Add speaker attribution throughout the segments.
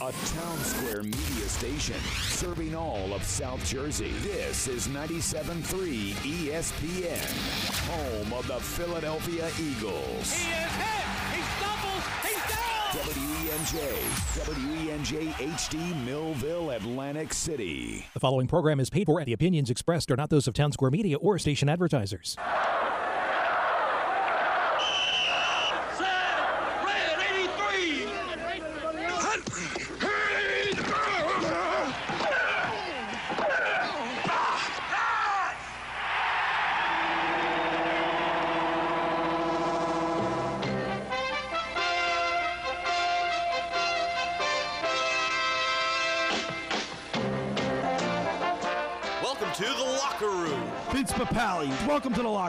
Speaker 1: A Townsquare Media station serving all of South Jersey. This is 97.3 ESPN, home of the Philadelphia Eagles.
Speaker 2: He is hit. He stumbles. He's down.
Speaker 1: WENJ, WENJ HD, Millville, Atlantic City.
Speaker 3: The following program is paid for, and the opinions expressed are not those of Townsquare Media or station advertisers.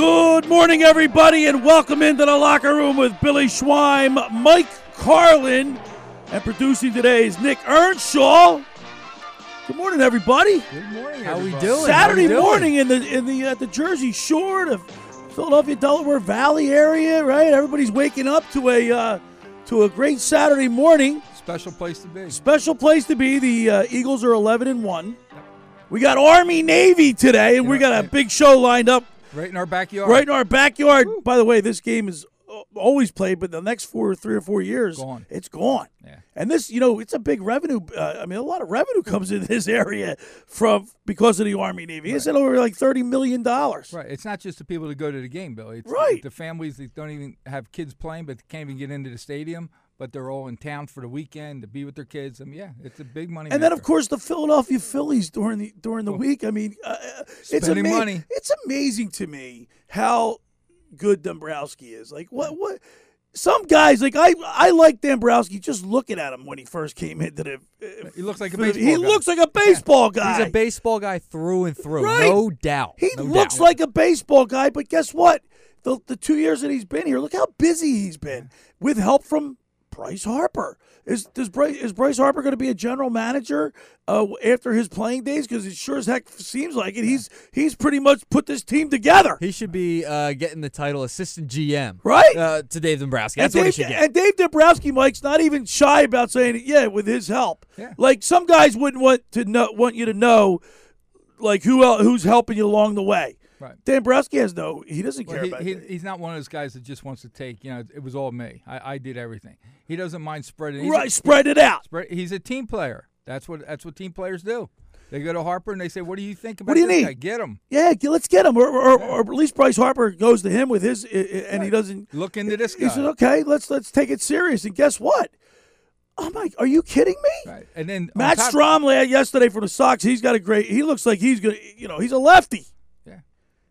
Speaker 4: Good morning, everybody, and welcome into the locker room with Billy Schwein, Mike Carlin, and producing today is Nick Earnshaw. Good morning, everybody.
Speaker 5: Good morning. How we doing?
Speaker 4: Saturday morning in the in the uh, the Jersey Shore, the Philadelphia Delaware Valley area, right? Everybody's waking up to a uh, to a great Saturday morning.
Speaker 5: Special place to be.
Speaker 4: Special place to be. The uh, Eagles are eleven and one. We got Army Navy today, and we got a big show lined up
Speaker 5: Right in our backyard.
Speaker 4: right in our backyard. By the way, this game is uh, always played, but the next four, three or four years,
Speaker 5: Gone.
Speaker 4: it's gone.
Speaker 5: Yeah.
Speaker 4: And this, you know, it's a big revenue. Uh, I mean, a lot of revenue comes in this area from because of the Army Navy. It's over like thirty million dollars.
Speaker 5: Right. It's not just the people that go to the game, Billy. It's
Speaker 4: Right.
Speaker 5: The families that don't even have kids playing, but can't even get into the stadium, but they're all in town for the weekend to be with their kids. I mean, yeah, it's a big money.
Speaker 4: And then, of course, the Philadelphia Phillies during the during the week. I mean, uh, uh, it's
Speaker 5: Spending
Speaker 4: ama-
Speaker 5: money.
Speaker 4: It's amazing to me how good Dombrowski is. Like what what. Some guys like I. I like Dombrowski just looking at him when he first came into the. uh,
Speaker 5: He looks like a baseball
Speaker 4: He
Speaker 5: guy.
Speaker 4: looks like a baseball guy.
Speaker 6: He's a baseball guy through and through,
Speaker 4: Right.
Speaker 6: no doubt.
Speaker 4: He
Speaker 6: no
Speaker 4: looks
Speaker 6: doubt.
Speaker 4: like a baseball guy, but guess what? The the two years that he's been here, look how busy he's been with help from Bryce Harper. Is does Bryce, is Bryce Harper going to be a general manager uh, after his playing days? Because it sure as heck seems like it. He's he's pretty much put this team together.
Speaker 6: He should be uh, getting the title assistant GM,
Speaker 4: Right.
Speaker 6: Uh, to Dave Dombrowski. That's what he should get.
Speaker 4: and Dave Dombrowski, Mike's not even shy about saying it. Yeah, with his help.
Speaker 5: Yeah.
Speaker 4: Like some guys wouldn't want to know, want you to know, like who el who's helping you along the way.
Speaker 5: Right.
Speaker 4: Dombrowski has no. He doesn't
Speaker 5: Well,
Speaker 4: care
Speaker 5: he,
Speaker 4: about.
Speaker 5: He, he's not one of those guys that just wants to take. You know, it was all me. I, I did everything. He doesn't mind spreading. He's a-
Speaker 4: Right, spread it out.
Speaker 5: spread- he's a team player. That's what that's what team players do. They go to Harper and they say, "What do you think about
Speaker 4: What do you
Speaker 5: this
Speaker 4: need?
Speaker 5: guy? Get him.
Speaker 4: Yeah, let's get him, or, or, or at least Bryce Harper goes to him with his, and he doesn't.
Speaker 5: Look into this guy.
Speaker 4: He says, "Okay, let's let's take it serious." And guess what? Oh I'm like, are you kidding me?
Speaker 5: Right. And then
Speaker 4: Matt
Speaker 5: top-
Speaker 4: yesterday from the Sox, he's got a great. He looks like he's gonna, you know, he's a lefty.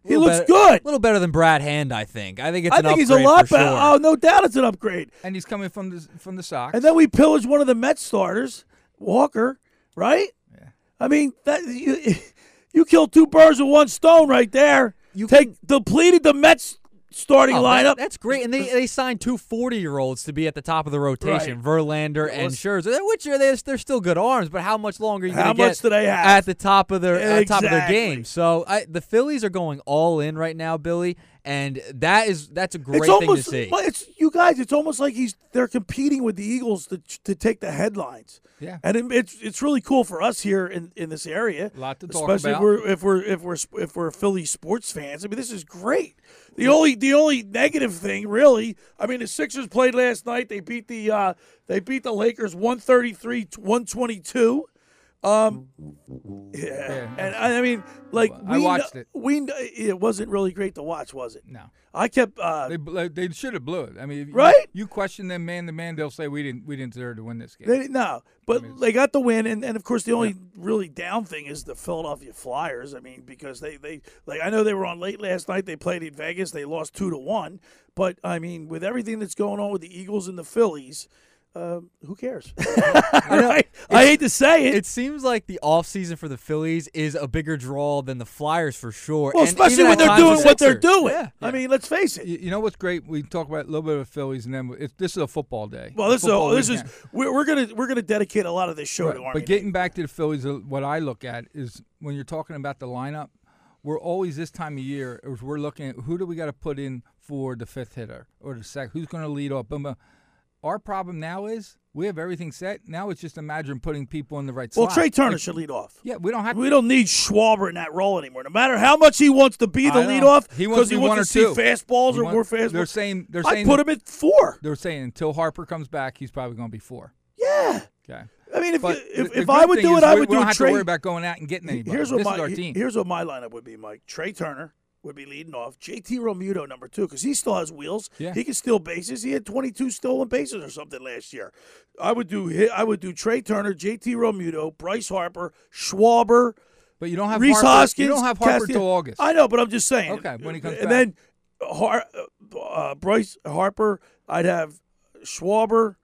Speaker 4: He looks
Speaker 6: better-
Speaker 4: good.
Speaker 6: A little better than Brad Hand, I think. I think it's
Speaker 4: I think he's a lot better.
Speaker 6: sure.
Speaker 4: Oh, no doubt, it's an upgrade.
Speaker 5: and he's coming from the from the Sox.
Speaker 4: And then we pillaged one of the Mets starters, Walker. Right?
Speaker 5: Yeah.
Speaker 4: I mean, that you, you killed two birds with one stone right there.
Speaker 6: You
Speaker 4: take depleted the Mets starting
Speaker 6: Oh,
Speaker 4: lineup.
Speaker 6: that- that's great. And they, they signed two 40 year olds to be at the top of the rotation,
Speaker 4: Right.
Speaker 6: Verlander and Scherzer, which are they're, they're still good arms, but how much longer are you
Speaker 4: How
Speaker 6: going to get
Speaker 4: much do they have?
Speaker 6: at the top of their at the top of their game? So I, the Phillies are going all in right now, Billy, and that is that's a great
Speaker 4: it's
Speaker 6: thing
Speaker 4: almost,
Speaker 6: to see.
Speaker 4: but It's you guys. It's almost like he's they're competing with the Eagles to to take the headlines.
Speaker 5: Yeah.
Speaker 4: and it, it's it's really cool for us here in, in this area.
Speaker 5: A lot to talk
Speaker 4: especially
Speaker 5: about.
Speaker 4: if we're if we're if we're if we're Philly sports fans. I mean, this is great. The only the only negative thing, really, I mean, the Sixers played last night. They beat the uh, they beat the Lakers 133-122. Um, yeah, and I I mean, like
Speaker 5: I
Speaker 4: we
Speaker 5: watched
Speaker 4: kn-
Speaker 5: it.
Speaker 4: We kn- it wasn't really great to watch, was it?
Speaker 5: no.
Speaker 4: I kept uh,
Speaker 5: They bl- they should have blew it. I mean, if you-
Speaker 4: Right?
Speaker 5: You, question them man to man, they'll say we didn't we didn't deserve to win this game.
Speaker 4: They, no, but they got the win, and, and of course the only really down thing is the Philadelphia Flyers. I mean, because they, they like I know they were on late last night. They played in Vegas. They lost two to one. But I mean, with everything that's going on with the Eagles and the Phillies, uh, who cares? I, I hate to say it.
Speaker 7: It seems like the offseason for the Phillies is a bigger draw than the Flyers for sure.
Speaker 4: well,
Speaker 7: and
Speaker 4: especially when they're doing what they're doing.
Speaker 7: Yeah.
Speaker 4: I mean, let's face it.
Speaker 5: You, you know what's great? We talk about a little bit of Phillies, and then it, this is a football day.
Speaker 4: Well, this is
Speaker 5: Football
Speaker 4: this is we're, we're gonna we're gonna dedicate a lot of this show
Speaker 5: Right,
Speaker 4: to Army.
Speaker 5: But getting back to the Phillies, uh, what I look at is when you're talking about the lineup, we're always this time of year we're looking at who do we got to put in for the fifth hitter or the second. who's going to lead off. Boom, boom. Our problem now is we have everything set. Now it's just imagine putting people in the right spot.
Speaker 4: well,
Speaker 5: slot.
Speaker 4: Trea Turner
Speaker 5: Like,
Speaker 4: should lead off.
Speaker 5: Yeah, we don't have.
Speaker 4: We don't need Schwarber in that role anymore. No matter how much he wants to be the
Speaker 5: I know.
Speaker 4: leadoff,
Speaker 5: He wants to
Speaker 4: he
Speaker 5: one
Speaker 4: wants
Speaker 5: or
Speaker 4: to
Speaker 5: two.
Speaker 4: see fastballs
Speaker 5: He
Speaker 4: or
Speaker 5: want-
Speaker 4: more fastballs.
Speaker 5: They're saying they're saying
Speaker 4: I
Speaker 5: put
Speaker 4: him at four.
Speaker 5: They're saying until Harper comes back, he's probably going to be four.
Speaker 4: Yeah.
Speaker 5: Okay.
Speaker 4: I mean, if
Speaker 5: But
Speaker 4: if, if I would do it, I
Speaker 5: we,
Speaker 4: would
Speaker 5: we
Speaker 4: do
Speaker 5: don't have
Speaker 4: Trea.
Speaker 5: to worry about going out and getting anybody.
Speaker 4: Here's what
Speaker 5: this
Speaker 4: my
Speaker 5: is our team.
Speaker 4: here's what my lineup would be, Mike. Trea Turner would be leading off. JT Realmuto number two because he still has wheels.
Speaker 5: Yeah.
Speaker 4: He can steal bases. He had 22 stolen bases or something last year. I would do I would do Trea Turner, JT Realmuto, Bryce Harper, Schwarber,
Speaker 5: but you don't have
Speaker 4: Reese
Speaker 5: Harper.
Speaker 4: Hoskins.
Speaker 5: You don't have Harper
Speaker 4: Castillo.
Speaker 5: till August.
Speaker 4: I know, but I'm just saying.
Speaker 5: Okay, when he comes
Speaker 4: and
Speaker 5: back.
Speaker 4: then Har- uh, Bryce Harper, I'd have Schwarber,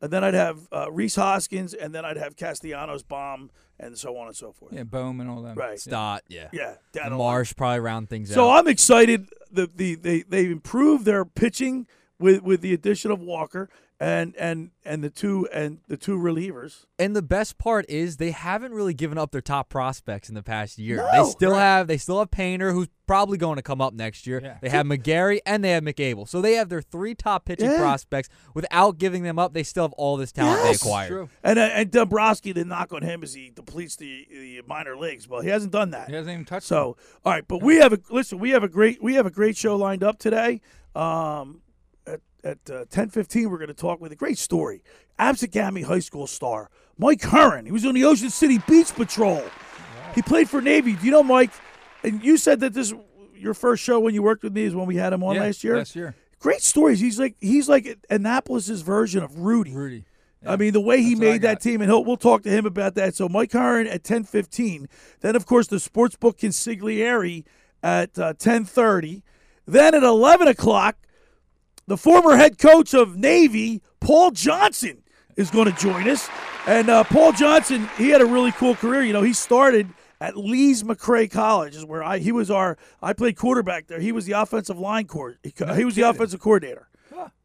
Speaker 4: and then I'd have uh, Rhys Hoskins, and then I'd have Castellanos Bohm, and so on and so forth.
Speaker 5: yeah, Bohm and all that.
Speaker 4: Right.
Speaker 7: Stott, yeah.
Speaker 4: Yeah, down the line.
Speaker 7: Marsh probably round things
Speaker 4: So
Speaker 7: out.
Speaker 4: So I'm excited. The, the they they've improved their pitching with with the addition of Walker and and and the two and the two relievers.
Speaker 7: And the best part is they haven't really given up their top prospects in the past year.
Speaker 4: No,
Speaker 7: they still
Speaker 4: right.
Speaker 7: have they still have Painter, who's probably going to come up next year.
Speaker 5: Yeah.
Speaker 7: They have McGarry and they have Mick Abel. So they have their three top pitching
Speaker 4: Yeah.
Speaker 7: prospects without giving them up. They still have all this talent
Speaker 4: Yes.
Speaker 7: they acquired.
Speaker 5: True.
Speaker 4: And uh, and Dombrowski, the knock on him is he depletes the the minor leagues. Well, he hasn't done that.
Speaker 5: He hasn't even touched.
Speaker 4: So, all right, but we have a listen. We have a great we have a great show lined up today. Um, at uh, ten fifteen, we're going to talk with a great story. Absegami High School star Mike Heron. He was on the Ocean City Beach Patrol. He played for Navy. Do you know Mike? And you said that this your first show when you worked with me is when we had him on
Speaker 5: yeah,
Speaker 4: last year.
Speaker 5: Last year,
Speaker 4: Great stories. He's like he's like Annapolis's version of Rudy.
Speaker 5: Rudy.
Speaker 4: I mean, the way he
Speaker 5: That's
Speaker 4: made that team, and he'll, we'll talk to him about that. So, Mike Heron at ten fifteen. Then, of course, the sportsbook consigliere at uh, ten thirty. Then at eleven o'clock, the former head coach of Navy, Paul Johnson, is going to join us. And uh, Paul Johnson, he had a really cool career. You know, he started at Lees-McRae College, is where I he was our I played quarterback there. He was the offensive line court. He, he was the offensive coordinator.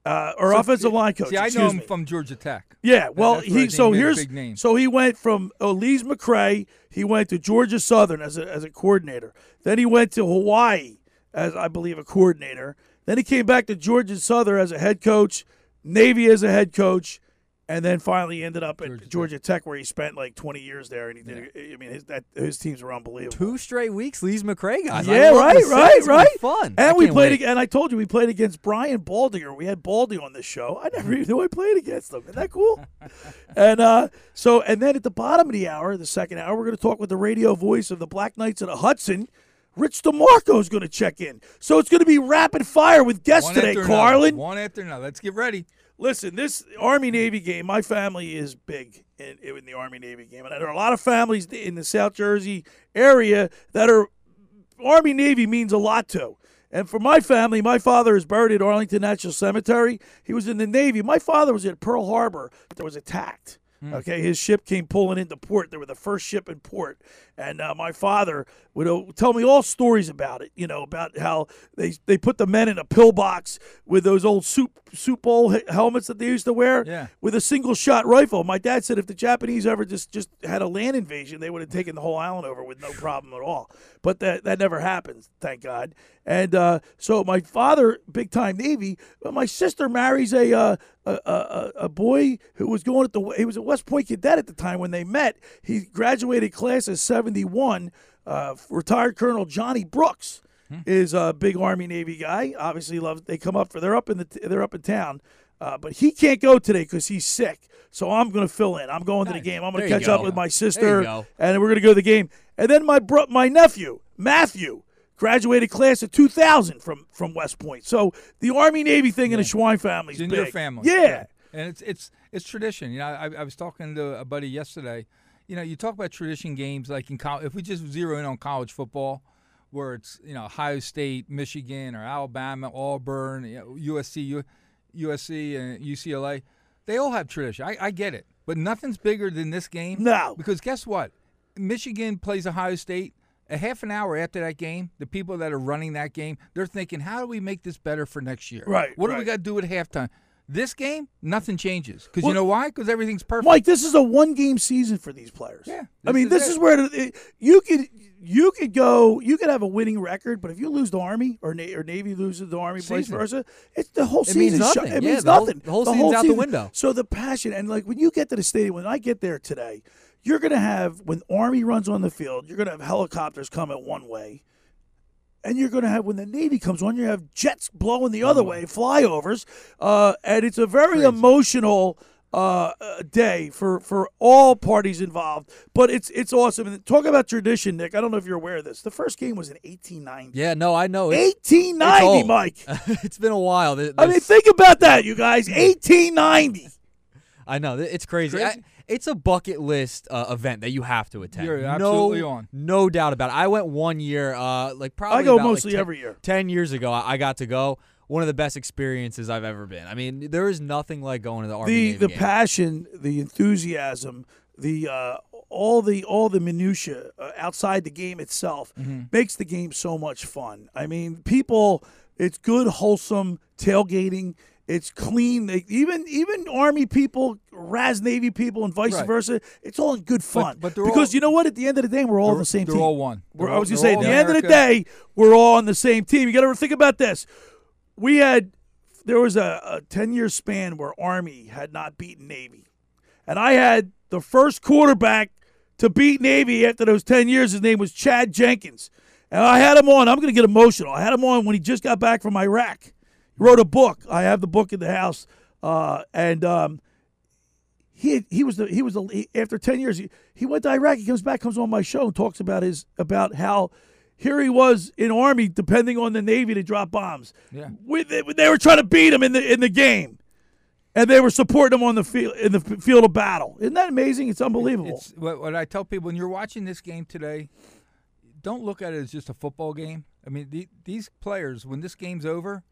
Speaker 4: Uh, or offensive line coach.
Speaker 5: See, I know him
Speaker 4: me.
Speaker 5: from Georgia Tech.
Speaker 4: Yeah, well, he so here's
Speaker 5: big name.
Speaker 4: so he went from oh, Lees-McRae. He went to Georgia Southern as a as a coordinator. Then he went to Hawaii as I believe a coordinator. Then he came back to Georgia Southern as a head coach, Navy as a head coach, and then finally ended up at
Speaker 5: Georgia
Speaker 4: Georgia,
Speaker 5: Tech.
Speaker 4: Tech. where he spent like 20 years there. And he did. I mean, his that his teams were unbelievable.
Speaker 7: Two straight weeks, Lees-McRae guys. I
Speaker 4: Yeah,
Speaker 7: love
Speaker 4: right, right,
Speaker 7: It's gonna be
Speaker 4: right.
Speaker 7: Fun. I
Speaker 4: And we played,
Speaker 7: wait.
Speaker 4: ag- and I told you we played against Brian Baldinger. We had Baldy on this show. I never even knew I played against him. Isn't that cool? and uh, so, and then at the bottom of the hour, the second hour, we're going to talk with the radio voice of the Black Knights of the Hudson. Rich DeMarco is going to check in. So it's going to be rapid fire with guests
Speaker 5: One
Speaker 4: today,
Speaker 5: after another.
Speaker 4: Carlin.
Speaker 5: One after another. Let's get ready.
Speaker 4: Listen, this Army Navy game, my family is big in, in the Army Navy game. And there are a lot of families in the South Jersey area that are Army Navy means a lot to. And for my family, my father is buried at Arlington National Cemetery. He was in the Navy. My father was at Pearl Harbor that was attacked. Okay, his ship came pulling into port. They were the first ship in port, and uh, my father would uh, tell me all stories about it. You know, about how they they put the men in a pillbox with those old soup soup bowl helmets that they used to wear
Speaker 5: Yeah.
Speaker 4: with a single shot rifle. My dad said if the Japanese ever just just had a land invasion, they would have taken the whole island over with no problem at all. But that that never happened, thank God. And uh, so my father, big time Navy, but my sister marries a. Uh, a, a, a- boy who was going at the he was a West Point cadet at the time when they met. He graduated class of seventy one. Uh, retired Colonel Johnny Brooks is a big Army Navy guy. Obviously, loves they come up for they're up in the they're up in town, uh, but he can't go today because he's sick. So I'm going to fill in. I'm going to the game. I'm going to catch up with my sister, and we're going to go to the game. And then my bro- my nephew Matthew graduated class of 2000 from from West Point. So the Army Navy thing in the Schwein family is
Speaker 5: in
Speaker 4: big.
Speaker 5: your family.
Speaker 4: Yeah.
Speaker 5: And it's it's it's tradition. You know, I, I was talking to a buddy yesterday. You know, you talk about tradition games like in college. If we just zero in on college football, where it's you know Ohio State, Michigan, or Alabama, Auburn, you know, USC, U, USC, and UCLA, They all have tradition. I, I get it, but nothing's bigger than this game.
Speaker 4: No.
Speaker 5: because guess what? Michigan plays Ohio State. A half an hour after that game, the people that are running that game, they're thinking, "How do we make this better for next year?
Speaker 4: Right,
Speaker 5: What do we got to do at halftime?" This game, nothing changes because
Speaker 4: Well-
Speaker 5: you know why? Because everything's perfect.
Speaker 4: Mike, this is a one game season for these players.
Speaker 5: Yeah,
Speaker 4: I mean,
Speaker 5: is
Speaker 4: this
Speaker 5: it.
Speaker 4: is where it, you could you could go you could have a winning record, but if you lose the Army or Na- or Navy loses the Army, vice versa, it's the whole
Speaker 7: It means
Speaker 4: season. shut-
Speaker 7: nothing.
Speaker 4: It
Speaker 7: Yeah,
Speaker 4: means
Speaker 7: the whole-
Speaker 4: nothing.
Speaker 7: the whole season's out the window.
Speaker 4: So the passion and like when you get to the stadium, when I get there today, you're gonna have when Army runs on the field, you're gonna have helicopters coming one way. And you're going to have when the Navy comes on, you have jets blowing the other way, flyovers, uh, and it's a very emotional uh, uh, day for, for all parties involved. But it's it's awesome. And talk about tradition, Nick. I don't know if you're aware of this. The first game was in 1890.
Speaker 7: Yeah, no, I know. It's,
Speaker 4: 1890,
Speaker 7: old.
Speaker 4: Mike.
Speaker 7: it's been a while.
Speaker 4: I mean, think about that, you guys. 1890.
Speaker 7: I know it's crazy.
Speaker 5: Crazy?
Speaker 7: I- it's a bucket list uh, event that you have to attend.
Speaker 5: You're
Speaker 7: no,
Speaker 5: absolutely on.
Speaker 7: No doubt about it. I went one year, uh, like probably
Speaker 4: I go
Speaker 7: about, like,
Speaker 4: mostly
Speaker 7: 10
Speaker 4: every year.
Speaker 7: Ten years ago, I I got to go. One of the best experiences I've ever been. I mean, there is nothing like going to the Army
Speaker 4: the
Speaker 7: Navy
Speaker 4: the
Speaker 7: game.
Speaker 4: passion, the enthusiasm, the uh, all the all the minutia uh, outside the game itself
Speaker 7: Mm-hmm.
Speaker 4: makes the game so much fun. I mean, people, it's good, wholesome tailgating. It's clean. They, even even Army people, Raz Navy people, and vice
Speaker 5: Right.
Speaker 4: versa. It's all in good fun.
Speaker 5: but they're
Speaker 4: because
Speaker 5: all-
Speaker 4: you know what? At the end of the day, we're all the same
Speaker 5: they're
Speaker 4: team.
Speaker 5: all one. They're
Speaker 4: I was gonna say, at the
Speaker 5: all
Speaker 4: end of the day, we're all on the same team. You got to think about this. We had there was a, a ten year span where Army had not beaten Navy, and I had the first quarterback to beat Navy after those ten years. His name was Chad Jenkins, and I had him on. I'm going to get emotional. I had him on when he just got back from Iraq. Wrote a book. I have the book in the house, uh, and. Um, he he was the he was the he, after ten years he, he went to Iraq. He comes back, comes on my show, and talks about his about how here he was in army, depending on the Navy to drop bombs.
Speaker 5: Yeah.
Speaker 4: We, they, they were trying to beat him in the in the game, and they were supporting him on the field in the field of battle. Isn't that amazing? It's unbelievable.
Speaker 5: It's what, what I tell people when you're watching this game today, don't look at it as just a football game. I mean, the, these players, when this game's over,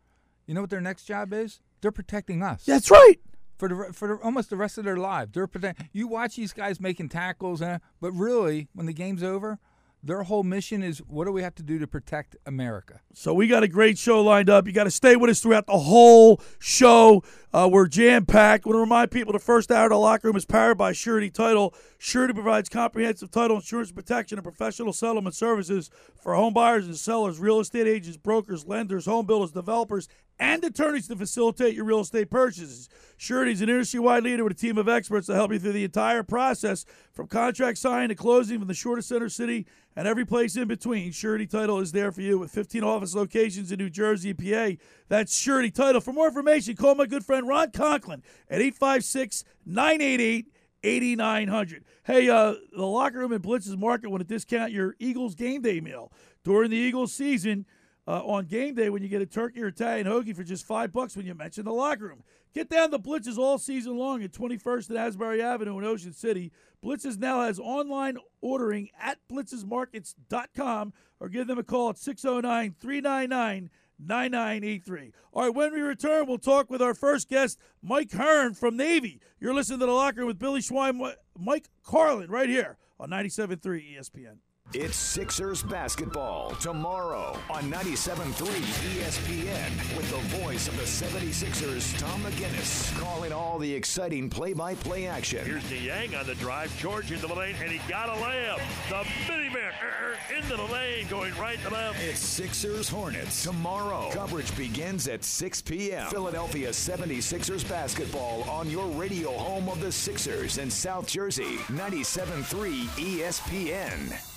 Speaker 5: you know what their next job is? They're protecting us.
Speaker 4: That's right.
Speaker 5: For the for the, almost the rest of their lives, they're protect. You watch these guys making tackles, and but really, when the game's over, their whole mission is what do we have to do to protect America?
Speaker 4: So we got a great show lined up. You got to stay with us throughout the whole show. Uh, we're jam packed. Want to remind people the first hour of the locker room is powered by Surety Title. Surety provides comprehensive title insurance protection and professional settlement services for home buyers and sellers, real estate agents, brokers, lenders, home builders, developers, and attorneys to facilitate your real estate purchases. Surety is an industry-wide leader with a team of experts to help you through the entire process, from contract signing to closing, from the shortest center city and every place in between. Surety Title is there for you with 15 office locations in New Jersey and PA. That's Surety Title. For more information, call my good friend Ron Conklin at 856 988 8900. Hey, uh, the locker room at Blitz's Market want to discount your Eagles game day meal during the Eagles season. Uh, on game day, when you get a turkey or Italian hoagie for just five bucks when you mention the locker room. Get down to Blitz's all season long at 21st and Asbury Avenue in Ocean City. Blitz's now has online ordering at blitzesmarkets.com or give them a call at 609 399 9983. All right, when we return, we'll talk with our first guest, Mike Heron from Navy. You're listening to The Locker Room with Billy Schwein, Mike Carlin, right here on 97.3 ESPN.
Speaker 1: It's Sixers basketball tomorrow on 97.3 ESPN with the voice of the 76ers, Tom McGinnis, calling all the exciting play-by-play action.
Speaker 8: Here's DeYang on the drive. George into the lane, and he got a layup. The miniman uh, into the lane, going right to left.
Speaker 1: It's Sixers Hornets tomorrow. Coverage begins at 6 p.m. Philadelphia 76ers basketball on your radio home of the Sixers in South Jersey, 97.3 ESPN.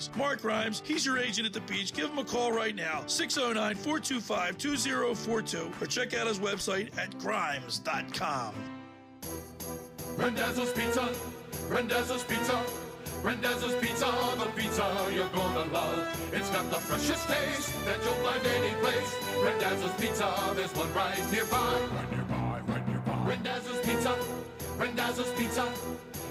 Speaker 9: Keys. Mark Grimes, he's your agent at the beach. Give him a call right now, 609 425 2042, or check out his website at grimes.com.
Speaker 10: Randazzo's Pizza, Randazzo's Pizza, Randazzo's Pizza, the pizza you're gonna love. It's got the freshest taste that you'll find any place. Rendezvous Pizza, there's one right nearby. Right nearby, right nearby. Rendezvous Pizza, Randazzo's Pizza.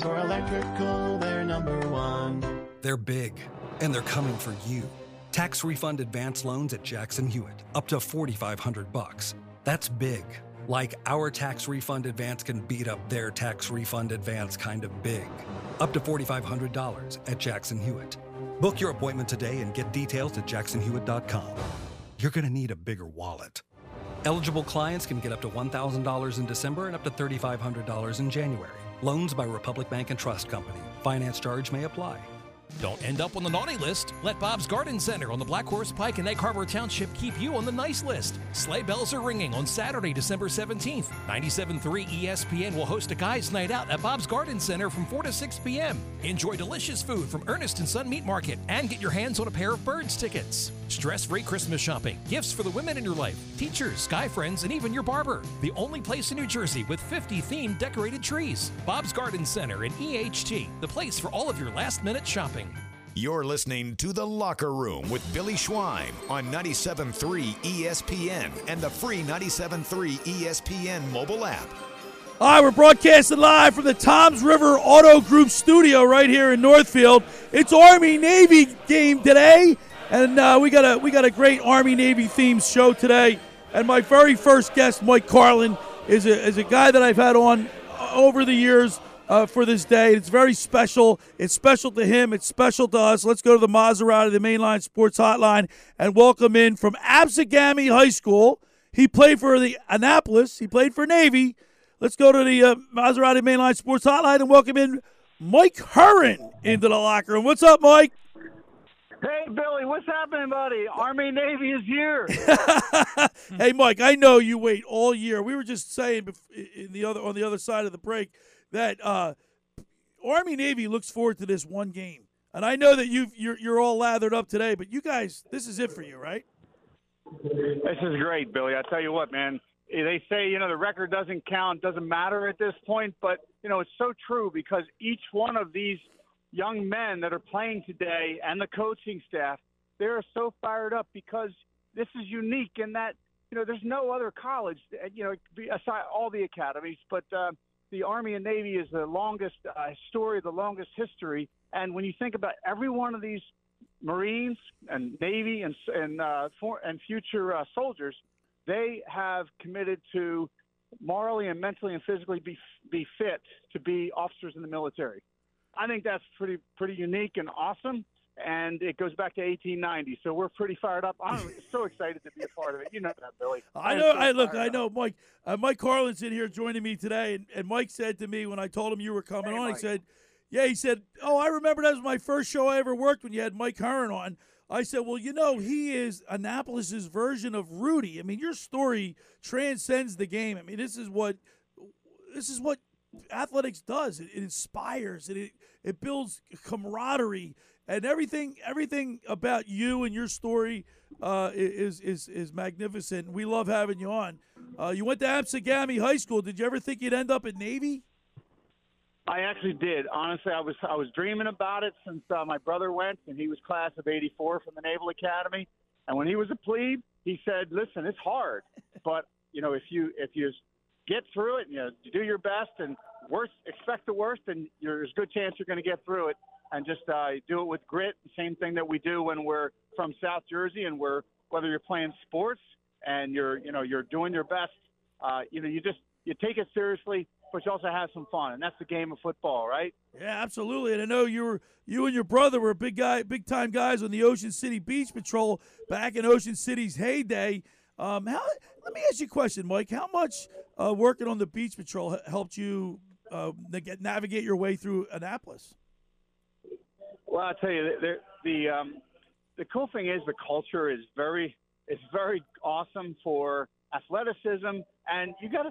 Speaker 11: for electrical. They're number one.
Speaker 12: They're big, and they're coming for you. Tax refund advance loans at Jackson Hewitt, up to 4500 bucks. That's big. Like our tax refund advance can beat up their tax refund advance kind of big. Up to $4,500 at Jackson Hewitt. Book your appointment today and get details at jacksonhewitt.com. You're going to need a bigger wallet. Eligible clients can get up to $1,000 in December and up to $3,500 in January. Loans by Republic Bank and Trust Company. Finance charge may apply.
Speaker 2: Don't end up on the naughty list. Let Bob's Garden Center on the Black Horse Pike in Egg Harbor Township keep you on the nice list. Sleigh bells are ringing on Saturday, December 17th. 97.3 ESPN will host a guys' night out at Bob's Garden Center from 4 to 6 p.m. Enjoy delicious food from Ernest and Son Meat Market and get your hands on a pair of Birds tickets. Stress-free Christmas shopping, gifts for the women in your life, teachers, guy friends, and even your barber. The only place in New Jersey with 50 themed decorated trees. Bob's Garden Center in EHT, the place for all of your last-minute shopping.
Speaker 1: You're listening to The Locker Room with Billy Schwein on 97.3 ESPN and the free 97.3 ESPN mobile app.
Speaker 4: All right, we're broadcasting live from the Toms River Auto Group studio right here in Northfield. It's Army Navy game today, and uh, we got a we got a great Army Navy themed show today. And my very first guest, Mike Carlin, is a, is a guy that I've had on over the years uh, for this day. It's very special. It's special to him. It's special to us. Let's go to the Maserati, the Mainline Sports Hotline, and welcome in from Absegami High School. He played for the Annapolis. He played for Navy. Let's go to the uh, Maserati Mainline Sports Hotline and welcome in Mike Heron into the locker room. What's up, Mike?
Speaker 13: Hey, Billy, what's happening, buddy? Army Navy is here.
Speaker 4: hey, Mike, I know you wait all year. We were just saying in the other on the other side of the break that uh, Army Navy looks forward to this one game, and I know that you you're you're all lathered up today, but you guys, this is it for you, right?
Speaker 13: This is great, Billy. I tell you what, man. They say you know the record doesn't count, doesn't matter at this point, but you know it's so true because each one of these young men that are playing today and the coaching staff, they're so fired up because this is unique in that you know there's no other college, you know, aside all the academies, but uh, the Army and Navy is the longest uh, story, the longest history. And when you think about every one of these Marines and Navy and and uh, for, and future uh, soldiers, they have committed to morally and mentally and physically be be fit to be officers in the military. I think that's pretty pretty unique and awesome. And it goes back to 1890, so we're pretty fired up. I'm so excited to be a part of it. You know that, Billy.
Speaker 4: I
Speaker 13: am
Speaker 4: know.
Speaker 13: so
Speaker 4: I look. I know, Mike. Uh, Mike Carlin's in here joining me today, and, and Mike said to me when I told him you were coming
Speaker 13: Hey,
Speaker 4: on, he said, "Yeah." He said, "Oh, I remember that was my first show I ever worked when you had Mike Heron on." I said, "Well, you know, he is Annapolis's version of Rudy. I mean, your story transcends the game. I mean, this is what this is what athletics does. It, it inspires and it it builds camaraderie and everything everything about you and your story uh, is is is magnificent. We love having you on. Uh, you went to Absegami High School. Did you ever think you'd end up at Navy?
Speaker 13: I actually did. Honestly, I was I was dreaming about it since uh, my brother went, and he was class of '84 from the Naval Academy. And when he was a plebe, he said, "Listen, it's hard, but you know, if you if you get through it, you know, do your best, and worst expect the worst, and there's a good chance you're going to get through it. And just uh, do it with grit. Same thing that we do when we're from South Jersey, and we're whether you're playing sports and you're you know you're doing your best. Uh, you know, you just you take it seriously, but you also have some fun, and that's the game of football, right?
Speaker 4: Yeah, absolutely. And I know you were you and your brother were big guy, big time guys on the Ocean City Beach Patrol back in Ocean City's heyday. Um, how? Let me ask you a question, Mike. How much uh, working on the Beach Patrol helped you uh, navigate your way through Annapolis?
Speaker 13: Well, I tell you, the the, um, the cool thing is the culture is very it's very awesome for athleticism, and you got to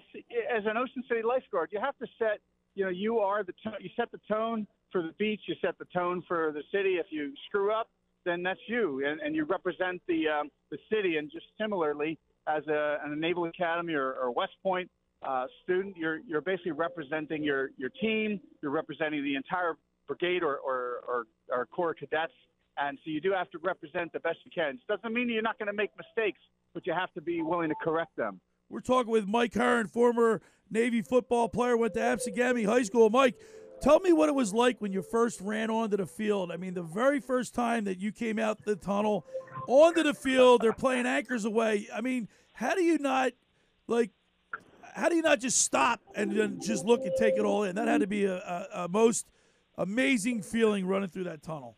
Speaker 13: as an Ocean City lifeguard, you have to set you know you are the to- you set the tone for the beach, you set the tone for the city. If you screw up, then that's you, and, and you represent the um, the city. And just similarly, as a, an Naval Academy or, or West Point uh, student, you're you're basically representing your your team. You're representing the entire brigade or or, or, or corps cadets, and so you do have to represent the best you can. It doesn't mean you're not going to make mistakes, but you have to be willing to correct them.
Speaker 4: We're talking with Mike Heron, former Navy football player, went to Absegami High School. Mike, tell me what it was like when you first ran onto the field. I mean, the very first time that you came out the tunnel onto the field, they're playing anchors aweigh. I mean, how do you not like? How do you not just stop and then just look and take it all in? That had to be a, a, a most amazing feeling running through that tunnel.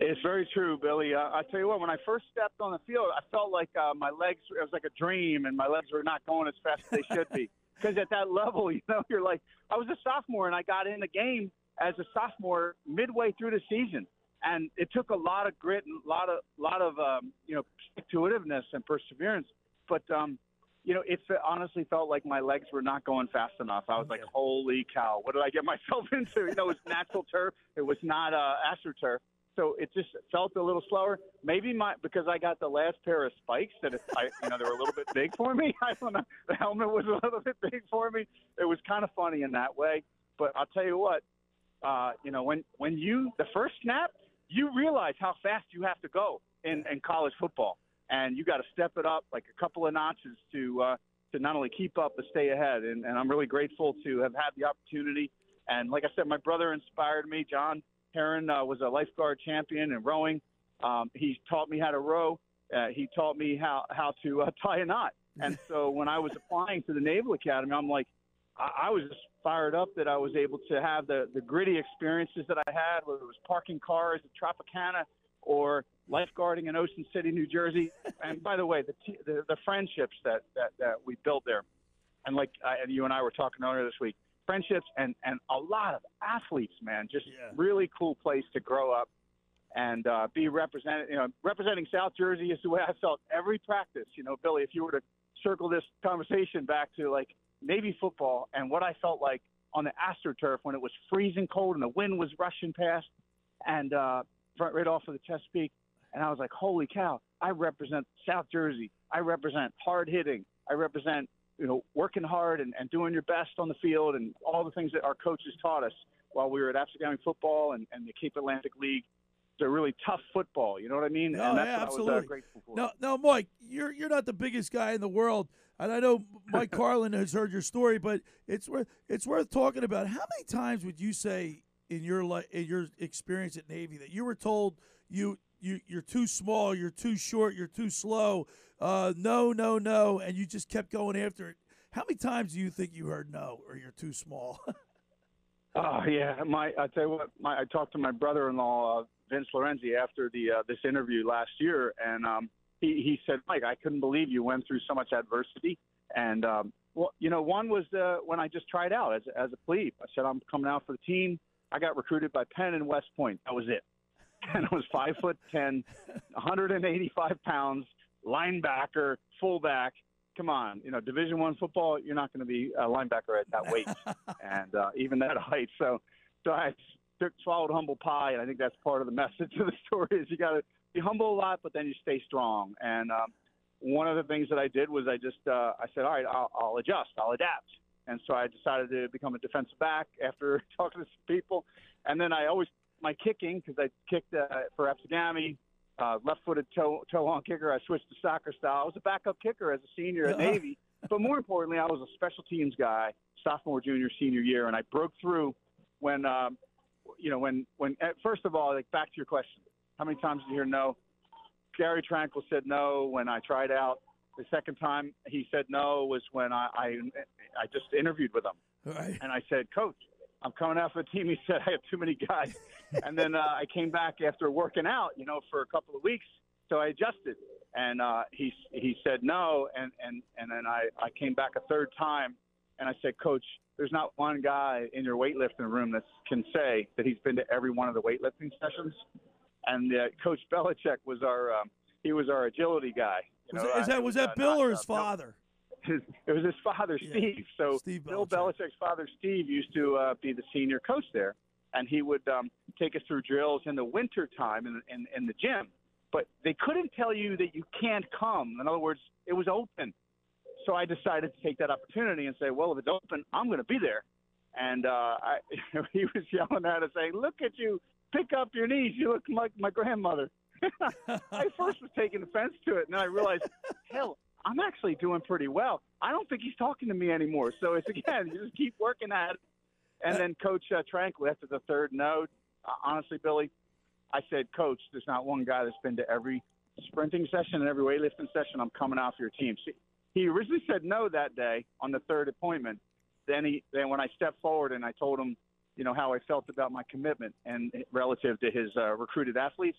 Speaker 13: It's very true, Billy. Uh, I tell you what, when I first stepped on the field, I felt like uh, my legs, it was like a dream, and my legs were not going as fast as they should be. Because at that level, you know, you're like, I was a sophomore, and I got in the game as a sophomore midway through the season. And it took a lot of grit and a lot of, lot of um, you know, stick-to-itiveness and perseverance. But, um, you know, it honestly felt like my legs were not going fast enough. I was like, holy cow, what did I get myself into? You know, it was natural turf. It was not uh, astroturf so it just felt a little slower. Maybe my because I got the last pair of spikes that I, you know they were a little bit big for me. I don't know. The helmet was a little bit big for me. It was kind of funny in that way. But I'll tell you what, uh, you know, when when you the first snap, you realize how fast you have to go in in college football, and you got to step it up like a couple of notches to uh, to not only keep up but stay ahead. And, and I'm really grateful to have had the opportunity. And like I said, my brother inspired me, John Heron uh, was a lifeguard champion in rowing. Um, he taught me how to row. Uh, he taught me how how to uh, tie a knot. And so when I was applying to the Naval Academy, I'm like, I, I was just fired up that I was able to have the the gritty experiences that I had, whether it was parking cars at Tropicana or lifeguarding in Ocean City, New Jersey. And by the way, the t- the, the friendships that, that that we built there, and like I, and you and I were talking earlier this week, friendships and and a lot of athletes, man. Just really cool place to grow up and uh, be represented. You know, representing South Jersey is the way I felt every practice. You know, Billy, if you were to circle this conversation back to like Navy football and what I felt like on the AstroTurf when it was freezing cold and the wind was rushing past, and uh, front right off of the Chesapeake, and I was like, holy cow! I represent South Jersey. I represent hard hitting. I represent you know, working hard and, and doing your best on the field and all the things that our coaches taught us while we were at Absegami football and, and the Cape Atlantic League. It's a really tough football. You know what I mean?
Speaker 4: No,
Speaker 13: and that's
Speaker 4: yeah,
Speaker 13: what I was
Speaker 4: absolutely.
Speaker 13: uh, grateful for.
Speaker 4: No, no, Mike, you're you're not the biggest guy in the world, and I know Mike Carlin has heard your story, but it's worth it's worth talking about. How many times would you say in your li- in your experience at Navy that you were told you you you're too small, you're too short, you're too slow, uh, no, no, no, and you just kept going after it? How many times do you think you heard no or you're too small?
Speaker 13: Oh yeah, my I tell you what, my I talked to my brother-in-law uh, Vince Lorenzi after the uh, this interview last year, and um, he he said, Mike, I couldn't believe you went through so much adversity, and um, well, you know, one was uh, when I just tried out as as a plebe. I said I'm coming out for the team. I got recruited by Penn and West Point. That was it, and I was five foot ten, 185 pounds, linebacker, fullback come on, you know, Division One football, you're not going to be a linebacker at that weight and uh, even that height. So, so I took, swallowed humble pie, and I think that's part of the message of the story is you got to be humble a lot, but then you stay strong. And um, one of the things that I did was I just uh, I said, all right, I'll, I'll adjust, I'll adapt. And so I decided to become a defensive back after talking to some people. And then I always my kicking because I kicked uh, for Absegami, uh, left-footed toe toe on kicker. I switched to soccer style. I was a backup kicker as a senior at
Speaker 4: Uh-huh.
Speaker 13: Navy, but more importantly, I was a special teams guy, sophomore, junior, senior year, and I broke through when um, you know when when uh, first of all, like back to your question, how many times did you hear no? Gary Tranquill said no when I tried out. The second time he said no was when I I, I just interviewed with him,
Speaker 4: Right.
Speaker 13: and I said, Coach, I'm coming out for the team. He said I have too many guys, and then uh, I came back after working out, you know, for a couple of weeks. So I adjusted, and uh, he he said no, and and and then I I came back a third time, and I said, Coach, there's not one guy in your weightlifting room that can say that he's been to every one of the weightlifting sessions. And uh, Coach Belichick was our um, he was our agility guy. You
Speaker 4: Was that, is
Speaker 13: uh,
Speaker 4: that was
Speaker 13: uh,
Speaker 4: that Bill
Speaker 13: not,
Speaker 4: or
Speaker 13: uh,
Speaker 4: his father?
Speaker 13: his, it was his father, Steve. So Bill Belichick's father, Steve, used to uh, be the senior coach there, and he would um, take us through drills in the winter time in, in, in the gym. But they couldn't tell you that you can't come. In other words, it was open. So I decided to take that opportunity and say, well, if it's open, I'm going to be there. And uh, I, he was yelling at us, saying, "Look at you! Pick up your knees. You look like my grandmother." I first was taking offense to it, and then I realized, hell, I'm actually doing pretty well. I don't think he's talking to me anymore. So it's again, you just keep working at it. And then Coach uh, Tranquill, after the third note, uh, honestly, Billy, I said, Coach, there's not one guy that's been to every sprinting session and every weightlifting session. I'm coming off your team. See, he originally said no that day on the third appointment. Then he, then when I stepped forward and I told him, you know, how I felt about my commitment and relative to his uh, recruited athletes,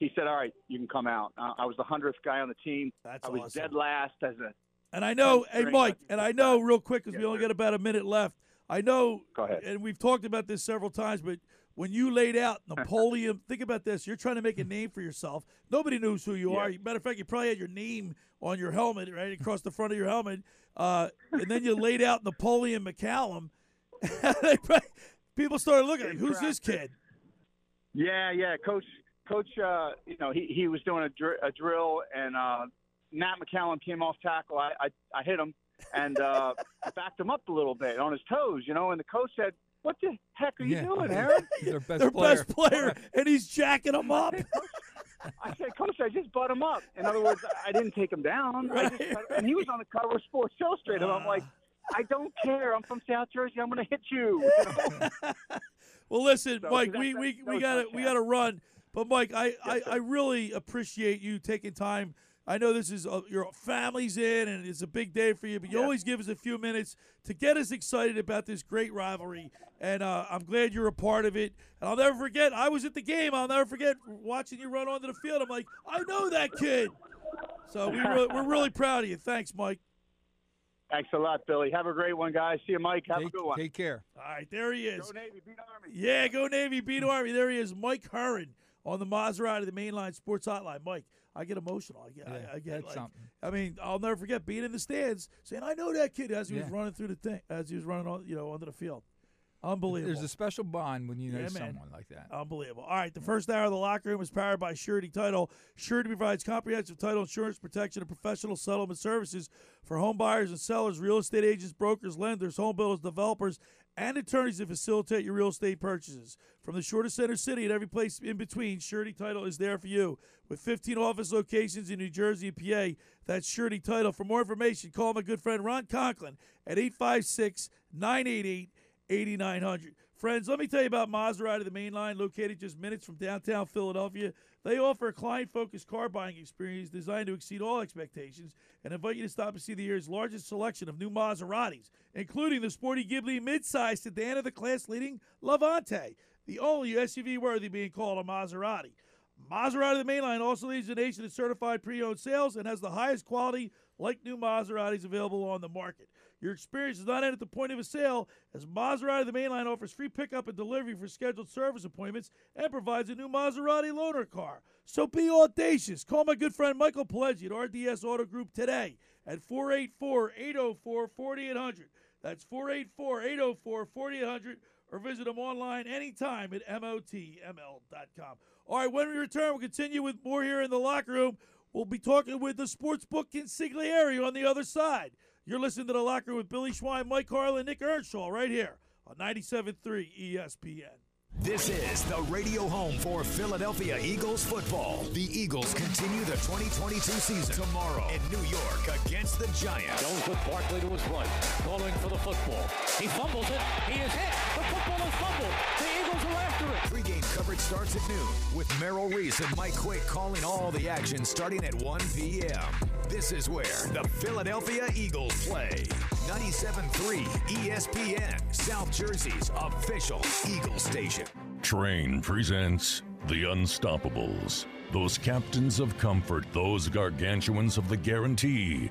Speaker 13: he said, "All right, you can come out." Uh, I was the hundredth guy on the team.
Speaker 4: That's
Speaker 13: I was
Speaker 4: awesome.
Speaker 13: dead last as a.
Speaker 4: And I know, hey Mike, and I know real quick because we only got about a minute left. I know,
Speaker 13: Go ahead.
Speaker 4: and we've talked about this several times, but when you laid out Napoleon, think about this: you're trying to make a name for yourself. Nobody knows who you
Speaker 13: Yeah.
Speaker 4: are. Matter of fact, you probably had your name on your helmet, right across the front of your helmet, uh, and then you laid out Napoleon McCallum. Probably- People started looking "Who's this kid?"
Speaker 13: Yeah, yeah, coach. Coach, uh, you know, he he was doing a, dr- a drill, and uh, Matt McCallum came off tackle. I I, I hit him and uh, backed him up a little bit on his toes, you know. And the coach said, "What the heck are you
Speaker 5: Yeah.
Speaker 13: doing, Aaron?"
Speaker 5: Their best
Speaker 4: Their
Speaker 5: player.
Speaker 4: best player, and he's jacking him up.
Speaker 13: I said, Coach, I just butt him up. In other words, I didn't take him down. I just, and he was on the cover of Sports Illustrated. I'm like, I don't care. I'm from South Jersey. I'm going to hit you. you know?
Speaker 4: Well, listen,
Speaker 13: So,
Speaker 4: Mike, we
Speaker 13: that-
Speaker 4: we,
Speaker 13: that
Speaker 4: we got to we got to run. But Mike, I, I,
Speaker 13: Yes, sir.
Speaker 4: I really appreciate you taking time. I know this is uh, your family's in, and it's a big day for you. But you
Speaker 13: Yes.
Speaker 4: always give us a few minutes to get us excited about this great rivalry, and uh, I'm glad you're a part of it. And I'll never forget. I was at the game. I'll never forget watching you run onto the field. I'm like, I know that kid. So we really, we're really proud of you. Thanks, Mike.
Speaker 13: Thanks a lot, Billy. Have a great one, guys. See you, Mike. Have a
Speaker 5: Take,
Speaker 13: good one.
Speaker 5: take care.
Speaker 4: All right, there he is.
Speaker 13: Go Navy, beat Army.
Speaker 4: Yeah, go Navy, beat Army. There he is, Mike Heron on the Maserati, the mainline sports hotline. Mike, I get emotional. I get,
Speaker 5: Yeah,
Speaker 4: I, I get like,
Speaker 5: something.
Speaker 4: I mean, I'll never forget being in the stands saying, "I know that kid" as he was running through the thing, as he was running on, you know, onto the field. Unbelievable.
Speaker 5: There's a special bond when you know
Speaker 4: Yeah,
Speaker 5: someone like that.
Speaker 4: Unbelievable. All right, the first hour of the locker room is powered by Surety Title. Surety provides comprehensive title insurance protection and professional settlement services for home buyers and sellers, real estate agents, brokers, lenders, home builders, developers, and attorneys to facilitate your real estate purchases. From the shortest center city and every place in between, Surety Title is there for you. With 15 office locations in New Jersey and PA, that's Surety Title. For more information, call my good friend Ron Conklin at 856 988 8900. Friends, let me tell you about Maserati, the main line located just minutes from downtown Philadelphia. They offer a client focused car buying experience designed to exceed all expectations and invite you to stop and see the year's largest selection of new Maseratis, including the sporty Ghibli midsize sedan of the class leading Levante, the only SUV worthy being called a Maserati. Maserati, the main line, also leads the nation in certified pre owned sales and has the highest quality, like new Maseratis available on the market. Your experience does not end at the point of a sale, as Maserati the Mainline offers free pickup and delivery for scheduled service appointments and provides a new Maserati loaner car. So be audacious. Call my good friend Michael Pileggi at RDS Auto Group today at 484 804 4800. That's 484 804 4800. or visit them online anytime at motml.com. All right, when we return, we'll continue with more here in the locker room. We'll be talking with the sportsbook consigliere on the other side. You're listening to the locker room with Billy Schwein, Mike Carlin, and Nick Earnshaw, right here on 97.3 ESPN.
Speaker 1: This is the radio home for Philadelphia Eagles football. The Eagles continue the 2022 season tomorrow in New York against the Giants.
Speaker 14: Jones with Barkley to his right, calling for the football. He fumbles it. He is hit. The football is fumbled. The Eagles are after it.
Speaker 1: Pre-game coverage starts at noon with Merrill Reese and Mike Quick calling all the action starting at 1 p.m. This is where the Philadelphia Eagles play. 97.3 ESPN, South Jersey's official Eagles station.
Speaker 15: Trane presents The Unstoppables. Those captains of comfort, those gargantuans of the guarantee,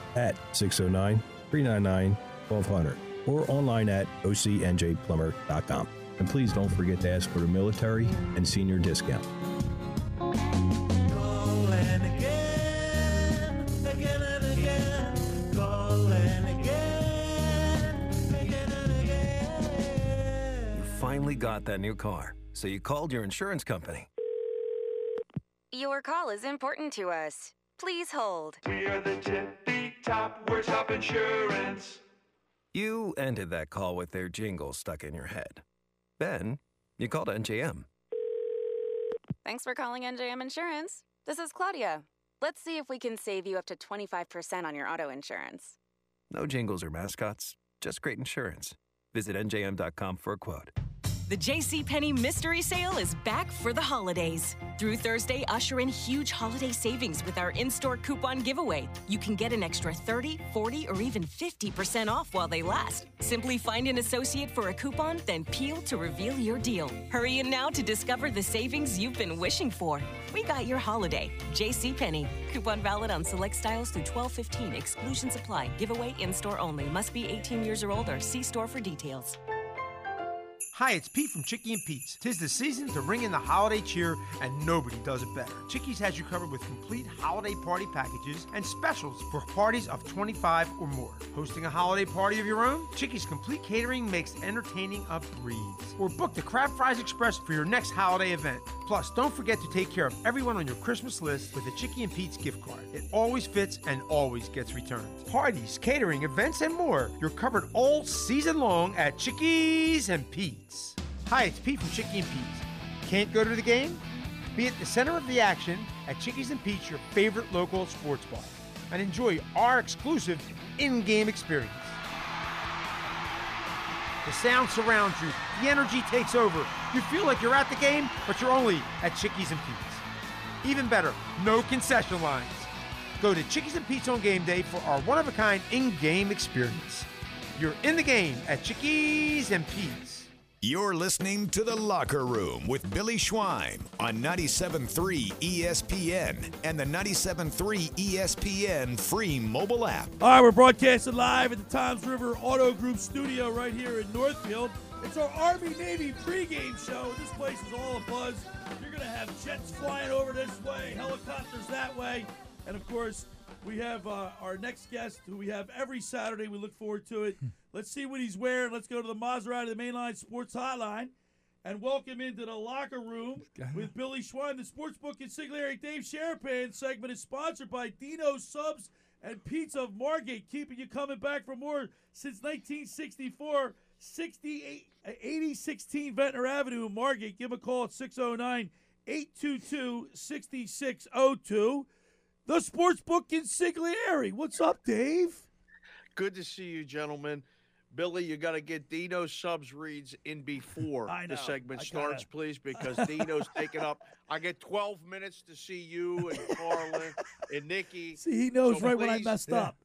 Speaker 16: at 609 399 1200 or online at ocnjplumber.com. And please don't forget to ask for the military and senior discount.
Speaker 17: You finally got that new car, so you called your insurance company.
Speaker 18: Your call is important to us. Please hold.
Speaker 19: We are the tippy top, we're top insurance.
Speaker 17: You ended that call with their jingle stuck in your head. Then you called NJM.
Speaker 18: Thanks for calling NJM Insurance. This is Claudia. Let's see if we can save you up to 25% on your auto insurance.
Speaker 17: No jingles or mascots, just great insurance. Visit NJM.com for a quote.
Speaker 20: The JCPenney Mystery Sale is back for the holidays. Through Thursday, usher in huge holiday savings with our in store coupon giveaway. You can get an extra 30, 40, or even 50% off while they last. Simply find an associate for a coupon, then peel to reveal your deal. Hurry in now to discover the savings you've been wishing for. We got your holiday. JCPenney. Coupon valid on select styles through 1215. Exclusions apply. Giveaway in store only. Must be 18 years or older. See store for details.
Speaker 21: Hi, it's Pete from Chickie and Pete's. Tis the season to ring in the holiday cheer, and nobody does it better. Chickie's has you covered with complete holiday party packages and specials for parties of 25 or more. Hosting a holiday party of your own? Chickie's complete catering makes entertaining a breeze. Or book the Crab Fries Express for your next holiday event. Plus, don't forget to take care of everyone on your Christmas list with a Chickie and Pete's gift card. It always fits and always gets returned. Parties, catering, events, and more. You're covered all season long at Chickie's and Pete's. Hi, it's Pete from Chickie and Pete's. Can't go to the game? Be at the center of the action at Chickie's and Pete's, your favorite local sports bar, and enjoy our exclusive in-game experience. The sound surrounds you, the energy takes over. You feel like you're at the game, but you're only at Chickie's and Pete's. Even better, no concession lines. Go to Chickie's and Pete's on game day for our one of a kind in game experience. You're in the game at Chickie's and Pete's.
Speaker 1: You're listening to The Locker Room with Billy Schwein on 97.3 ESPN and the 97.3 ESPN free mobile app.
Speaker 4: All right, we're broadcasting live at the Toms River Auto Group studio right here in Northfield. It's our Army Navy pregame show. This place is all a buzz. You're going to have jets flying over this way, helicopters that way, and of course, we have uh, our next guest who we have every Saturday. We look forward to it. Let's see what he's wearing. Let's go to the Maserati, the Mainline Sports Hotline, and welcome into the locker room with Billy Schwein. The Sportsbook Consigliere Dave Sharapan segment is sponsored by Dino Subs and Pizza of Margate, keeping you coming back for more since 1964. 68, uh, 8016 Ventnor Avenue in Margate. Give him a call at 609 822 6602. The Sportsbook Consigliere. What's up, Dave?
Speaker 22: Good to see you, gentlemen. Billy, you got to get Dino subs reads in before
Speaker 4: I
Speaker 22: the segment
Speaker 4: I
Speaker 22: starts,
Speaker 4: gotta-
Speaker 22: please, because Dino's taking up. I get 12 minutes to see you and Carlin and Nikki.
Speaker 4: See, he knows
Speaker 22: So
Speaker 4: right when I messed
Speaker 22: yeah.
Speaker 4: up.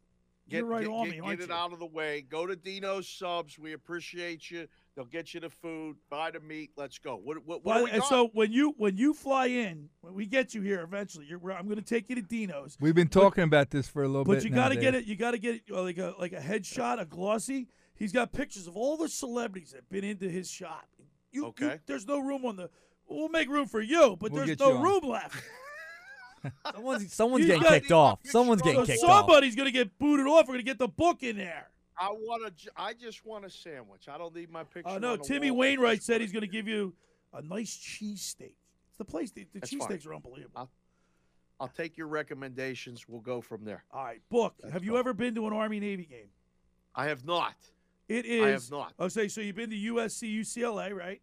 Speaker 22: Get,
Speaker 4: You're right
Speaker 22: get,
Speaker 4: on
Speaker 22: get,
Speaker 4: me,
Speaker 22: get
Speaker 4: aren't
Speaker 22: it
Speaker 4: you?
Speaker 22: out of the way. Go to Dino's subs. We appreciate you. They'll get you the food, buy the meat. Let's go. What, what, what
Speaker 4: Well,
Speaker 22: do we
Speaker 4: and
Speaker 22: got?
Speaker 4: so when you when you fly in, when we get you here eventually, you're, I'm going to take you to Dino's.
Speaker 5: We've been
Speaker 4: But-
Speaker 5: talking about this for a little
Speaker 4: But
Speaker 5: bit.
Speaker 4: But you
Speaker 5: now,
Speaker 4: got to get it. You got to get it like a like a headshot, a glossy. He's got pictures of all the celebrities that have been into his shop. You, you-
Speaker 22: Okay.
Speaker 4: there's no room on the. We'll make room for you, but
Speaker 5: We'll
Speaker 4: there's no
Speaker 5: you on.
Speaker 4: room left.
Speaker 23: Someone's someone's getting
Speaker 4: got-
Speaker 23: kicked off. Someone's getting
Speaker 4: So
Speaker 23: kicked off.
Speaker 4: somebody's going to get booted off. We're going to get the book in there.
Speaker 22: I want to. I just want a sandwich. I don't need my uh, picture.
Speaker 4: Oh no,
Speaker 22: on
Speaker 4: Timmy
Speaker 22: wall.
Speaker 4: Wainwright said he's going to give you a nice cheesesteak. It's the place. The, the
Speaker 22: That's
Speaker 4: cheesesteaks are unbelievable.
Speaker 22: I'll, I'll take your recommendations. We'll go from there.
Speaker 4: All right, book. have you ever been to an Army Navy game?
Speaker 22: I have not.
Speaker 4: It is.
Speaker 22: I have not.
Speaker 4: Oh, say so you've been to USC, UCLA, right?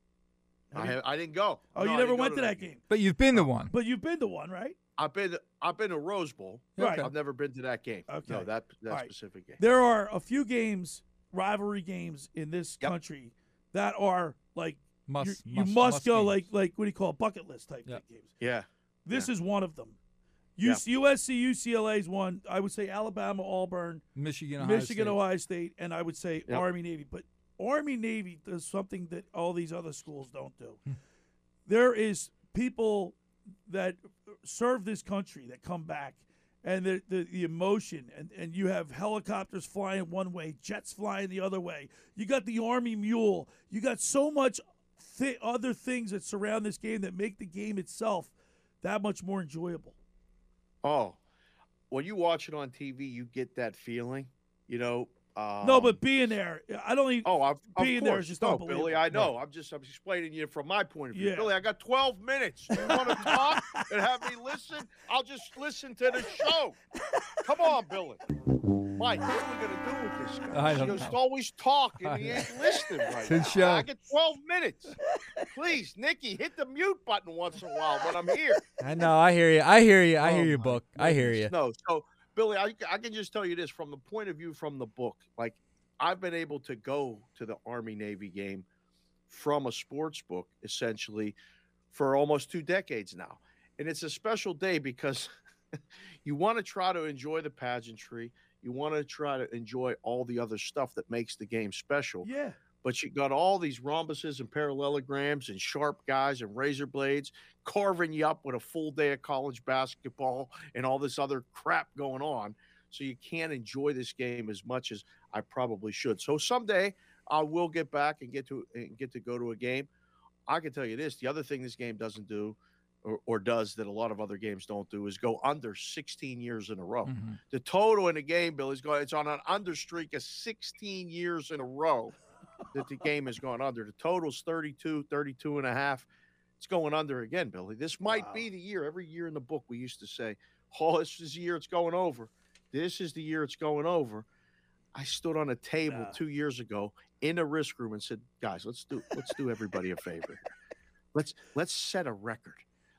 Speaker 22: I have. I didn't go.
Speaker 4: Oh,
Speaker 22: No,
Speaker 4: you never went to that game.
Speaker 5: But you've been to one.
Speaker 4: But you've been to one, right?
Speaker 22: I've been. I've been to Rose Bowl.
Speaker 4: Right.
Speaker 22: I've never been to that game.
Speaker 4: Okay.
Speaker 22: No, that that
Speaker 4: All right.
Speaker 22: specific game.
Speaker 4: There are a few games, rivalry games in this country that are like
Speaker 5: Must-
Speaker 4: you, you
Speaker 5: must-
Speaker 4: must,
Speaker 5: must
Speaker 4: go
Speaker 5: games.
Speaker 4: like like what do you call it, bucket list type games.
Speaker 22: Yeah.
Speaker 4: This
Speaker 22: Yeah.
Speaker 4: is one of them.
Speaker 22: Yeah.
Speaker 4: USC, UCLA is one. I would say Alabama, Auburn,
Speaker 5: Michigan, Ohio
Speaker 4: Michigan,
Speaker 5: State.
Speaker 4: Ohio State, and I would say
Speaker 22: Yep.
Speaker 4: Army, Navy. But Army, Navy does something that all these other schools don't do.
Speaker 5: Hmm.
Speaker 4: there is people that serve this country that come back, and the the, the emotion, and, and you have helicopters flying one way, jets flying the other way. You got the Army Mule. You got so much thi- other things that surround this game that make the game itself that much more enjoyable.
Speaker 22: Oh, when you watch it on TV, you get that feeling. You know. Um,
Speaker 4: no, but being there, I don't even.
Speaker 22: Oh, I've,
Speaker 4: being there is just
Speaker 22: no,
Speaker 4: unbelievable.
Speaker 22: Billy. I know. I'm just I'm explaining you from my point of view.
Speaker 4: Yeah.
Speaker 22: Billy, I got 12 minutes. You want to talk and have me listen? I'll just listen to the show. Come on, Billy. Mike, what are we gonna do with this guy?
Speaker 5: I don't
Speaker 22: He's
Speaker 5: know.
Speaker 22: always talking. He ain't listening right
Speaker 5: It's
Speaker 22: now.
Speaker 5: show.
Speaker 22: I get 12 minutes. Please, Nikki, hit the mute button once in a while when I'm here.
Speaker 23: I know. I hear you. I hear you. I
Speaker 22: Oh
Speaker 23: hear your
Speaker 22: my
Speaker 23: book. I hear you.
Speaker 22: No, so Billy, I, I can just tell you this from the point of view from the book. Like I've been able to go to the Army Navy game from a sports book essentially for almost two decades now, and it's a special day because you want to try to enjoy the pageantry. You want to try to enjoy all the other stuff that makes the game special
Speaker 4: Yeah.
Speaker 22: but you got all these rhombuses and parallelograms and sharp guys and razor blades carving you up with a full day of college basketball and all this other crap going on. So you can't enjoy this game as much as I probably should. So someday I will get back and get to and get to go to a game. I can tell you this: the other thing this game doesn't do, or, or does that a lot of other games don't do, is go under 16 years in a row.
Speaker 5: Mm-hmm.
Speaker 22: The total in the game, Bill, is going. It's on an under streak of 16 years in a row that the game has gone under. The total's 32, 32 and a half. It's going under again, Billy. This might be the year. Every year in the book, we used to say, "Oh, this is the year it's going over. This is the year it's going over." I stood on a table two years ago in a risk room and said, "Guys, let's do let's do everybody a favor. Let's let's set a record.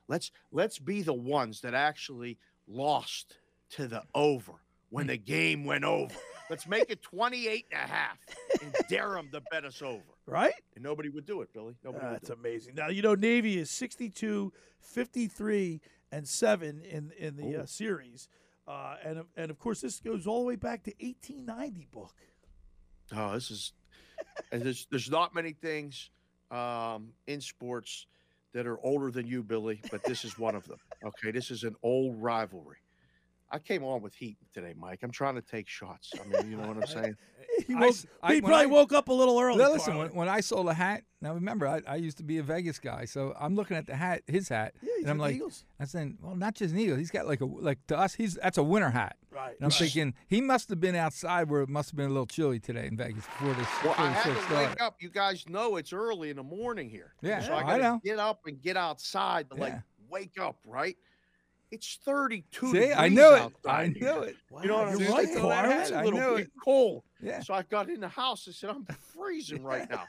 Speaker 22: Let's let's be the ones that actually lost to the over when the game went over. Let's make it 28 and a half and dare them to bet us over.
Speaker 4: Right?
Speaker 22: And nobody would do it, Billy. Nobody would
Speaker 4: That's
Speaker 22: do it.
Speaker 4: amazing. Now, you know, Navy is 62, 53, and 7 in, in the uh, series. Uh, and, and of course, this goes all the way back to 1890 book.
Speaker 22: Oh, this is there's there's not many things um, in sports that are older than you, Billy, but this is one of them. Okay, this is an old rivalry. I came on with heat today, Mike. I'm trying to take shots. I mean, you know what I'm saying?
Speaker 4: He, woke,
Speaker 5: s- I-
Speaker 4: he
Speaker 5: when
Speaker 4: probably
Speaker 5: I-
Speaker 4: woke up a little early.
Speaker 5: Now, listen, when, when I saw the hat, now remember, I, I used to be a Vegas guy, so I'm looking at the hat, his hat,
Speaker 4: he's
Speaker 5: and I'm like,
Speaker 4: Eagles.
Speaker 5: I'm saying, well, not just an eagle. He's got like a like to us, he's that's a winter hat.
Speaker 4: Right.
Speaker 5: And I'm
Speaker 4: Right.
Speaker 5: thinking he must have been outside where it must have been a little chilly today in Vegas before this.
Speaker 22: Well,
Speaker 5: before
Speaker 22: I
Speaker 5: the
Speaker 22: had
Speaker 5: show
Speaker 22: to
Speaker 5: started.
Speaker 22: wake up. You guys know it's early in the morning here.
Speaker 5: Yeah,
Speaker 22: so I
Speaker 5: I
Speaker 22: got to
Speaker 5: know.
Speaker 22: get up and get outside to like wake up. Right? It's 32
Speaker 5: See,
Speaker 22: degrees
Speaker 5: I knew it. I
Speaker 22: here.
Speaker 5: knew it.
Speaker 22: You know what
Speaker 4: Wow,
Speaker 22: I'm
Speaker 4: you're
Speaker 22: saying?
Speaker 4: right,
Speaker 22: It's a
Speaker 4: Carl.
Speaker 22: It's a
Speaker 5: I
Speaker 22: little
Speaker 5: knew
Speaker 22: bit
Speaker 5: it.
Speaker 22: cold.
Speaker 5: Yeah.
Speaker 22: So I got in the house. I said, I'm freezing right now.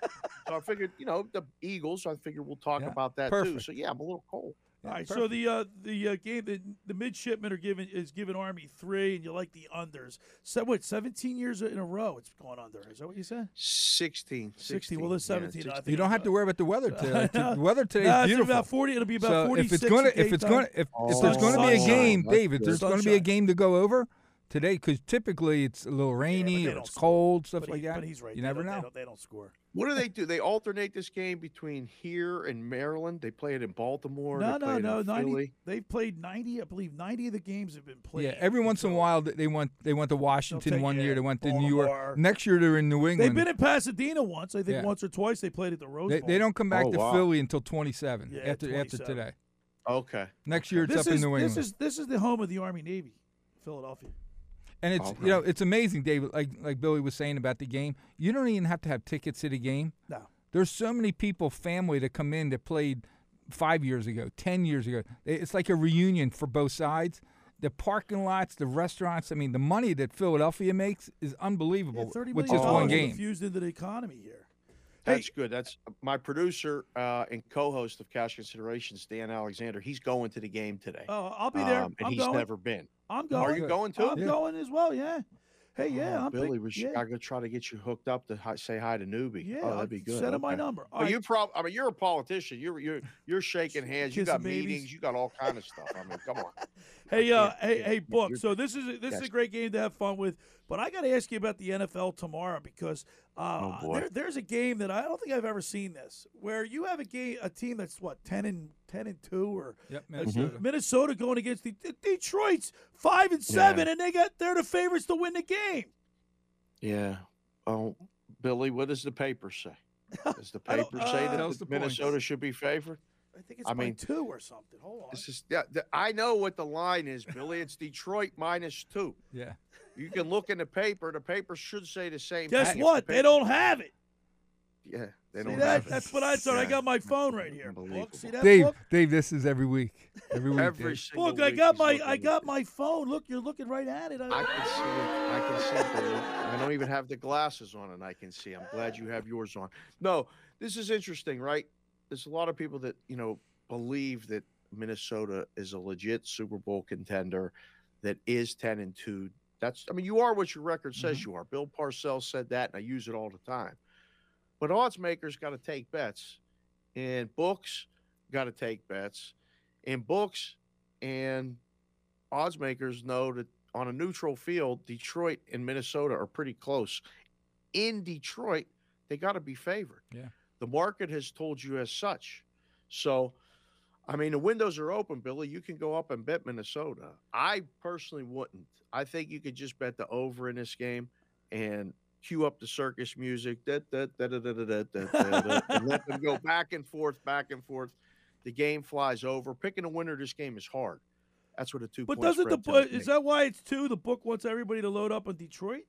Speaker 22: so I figured, you know, the Eagles. I figured we'll talk
Speaker 5: Yeah,
Speaker 22: about that too. So yeah, I'm a little cold.
Speaker 4: All right, so the uh, the uh, game the, the midshipmen are given is giving Army three, and you like the unders. So what? Seventeen years in a row, it's going under. Is that what you said?
Speaker 22: 16.
Speaker 4: 16. Well, there's
Speaker 22: yeah,
Speaker 4: 17. I
Speaker 22: 16.
Speaker 5: You don't have to
Speaker 4: uh,
Speaker 5: worry about the weather today. the weather today
Speaker 4: Nah,
Speaker 5: is
Speaker 4: it's
Speaker 5: beautiful.
Speaker 4: about 40 it'll be about
Speaker 5: so if it's going to if it's going
Speaker 4: Town.
Speaker 5: to if, if
Speaker 22: Oh,
Speaker 5: there's going to be a game,
Speaker 22: that's
Speaker 5: Dave, if
Speaker 22: good.
Speaker 5: there's going to be a game to go over, today because typically it's a little rainy
Speaker 4: they
Speaker 5: or it's
Speaker 4: score.
Speaker 5: cold, stuff
Speaker 4: But
Speaker 5: like
Speaker 4: he-
Speaker 5: that.
Speaker 4: but he's right.
Speaker 5: You
Speaker 4: They
Speaker 5: never
Speaker 4: don't- they
Speaker 5: know.
Speaker 4: don't- They don't score.
Speaker 22: What do they do? They alternate this game between here and Maryland. They play it in Baltimore.
Speaker 4: No, no, no. Ninety. They've played ninety. I believe ninety of the games have been played.
Speaker 5: Yeah, every once in a while they went they went to Washington
Speaker 4: take-
Speaker 5: one
Speaker 4: yeah,
Speaker 5: year, they went to New York. Next year they're in New England.
Speaker 4: They've been in Pasadena once. I think
Speaker 5: Yeah.
Speaker 4: once or twice they played at the Rose
Speaker 5: they,
Speaker 4: Bowl.
Speaker 5: they don't come back
Speaker 22: Oh,
Speaker 5: to
Speaker 22: wow.
Speaker 5: Philly until 27
Speaker 4: Yeah,
Speaker 5: after after today.
Speaker 22: Okay.
Speaker 5: Next year it's
Speaker 4: this
Speaker 5: up
Speaker 4: is,
Speaker 5: in New England.
Speaker 4: This is this is the home of the Army Navy, Philadelphia.
Speaker 5: And it's you know it's amazing, David. Like like Billy was saying about the game, you don't even have to have tickets to the game.
Speaker 4: No.
Speaker 5: There's so many people, family that come in that played five years ago, ten years ago. It's like a reunion for both sides. The parking lots, the restaurants. I mean, the money that Philadelphia makes is unbelievable
Speaker 4: Thirty
Speaker 5: with
Speaker 4: million
Speaker 5: just one game.
Speaker 4: infused into the economy here.
Speaker 22: That's good. That's my producer uh, and co-host of Cash Considerations, Dan Alexander. He's going to the game today.
Speaker 4: Oh, I'll be there.
Speaker 22: Um, and
Speaker 4: I'm
Speaker 22: he's
Speaker 4: going.
Speaker 22: never been.
Speaker 4: I'm going.
Speaker 22: Are you going too?
Speaker 4: I'm going as well. Yeah. Hey, yeah.
Speaker 22: Oh,
Speaker 4: I'm
Speaker 22: Billy, we
Speaker 4: yeah.
Speaker 22: I gotta try to get you hooked up to hi, say hi to newbie.
Speaker 4: Yeah,
Speaker 22: oh, that'd be good.
Speaker 4: send him my number. All
Speaker 22: But
Speaker 4: right.
Speaker 22: you prob I mean, you're a politician. You're you're you're shaking hands. You got
Speaker 4: babies.
Speaker 22: meetings. You got all kind of stuff. I mean, come on.
Speaker 4: Hey, uh, hey, hey, book. So this is a, this is a great game to have fun with. But I got to ask you about the NFL tomorrow because uh,
Speaker 22: Oh,
Speaker 4: there, there's a game that I don't think I've ever seen this where you have a game, a team that's what ten and ten and two, or
Speaker 5: Yep, Minnesota.
Speaker 4: Minnesota going against the, the Detroit's five and seven, and they got they're the favorites to win the game.
Speaker 22: Yeah. Oh, Billy, what does the paper say? Does the
Speaker 4: I
Speaker 22: paper say
Speaker 4: uh,
Speaker 22: that
Speaker 5: Tells
Speaker 22: the
Speaker 5: the points.
Speaker 22: Minnesota should be favored?
Speaker 4: I think it's
Speaker 22: I
Speaker 4: by
Speaker 22: mean,
Speaker 4: two or something. Hold on.
Speaker 22: This is yeah, the, I know what the line is, Billy. It's Detroit minus two.
Speaker 5: Yeah.
Speaker 22: You can look in the paper. The paper should say the same.
Speaker 4: Guess
Speaker 22: thing.
Speaker 4: What?
Speaker 22: the
Speaker 4: They don't have it.
Speaker 22: Yeah, they
Speaker 4: See
Speaker 22: don't
Speaker 4: that?
Speaker 22: have it.
Speaker 4: That's what I thought. I got my phone right here. Book. See that?
Speaker 5: Dave,
Speaker 4: book?
Speaker 5: Dave, this is every week. Every week.
Speaker 22: Every
Speaker 5: Dave.
Speaker 22: single
Speaker 4: Look, I got my I got my phone. Look, you're looking right at it.
Speaker 22: I can see it. I can see it. Billy. I don't even have the glasses on, and I can see. I'm glad you have yours on. No, this is interesting, right? There's a lot of people that you know believe that Minnesota is a legit Super Bowl contender that is ten and two. That's I mean, you are what your record says mm-hmm. you are. Bill Parcells said that, and I use it all the time. But odds makers got to take bets, and books got to take bets, and books and odds makers know that on a neutral field, Detroit and Minnesota are pretty close. In Detroit, they got to be favored.
Speaker 5: Yeah.
Speaker 22: The market has told you as such. So, I mean, the windows are open, Billy. You can go up and bet Minnesota. I personally wouldn't. I think you could just bet the over in this game and cue up the circus music, da, da, da, da, da, da, da, da, da, da, and let them go back and forth, back and forth. The game flies over. Picking a winner this game is hard. That's what a two.
Speaker 4: But doesn't the book? Is that why it's two? The book wants everybody to load up on Detroit.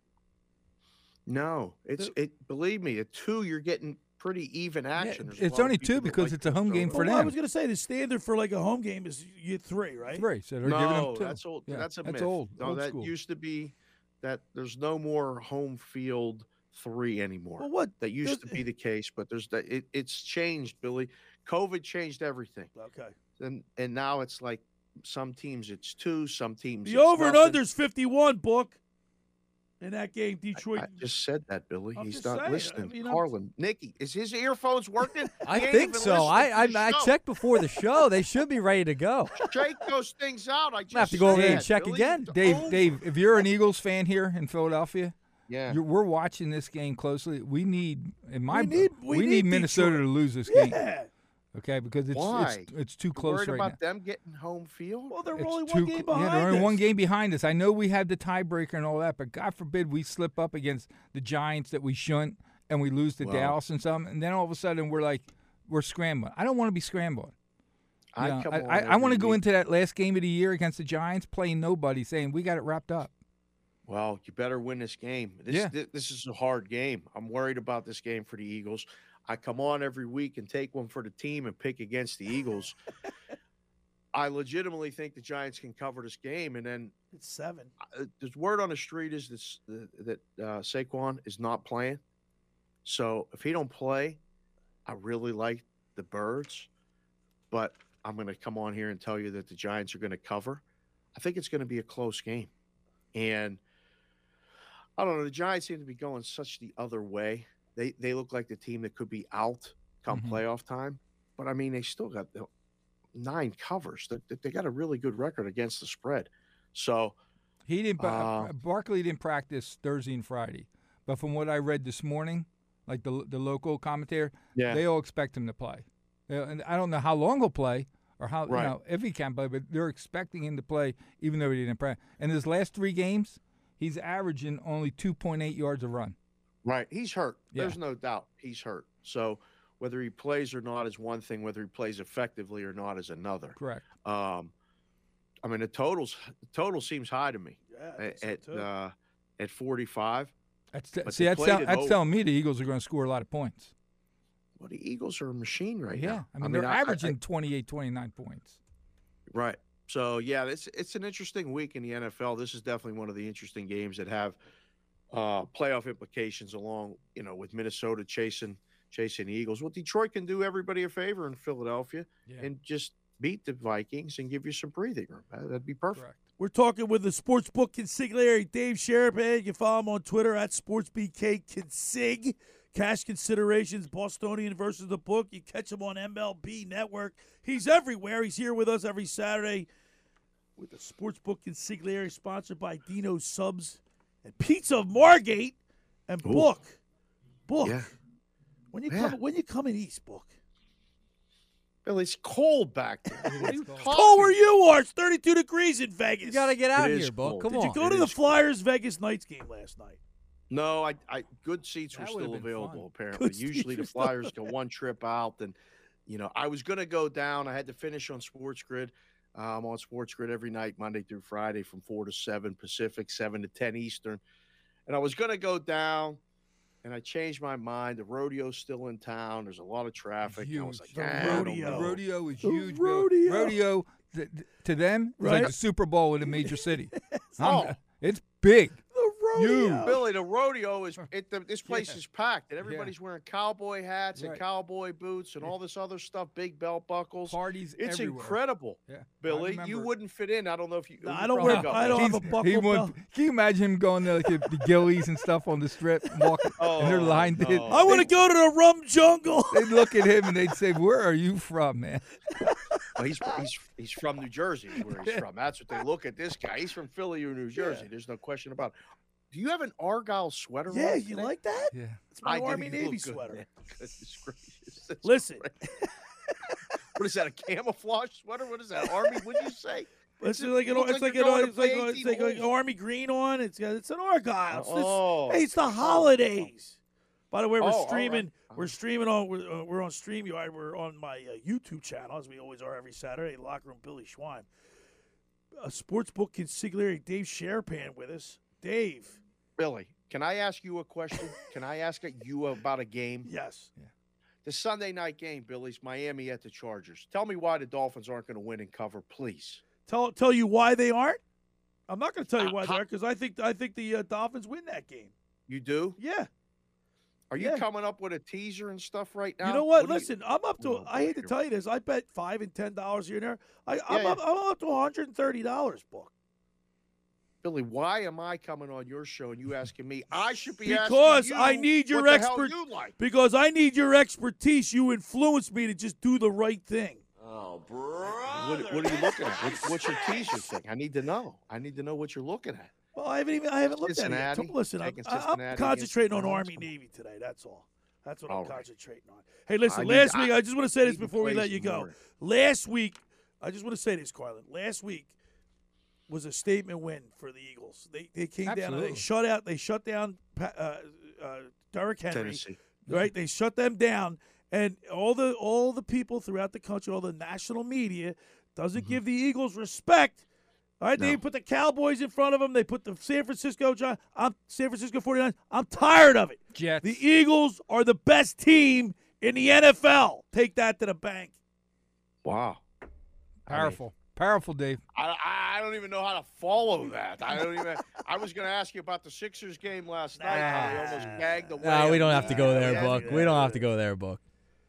Speaker 22: No, it's it. Believe me, at two you're getting pretty even action. There's a
Speaker 5: it's only two because
Speaker 22: like
Speaker 5: it's a home game for
Speaker 4: Well, I was gonna say the standard for like a home game is you get three, right?
Speaker 5: Three, so they're giving them
Speaker 22: No,
Speaker 5: two.
Speaker 22: that's old.
Speaker 5: Yeah,
Speaker 22: that's a
Speaker 5: that's
Speaker 22: myth.
Speaker 5: old.
Speaker 22: No,
Speaker 5: old
Speaker 22: that
Speaker 5: school.
Speaker 22: used to be that. There's no more home field three anymore.
Speaker 4: Well, what
Speaker 22: that used to be the case, but there's that. It, it's changed, Billy. COVID changed everything,
Speaker 4: Okay.
Speaker 22: and and now it's like some teams it's two, some teams
Speaker 4: The
Speaker 22: it's
Speaker 4: over and
Speaker 22: nothing.
Speaker 4: under's fifty-one. Book. In that game, Detroit.
Speaker 22: I just said that, Billy.
Speaker 4: I'm
Speaker 22: He's not
Speaker 4: saying, I
Speaker 22: listening.
Speaker 4: mean,
Speaker 22: Carlin, Nikki, is his earphones working?
Speaker 23: I think so. I I, I checked before the show. They should be ready to go.
Speaker 22: Shake those things out. I just
Speaker 23: have to go over there and check
Speaker 22: Billy.
Speaker 23: again.
Speaker 5: Dave,
Speaker 22: Oh,
Speaker 5: Dave, if you're an Eagles fan here in Philadelphia,
Speaker 22: Yeah.
Speaker 5: you're, we're watching this game closely. We need, in my,
Speaker 4: We need- we
Speaker 5: we
Speaker 4: need
Speaker 5: need Minnesota
Speaker 4: Detroit.
Speaker 5: to lose this game.
Speaker 4: Yeah.
Speaker 5: Okay, because it's
Speaker 22: Why?
Speaker 5: it's it's too
Speaker 22: You
Speaker 5: close
Speaker 22: worried
Speaker 5: right
Speaker 22: about
Speaker 5: now.
Speaker 22: them getting home field?
Speaker 4: Well, they're
Speaker 5: It's
Speaker 4: only
Speaker 5: too
Speaker 4: one game
Speaker 5: cl-
Speaker 4: behind
Speaker 5: yeah, they're only one game behind us. I know we had the tiebreaker and all that, but God forbid we slip up against the Giants that we shouldn't, and we lose to
Speaker 22: Well-
Speaker 5: Dallas and something, and then all of a sudden we're like we're scrambling. I don't want to be scrambling. You
Speaker 22: I
Speaker 5: know,
Speaker 22: come
Speaker 5: I, I, I want to go into that last game of the year against the Giants playing nobody, saying we got it wrapped up.
Speaker 22: Well, you better win this game. This,
Speaker 5: Yeah.
Speaker 22: thi- this is a hard game. I'm worried about this game for the Eagles. I come on every week and take one for the team and pick against the Eagles. I legitimately think the Giants can cover this game, and then
Speaker 4: It's seven.
Speaker 22: uh, there's word on the street is this, uh, that uh, Saquon is not playing. So if he don't play, I really like the Birds, but I'm going to come on here and tell you that the Giants are going to cover. I think it's going to be a close game, and I don't know. The Giants seem to be going such the other way. They they look like the team that could be out come
Speaker 5: Mhm.
Speaker 22: playoff time, but I mean they still got the nine covers. They, they got a really good record against the spread. So
Speaker 5: He didn't. Uh, Barkley didn't practice Thursday and Friday, but from what I read this morning, like the the local commentator,
Speaker 22: Yeah.
Speaker 5: they all expect him to play. And I don't know how long he'll play or how
Speaker 22: Right.
Speaker 5: you know if he can play, but they're expecting him to play even though he didn't practice. And his last three games, he's averaging only 2.8 yards a run.
Speaker 22: Right. He's hurt.
Speaker 5: Yeah.
Speaker 22: There's no doubt he's hurt. So whether he plays or not is one thing. Whether he plays effectively or not is another.
Speaker 5: Correct.
Speaker 22: Um, I mean the totals. The total seems high to me.
Speaker 4: Yeah,
Speaker 22: at
Speaker 4: so,
Speaker 22: at, uh, at 45.
Speaker 5: That's
Speaker 22: But
Speaker 5: see that's tell, that's telling me the Eagles are going to score a lot of points.
Speaker 22: Well, the Eagles are a machine right
Speaker 5: yeah,
Speaker 22: now.
Speaker 5: I mean, they're
Speaker 22: I- I-
Speaker 5: averaging 28, 29 points.
Speaker 22: Right. So yeah, it's it's an interesting week in the NFL. This is definitely one of the interesting games that have uh, playoff implications, along you know with Minnesota chasing chasing Eagles. Well, Detroit can do everybody a favor in Philadelphia and just beat the Vikings and give you some breathing room. That- That'd be perfect.
Speaker 4: We're talking with the sportsbook consigliere Dave Sharapan. You can follow him on Twitter at SportsBKConsig. Cash considerations, Bostonian versus the book. You catch him on MLB Network. He's everywhere. He's here with us every Saturday with the sportsbook consigliere, sponsored by Dino Subs and Pizza of Margate and
Speaker 22: Ooh.
Speaker 4: Book. Book.
Speaker 22: Yeah.
Speaker 4: When you
Speaker 22: Yeah.
Speaker 4: come when you come in East Book.
Speaker 22: Bill, it's cold back there. What are you talking
Speaker 4: Cold where you are. It's 32 degrees in Vegas. You
Speaker 23: gotta get out
Speaker 22: It
Speaker 23: here,
Speaker 22: is
Speaker 23: Buck.
Speaker 22: cold.
Speaker 23: Come
Speaker 4: Did
Speaker 23: on.
Speaker 4: you go
Speaker 22: It
Speaker 4: to the
Speaker 22: is
Speaker 4: Flyers Vegas Knights game last night?
Speaker 22: No, I, I good seats were
Speaker 5: That would've
Speaker 22: still available.
Speaker 5: fun.
Speaker 22: Apparently,
Speaker 4: Good
Speaker 22: usually the Flyers go one trip out, and you know I was gonna go down. I had to finish on Sports Grid. I'm on Sports Grid every night, Monday through Friday, from four to seven Pacific, seven to ten Eastern. And I was gonna go down, and I changed my mind. The rodeo's still in town. There's a lot of traffic. I was like,
Speaker 5: The
Speaker 22: "Ah, I don't
Speaker 5: rodeo.
Speaker 22: know."
Speaker 5: The rodeo is
Speaker 4: The
Speaker 5: huge. Bill.
Speaker 4: rodeo.
Speaker 5: Rodeo th- th- to them is like
Speaker 4: Right.
Speaker 5: the Super Bowl in a major city.
Speaker 22: Oh.
Speaker 5: It's big.
Speaker 4: The rodeo.
Speaker 22: Billy, the rodeo is it, the, this place
Speaker 5: Yeah.
Speaker 22: is packed, and everybody's wearing cowboy hats and cowboy boots and all this other stuff, big belt buckles.
Speaker 5: Parties
Speaker 22: It's
Speaker 5: everywhere.
Speaker 22: incredible,
Speaker 5: Yeah,
Speaker 22: Billy. You wouldn't fit in. I don't know if you.
Speaker 4: No, I don't wear-
Speaker 22: got
Speaker 4: I don't
Speaker 22: one.
Speaker 4: have a buckle
Speaker 5: he would,
Speaker 4: belt.
Speaker 5: can you imagine him going there like the, the Gilley's and stuff on the strip and walking, oh, and they're
Speaker 22: Oh,
Speaker 5: lined in?
Speaker 4: I want to go to the rum jungle.
Speaker 5: They'd look at him and they'd say, "Where are you from, man?"
Speaker 22: Well, he's he's he's from New Jersey, is where he's from. That's what they look at this guy. He's from Philly or New Jersey. There's no question about. it. Do you have an Argyle sweater?
Speaker 4: yeah,
Speaker 22: on
Speaker 4: you
Speaker 22: today?
Speaker 4: like that?
Speaker 5: Yeah.
Speaker 4: It's my
Speaker 22: I.
Speaker 4: Army Navy sweater.
Speaker 22: Goodness gracious. That's
Speaker 4: Listen,
Speaker 22: what is that? A camouflage sweater? What is that? Army? What'd you say?
Speaker 4: it's
Speaker 22: it-
Speaker 4: like an, it's
Speaker 22: like
Speaker 4: like, an, it's like, it's like an army green on. It's got it's an Argyle. It's this-
Speaker 22: Oh.
Speaker 4: hey, it's the holidays. By the way, we're
Speaker 22: Oh, all right.
Speaker 4: streaming. We're streaming on. We're, uh, we're on Streamyard. We're on my uh, YouTube channel, as we always are every Saturday. Locker room Billy Schwein. A sportsbook consigliere Dave Sharapan with us. Dave.
Speaker 22: Billy, can I ask you a question? Can I ask you about a game?
Speaker 4: Yes. Yeah.
Speaker 22: The Sunday night game, Billy's Miami at the Chargers. Tell me why the Dolphins aren't going to win and cover, please.
Speaker 4: Tell tell you why they aren't. I'm not going to tell you
Speaker 22: Uh,
Speaker 4: why they aren't because I think I think the uh, Dolphins win that game.
Speaker 22: You do?
Speaker 4: Yeah.
Speaker 22: Are you
Speaker 4: Yeah.
Speaker 22: coming up with a teaser and stuff right now?
Speaker 4: You know what?
Speaker 22: do you-
Speaker 4: Listen, I'm up to.
Speaker 22: Oh,
Speaker 4: I hate to tell you this. I bet five and ten dollars here and there. I, I'm,
Speaker 22: Yeah,
Speaker 4: up, I'm up to 130 dollars, book.
Speaker 22: Billy, why am I coming on your show and you asking me? I should be asking
Speaker 4: Because
Speaker 22: you
Speaker 4: I need your
Speaker 22: what the hell
Speaker 4: expert.
Speaker 22: you like.
Speaker 4: Because I need your expertise. You influence me to just do the right thing.
Speaker 22: Oh, bro. What, what are you looking at? What, what's your teaser thing? I need to know. I need to know what you're looking at.
Speaker 4: Well, I haven't even. I haven't looked at it. Yet. Listen, I'm, I- I'm concentrating on Army Navy today. That's all. That's what
Speaker 22: All
Speaker 4: I'm
Speaker 22: right.
Speaker 4: concentrating on. Hey, listen.
Speaker 22: I
Speaker 4: last
Speaker 22: I
Speaker 4: week, I just want to say this before we let you go.
Speaker 22: more.
Speaker 4: Last week, I just want to say this, Carlin. Last week was a statement win for the Eagles. They they came down. They shut out. They shut down Pa- uh, uh, Derrick Henry.
Speaker 22: Tennessee.
Speaker 4: Right? They shut them down, and all the all the people throughout the country, all the national media, doesn't
Speaker 22: Mm-hmm.
Speaker 4: give the Eagles respect. All right, they put the Cowboys in front of them. They put the San Francisco Giants. I'm San Francisco 49ers. I'm tired of it.
Speaker 5: Jets.
Speaker 4: The Eagles are the best team in the NFL. Take that to the bank.
Speaker 22: Wow.
Speaker 5: Powerful, powerful, Dave.
Speaker 22: I, I don't even know how to follow that. I don't even. I was going to ask you about the Sixers game last night. How they almost gagged away.
Speaker 23: No, we don't have to go there,
Speaker 22: Yeah,
Speaker 23: Buck. We don't have to go there, Buck.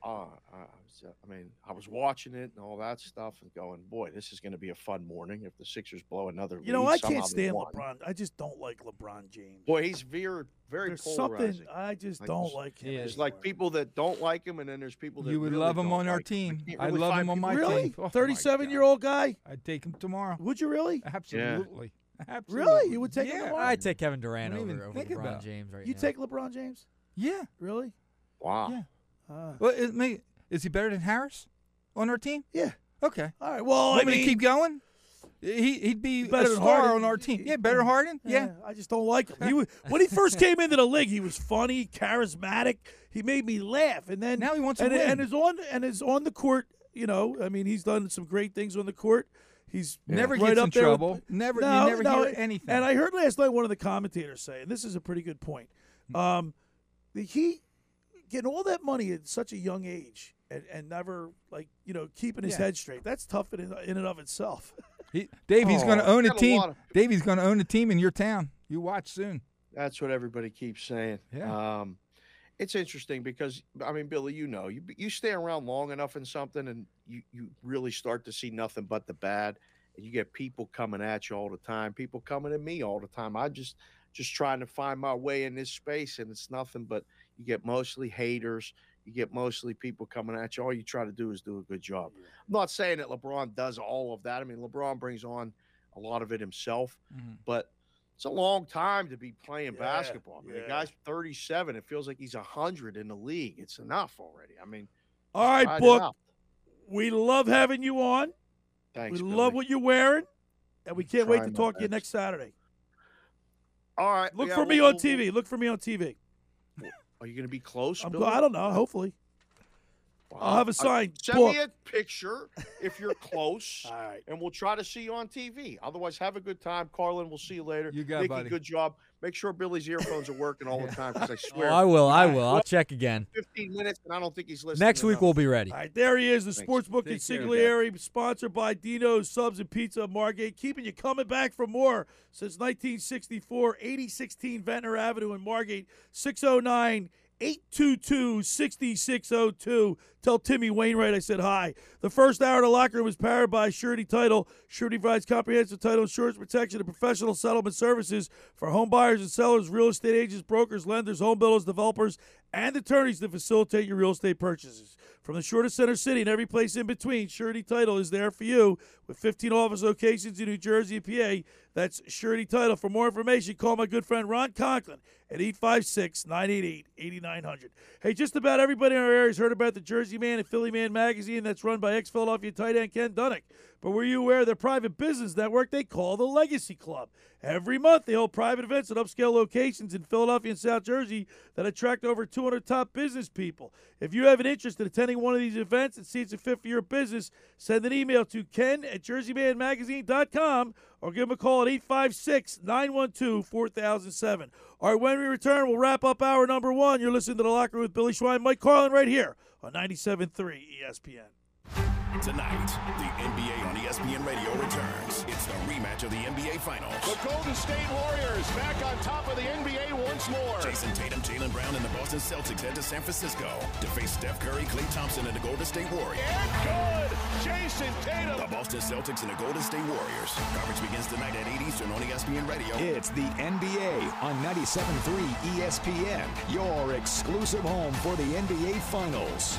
Speaker 22: Uh, I, was, uh, I mean, I was watching it and all that stuff and going, boy, this is going to be a fun morning if the Sixers blow another
Speaker 4: You know. I can't
Speaker 22: they
Speaker 4: stand
Speaker 22: won.
Speaker 4: LeBron. I just don't like LeBron James.
Speaker 22: Boy, he's very, very
Speaker 4: There's
Speaker 22: polarizing.
Speaker 4: something I just
Speaker 22: Like,
Speaker 4: don't like him.
Speaker 22: There's like people that don't like him, and then there's people that
Speaker 5: You would
Speaker 22: really
Speaker 5: love him on our
Speaker 22: like him. I
Speaker 5: team.
Speaker 22: can't
Speaker 5: I'd love him on my
Speaker 4: Really?
Speaker 5: team. Oh, my
Speaker 4: 37 year old guy?
Speaker 5: I'd take him tomorrow.
Speaker 4: Would you really?
Speaker 5: Absolutely.
Speaker 4: absolutely Really? You would take
Speaker 5: Yeah.
Speaker 4: LeBron?
Speaker 6: I'd take Kevin Durant over,
Speaker 5: even
Speaker 6: over
Speaker 5: think
Speaker 6: LeBron
Speaker 5: about.
Speaker 6: James right
Speaker 4: You
Speaker 6: now.
Speaker 4: take LeBron James?
Speaker 5: Yeah.
Speaker 4: Really?
Speaker 22: Wow.
Speaker 5: Yeah.
Speaker 4: Uh,
Speaker 5: Well, is, may, is he better than Harris on our team?
Speaker 4: Yeah.
Speaker 5: Okay.
Speaker 4: All right. Well,
Speaker 5: Want
Speaker 4: I
Speaker 5: me
Speaker 4: mean,
Speaker 5: to keep going? He he'd be
Speaker 4: better
Speaker 5: a star
Speaker 4: Harden.
Speaker 5: on our team. Yeah, better Harden. Yeah.
Speaker 4: I just don't like him. He was, when he first came into the league, he was funny, charismatic. He made me laugh, and then
Speaker 5: Now he wants to
Speaker 4: and,
Speaker 5: win.
Speaker 4: and is on and is on the court. You know, I mean, he's done some great things on the court. He's
Speaker 5: Never
Speaker 4: right
Speaker 5: gets
Speaker 4: up
Speaker 5: in
Speaker 4: with-
Speaker 5: trouble. Never-
Speaker 4: No,
Speaker 5: never
Speaker 4: no,
Speaker 5: anything.
Speaker 4: And I heard last night one of the commentators say, and this is a pretty good point. Um, that he getting all that money at such a young age and, and never like you know keeping his
Speaker 5: Yeah.
Speaker 4: head straight. That's tough in, in and of itself.
Speaker 5: He, Dave, he's going to
Speaker 22: Oh,
Speaker 5: own a
Speaker 22: got a
Speaker 5: team.
Speaker 22: lot of-
Speaker 5: Dave, he's going to own a team in your town. You watch soon.
Speaker 22: That's what everybody keeps saying.
Speaker 5: Yeah.
Speaker 22: Um, it's interesting because I mean, Billy, you know, you you stay around long enough in something, and you you really start to see nothing but the bad, and you get people coming at you all the time. People coming at me all the time. I just just trying to find my way in this space, and it's nothing but you get mostly haters. You get mostly people coming at you. All you try to do is do a good job. I'm not saying that LeBron does all of that. I mean, LeBron brings on a lot of it himself, mm-hmm. but it's a long time to be playing
Speaker 4: Yeah,
Speaker 22: basketball. I mean,
Speaker 4: yeah.
Speaker 22: The guy's 37. It feels like he's 100 in the league. It's enough already. I mean,
Speaker 4: All right, book. We love having you on.
Speaker 22: Thanks,
Speaker 4: we
Speaker 22: Billy.
Speaker 4: love what you're wearing, and we can't wait to talk to you next Saturday.
Speaker 22: All right.
Speaker 4: Look
Speaker 22: yeah,
Speaker 4: for me
Speaker 22: we'll-
Speaker 4: on TV. Look for me on TV.
Speaker 22: Are you going to be close?
Speaker 4: I'm go- I don't know. Hopefully, I'll have a
Speaker 22: Uh,
Speaker 4: sign.
Speaker 22: Send
Speaker 4: book.
Speaker 22: me a picture if you're close, All right. and we'll try to see you on TV. Otherwise, have a good time, Carlin. We'll see you later.
Speaker 5: You got it,
Speaker 22: Nikki,
Speaker 5: buddy.
Speaker 22: good job. Make sure Billy's earphones are working all the time because I oh, swear.
Speaker 6: Oh, I will. I will. I'll check again.
Speaker 22: 15 minutes, and I don't think he's listening.
Speaker 6: Next week
Speaker 22: enough.
Speaker 6: we'll be ready.
Speaker 4: All right, there he is, the
Speaker 22: Thanks.
Speaker 4: sports book in
Speaker 22: Take care,
Speaker 4: Siglieri, sponsored by Dino's Subs and Pizza of Margate, keeping you coming back for more since 1964, 8016 Ventnor Avenue in Margate, 609 822 6602. Tell Timmy Wainwright I said hi. The first hour of the locker room is powered by Surety Title. Surety provides comprehensive title insurance protection and professional settlement services for home buyers and sellers, real estate agents, brokers, lenders, home builders, developers, and attorneys to facilitate your real estate purchases. From the shortest center city and every place in between, Surety Title is there for you with 15 office locations in New Jersey and PA. That's Surety Title. For more information, call my good friend Ron Conklin at 856 988 8900. Hey, just about everybody in our area has heard about the Jersey Man and Philly Man magazine that's run by ex Philadelphia tight end Ken Dunek. But were you aware of their private business network they call the Legacy Club? Every month, they hold private events at upscale locations in Philadelphia and South Jersey that attract over 200 top business people. If you have an interest in attending one of these events and see it's a fit for your business, send an email to ken at jerseymanmagazine.com or give them a call at 856 912 4007. All right, when we return, we'll wrap up hour number one. You're listening to The Locker Room with Billy Schwein, Mike Carlin, right here on 97.3 ESPN.
Speaker 24: Tonight, the NBA on ESPN Radio returns. It's the rematch of the NBA Finals.
Speaker 25: The Golden State Warriors back on top of the NBA once more.
Speaker 24: Jayson Tatum, Jaylen Brown, and the Boston Celtics head to San Francisco to face Steph Curry, Klay Thompson, and the Golden State Warriors.
Speaker 25: And good. Jayson Tatum.
Speaker 24: The Boston Celtics and the Golden State Warriors. Coverage begins tonight at 8 Eastern on ESPN Radio.
Speaker 1: It's the NBA on 97.3 ESPN, your exclusive home for the NBA Finals.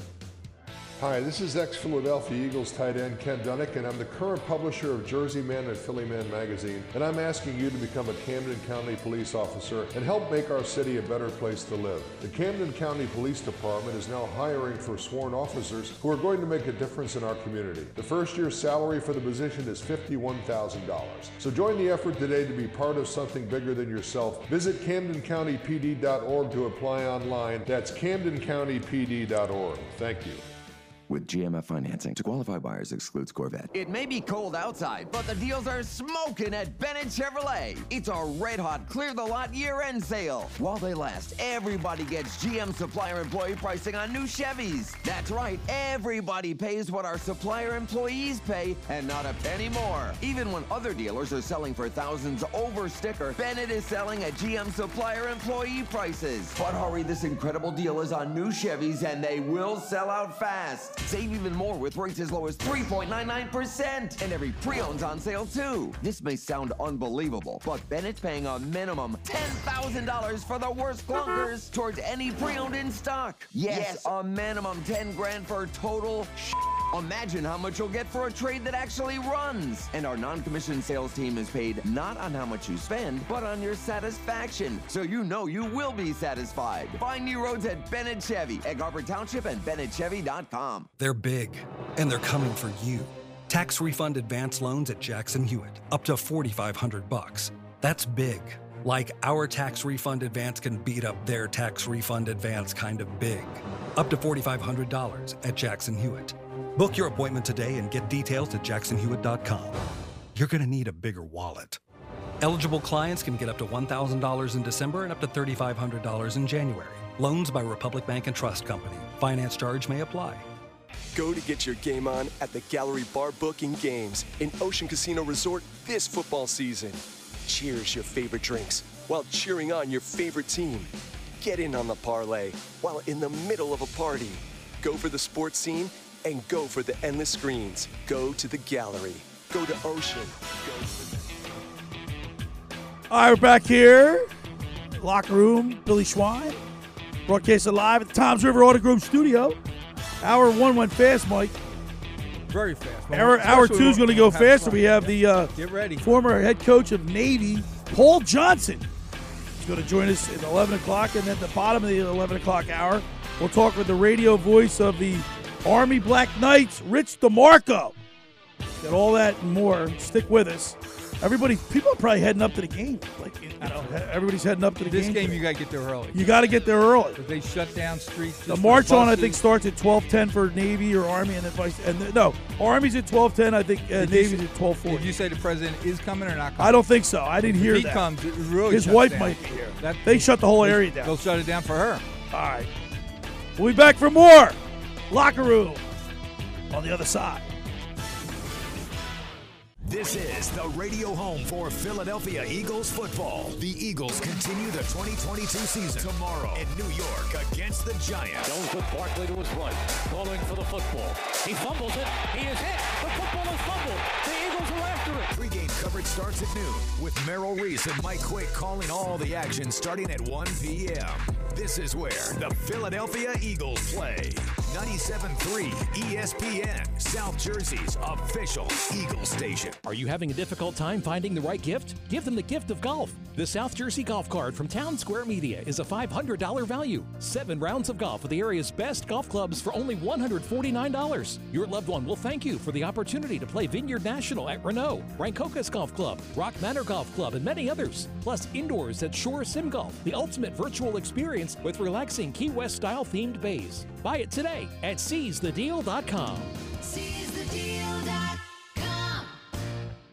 Speaker 26: Hi, this is ex-Philadelphia Eagles tight end Ken Dunek, and I'm the current publisher of Jersey Man and Philly Man magazine, and I'm asking you to become a Camden County police officer and help make our city a better place to live. The Camden County Police Department is now hiring for sworn officers who are going to make a difference in our community. The first year's salary for the position is $51,000. So join the effort today to be part of something bigger than yourself. Visit CamdenCountyPD.org to apply online. That's CamdenCountyPD.org. Thank you.
Speaker 27: With GMF financing. To qualify buyers excludes Corvette.
Speaker 28: It may be cold outside, but the deals are smoking at Bennett Chevrolet. It's our red hot clear the lot year end sale. While they last, everybody gets GM supplier employee pricing on new Chevys. That's right, everybody pays what our supplier employees pay and not a penny more. Even when other dealers are selling for thousands over sticker, Bennett is selling at GM supplier employee prices. But hurry, this incredible deal is on new Chevys and they will sell out fast. Save even more with rates as low as 3.99%. And every pre-owned's on sale too. This may sound unbelievable, but Bennett's paying a minimum $10,000 for the worst clunkers towards any pre-owned in stock. Yes, a minimum 10 grand for total Imagine how much you'll get for a trade that actually runs. And our non-commissioned sales team is paid not on how much you spend, but on your satisfaction. So you know you will be satisfied. Find new roads at Bennett Chevy, Egg Harbor Township, and BennettChevy.com.
Speaker 12: They're big, and they're coming for you. Tax refund advance loans at Jackson Hewitt, up to 4500 bucks. That's big. Like our tax refund advance can beat up their tax refund advance kind of big. Up to $4,500 at Jackson Hewitt. Book your appointment today and get details at jacksonhewitt.com. You're going to need a bigger wallet. Eligible clients can get up to $1,000 in December and up to $3,500 in January. Loans by Republic Bank and Trust Company. Finance charge may apply.
Speaker 29: Go to get your game on at the Gallery Bar Booking Games in Ocean Casino Resort this football season. Cheers your favorite drinks while cheering on your favorite team. Get in on the parlay while in the middle of a party. Go for the sports scene and go for the endless screens. Go to the gallery. Go to Ocean. Go to the-
Speaker 4: All right, we're back here. Locker room, Billy Schwein. Broadcasting live at the Tom's River Auto Group studio. Hour one went fast, Mike.
Speaker 5: Very fast. Well,
Speaker 4: Hour, hour two is going to go faster. We have the uh,
Speaker 5: Get ready.
Speaker 4: former head coach of Navy, Paul Johnson. He's going to join us at 11 o'clock. And at the bottom of the 11 o'clock hour, we'll talk with the radio voice of the Army Black Knights, Rich DeMarco. Got all that and more. Stick with us. Everybody, people are probably heading up to the game. Like, you know, everybody's heading up to the
Speaker 5: This
Speaker 4: game.
Speaker 5: This
Speaker 4: game,
Speaker 5: you got to get there early.
Speaker 4: You got to get there early.
Speaker 5: They shut down streets.
Speaker 4: The march on, I think, starts at twelve ten for Navy or Army, and then vice. And the, no, Army's at twelve ten. I think uh, Navy's
Speaker 5: say-
Speaker 4: at twelve forty.
Speaker 5: Did you say the president is coming or not coming?
Speaker 4: I don't think so. I didn't
Speaker 5: If
Speaker 4: hear
Speaker 5: he
Speaker 4: that.
Speaker 5: comes, it really
Speaker 4: His wife
Speaker 5: down.
Speaker 4: might be here.
Speaker 5: That-
Speaker 4: they shut the whole area down.
Speaker 5: They'll shut it down for her.
Speaker 4: All right. We'll be back for more locker room on the other side.
Speaker 1: This is the radio home for Philadelphia Eagles football. The Eagles continue the 2022 season tomorrow in New York against the Giants.
Speaker 14: Jones with Barkley to his right, calling for the football. He fumbles it. He is hit. The football is fumbled. The Eagles are after it.
Speaker 1: Pre-game coverage starts at noon with Merrill Reese and Mike Quick calling all the action starting at 1 p.m. This is where the Philadelphia Eagles play. 97.3 ESPN, South Jersey's official Eagle station.
Speaker 2: Are you having a difficult time finding the right gift? Give them the gift of golf. The South Jersey Golf Card from Townsquare Media is a $500 value. Seven rounds of golf with the area's best golf clubs for only $149. Your loved one will thank you for the opportunity to play Vineyard National at Renault, Rancocas Golf Club, Rock Manor Golf Club, and many others. Plus, indoors at Shore Sim Golf, the ultimate virtual experience with relaxing Key West style themed bays. Buy it today at seizethedeal.com.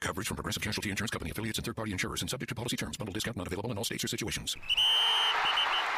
Speaker 30: Coverage from Progressive Casualty Insurance Company affiliates and third party insurers and subject to policy terms. Bundle discount not available in all states or situations.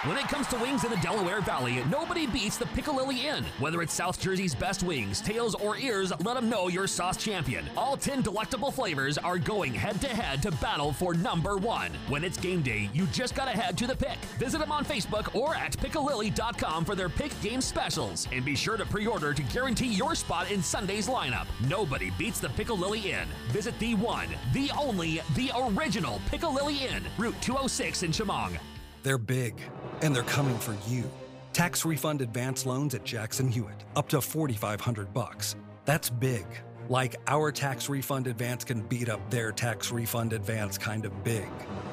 Speaker 31: When it comes to wings in the Delaware Valley, nobody beats the Piccalilli Inn. Whether it's South Jersey's best wings, tails, or ears, let them know you're sauce champion. All 10 delectable flavors are going head to head to battle for number one. When it's game day, you just gotta head to the pick. Visit them on Facebook or at piccalilli.com for their pick game specials. And be sure to pre order to guarantee your spot in Sunday's lineup. Nobody beats the Piccalilli Inn. Visit the one, the only, the original Piccalilli Inn, Route 206 in Shamong.
Speaker 12: They're big, and they're coming for you. Tax refund advance loans at Jackson Hewitt, up to 4500 bucks. That's big. Like our tax refund advance can beat up their tax refund advance kind of big.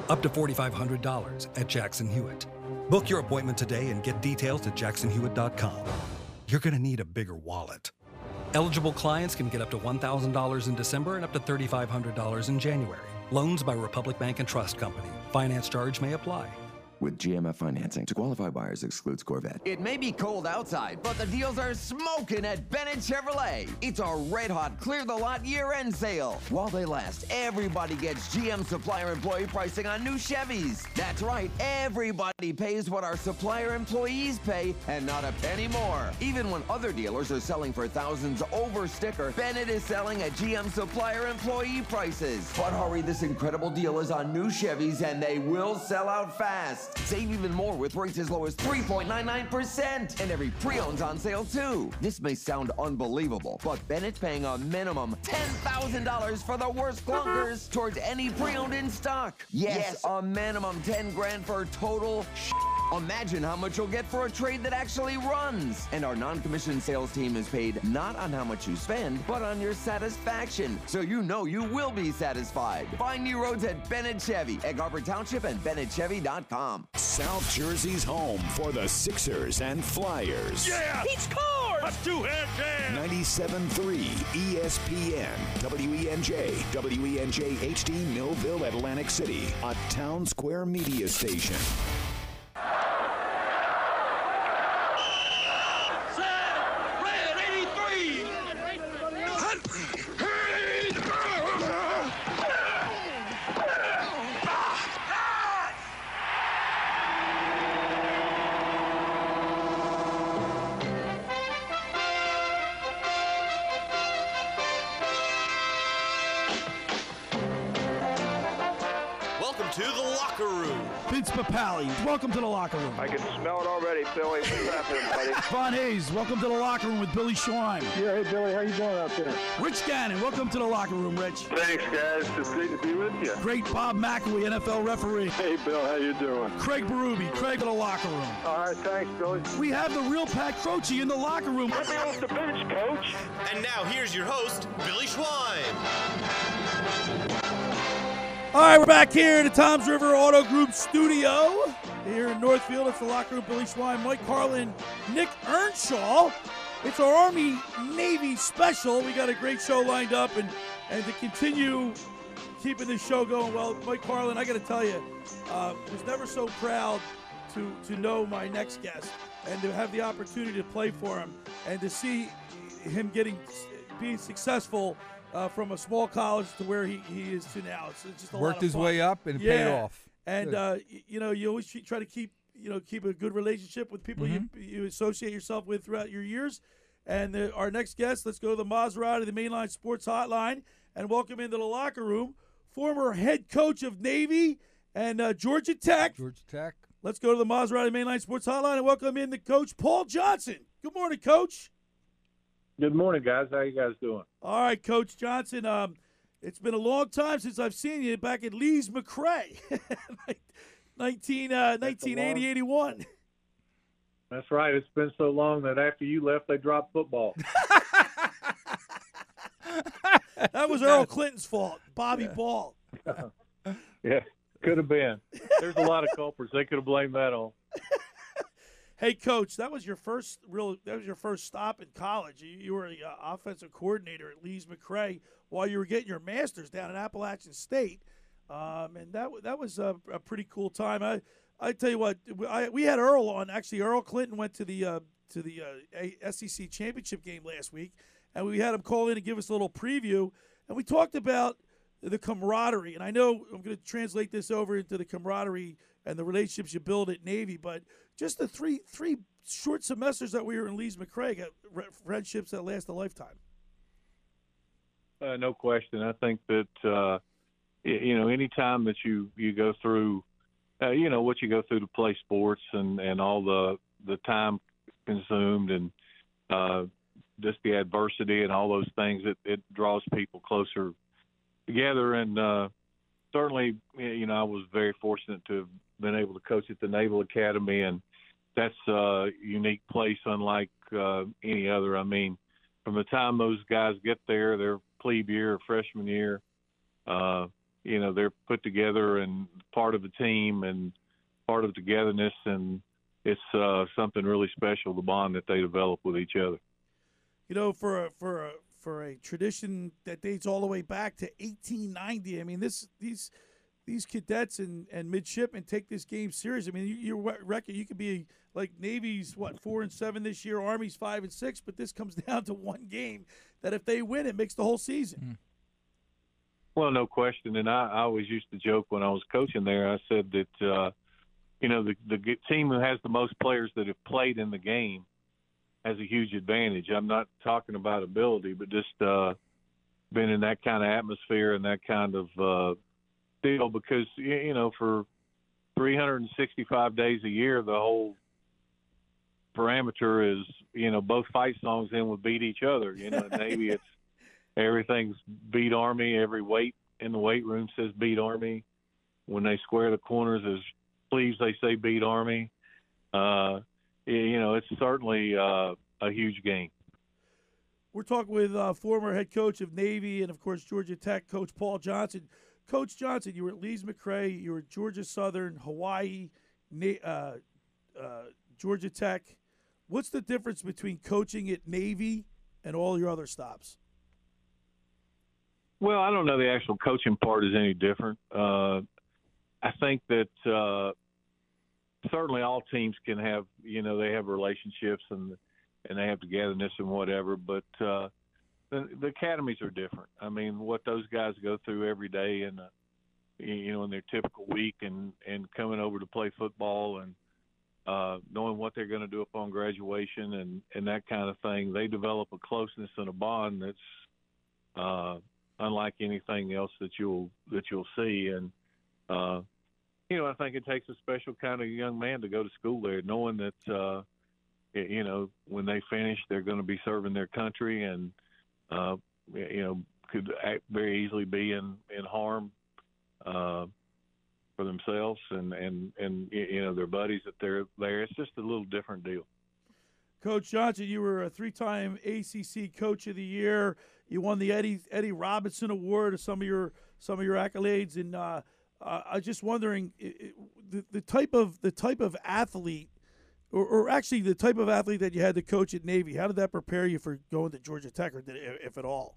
Speaker 12: Up to $4,500 at Jackson Hewitt. Book your appointment today and get details at jacksonhewitt.com. You're going to need a bigger wallet. Eligible clients can get up to $1,000 in December and up to $3,500 in January. Loans by Republic Bank and Trust Company. Finance charge may apply.
Speaker 32: With GMF financing, to qualify buyers excludes Corvette.
Speaker 28: It may be cold outside, but the deals are smoking at Bennett Chevrolet. It's our red hot clear the lot year end sale. While they last, everybody gets GM supplier employee pricing on new Chevys. That's right, everybody pays what our supplier employees pay and not a penny more. Even when other dealers are selling for thousands over sticker, Bennett is selling at GM supplier employee prices. But hurry, this incredible deal is on new Chevys and they will sell out fast. Save even more with rates as low as 3.99%. And every pre-owned's on sale too. This may sound unbelievable, but Bennett's paying a minimum $10,000 for the worst clunkers towards any pre-owned in stock. Yes, yes, a minimum 10 grand for total Imagine how much you'll get for a trade that actually runs. And our non-commissioned sales team is paid not on how much you spend, but on your satisfaction. So you know you will be satisfied. Find new roads at Bennett Chevy, Egg Harbor Township, and BennettChevy.com.
Speaker 1: South Jersey's home for the Sixers and Flyers.
Speaker 33: Yeah!
Speaker 1: He
Speaker 33: scores! A two-hand jam!
Speaker 1: 97.3 ESPN, WENJ, WENJ HD Millville, Atlantic City, a town square media station.
Speaker 34: Welcome
Speaker 4: Vince welcome to the locker room.
Speaker 35: I can smell it already, Billy. What's happening, buddy?
Speaker 4: Von Hayes, welcome to the locker room with Billy Schwein.
Speaker 35: Yeah, hey, Billy, how you doing out there?
Speaker 4: Rich Gannon, welcome to the locker room, Rich.
Speaker 35: Thanks, guys. It's great to be with you.
Speaker 4: Great Bob McElwee, NFL referee.
Speaker 35: Hey, Bill, how you doing?
Speaker 4: Craig Berube, Craig in the locker room.
Speaker 35: All right, thanks, Billy.
Speaker 4: We have the real Pat Croce in the locker room.
Speaker 35: Let me off the bench, Coach.
Speaker 34: And now here's your host, Billy Schwein.
Speaker 4: All right, we're back here at the Toms River Auto Group studio here in Northfield. It's the locker room. Billy Schwein, Mike Carlin, Nick Earnshaw. It's our Army Navy special. We got a great show lined up, and and to continue keeping this show going well, Mike Carlin, I got to tell you, uh, was never so proud to to know my next guest and to have the opportunity to play for him and to see him getting being successful uh, from a small college to where he, he is to now. It's, it's just
Speaker 5: Worked his
Speaker 4: fun.
Speaker 5: way up and
Speaker 4: yeah.
Speaker 5: paid off.
Speaker 4: And uh, you know, you always try to keep you know keep a good relationship with people
Speaker 5: Mhm.
Speaker 4: you you associate yourself with throughout your years. And the, our next guest, let's go to the Maserati, the Mainline Sports Hotline, and welcome into the locker room former head coach of Navy and uh, Georgia Tech.
Speaker 5: Georgia Tech.
Speaker 4: Let's go to the Maserati Mainline Sports Hotline and welcome in the coach Paul Johnson. Good morning, Coach.
Speaker 35: Good morning, guys. How you guys doing?
Speaker 4: All right, Coach Johnson. Um, it's been a long time since I've seen you back at Lees-McRae, 19, uh, 1980, 81.
Speaker 35: That's right. It's been so long that after you left, they dropped football.
Speaker 4: That was Earl Clinton's fault. Bobby Ball.
Speaker 35: yeah, could have been. There's a lot of culprits. They could have blamed that on.
Speaker 4: Hey, Coach, that was your first real. That was your first stop in college. You, you were the uh, offensive coordinator at Lees-McRae while you were getting your master's down at Appalachian State, um, and that that was a, a pretty cool time. I I tell you what, I, we had Earl on. Actually, Earl Clinton went to the uh, to the uh, SEC championship game last week, and we had him call in and give us a little preview, and we talked about the camaraderie. And I know I'm going to translate this over into the camaraderie and the relationships you build at Navy, but just the three three short semesters that we were in Lee's re- friendships that last a lifetime.
Speaker 35: Uh, no question. I think that uh, you know, anytime that you you go through, uh, you know, what you go through to play sports and and all the the time consumed and uh, just the adversity and all those things, it it draws people closer together. And uh, certainly, you know, I was very fortunate to have been able to coach at the Naval Academy, and that's a unique place, unlike uh, any other. I mean, from the time those guys get there, they're plebe year or freshman year. Uh, you know, they're put together and part of a team and part of togetherness, and it's uh, something really special the bond that they develop with each other.
Speaker 4: You know, for a, for a for a tradition that dates all the way back to 1890. I mean, this these these cadets and, and midshipmen take this game serious. I mean, you, your record you could be like Navy's what four and seven this year, Army's five and six, but this comes down to one game that if they win, it makes the whole season.
Speaker 5: Mm.
Speaker 35: Well, no question. And I, I always used to joke when I was coaching there. I said that uh, you know the the team who has the most players that have played in the game has a huge advantage. I'm not talking about ability, but just uh, been in that kind of atmosphere and that kind of uh, deal because you know for 365 days a year, the whole parameter is you know both fight songs then would beat each other. You know, Navy it's everything's beat Army. Every weight in the weight room says beat Army. When they square the corners as sleeves, they say beat Army. Uh, you know, it's certainly uh, a huge game.
Speaker 4: We're talking with uh, former head coach of Navy and, of course, Georgia Tech coach Paul Johnson. Coach Johnson, you were at Lees-McRae, you were at Georgia Southern, Hawaii, uh, uh, Georgia Tech. What's the difference between coaching at Navy and all your other stops?
Speaker 35: Well, I don't know the actual coaching part is any different. Uh, I think that uh, certainly all teams can have you know they have relationships and and they have togetherness and whatever but uh the, the academies are different. I mean what those guys go through every day and you know in their typical week and and coming over to play football and uh knowing what they're going to do upon graduation and and that kind of thing they develop a closeness and a bond that's uh unlike anything else that you'll that you'll see. And uh you know, I think it takes a special kind of young man to go to school there, knowing that, uh, you know, when they finish, they're going to be serving their country and, uh, you know, could very easily be in, in harm, uh, for themselves and, and, and, you know, their buddies that they're there. It's just a little different deal.
Speaker 4: Coach Johnson, you were a three-time ACC Coach of the Year. You won the Eddie Eddie Robinson Award. Some of your some of your accolades, and uh, uh, I was just wondering it, the, the type of the type of athlete, or, or, actually the type of athlete that you had to coach at Navy. How did that prepare you for going to Georgia Tech, or did, if at all?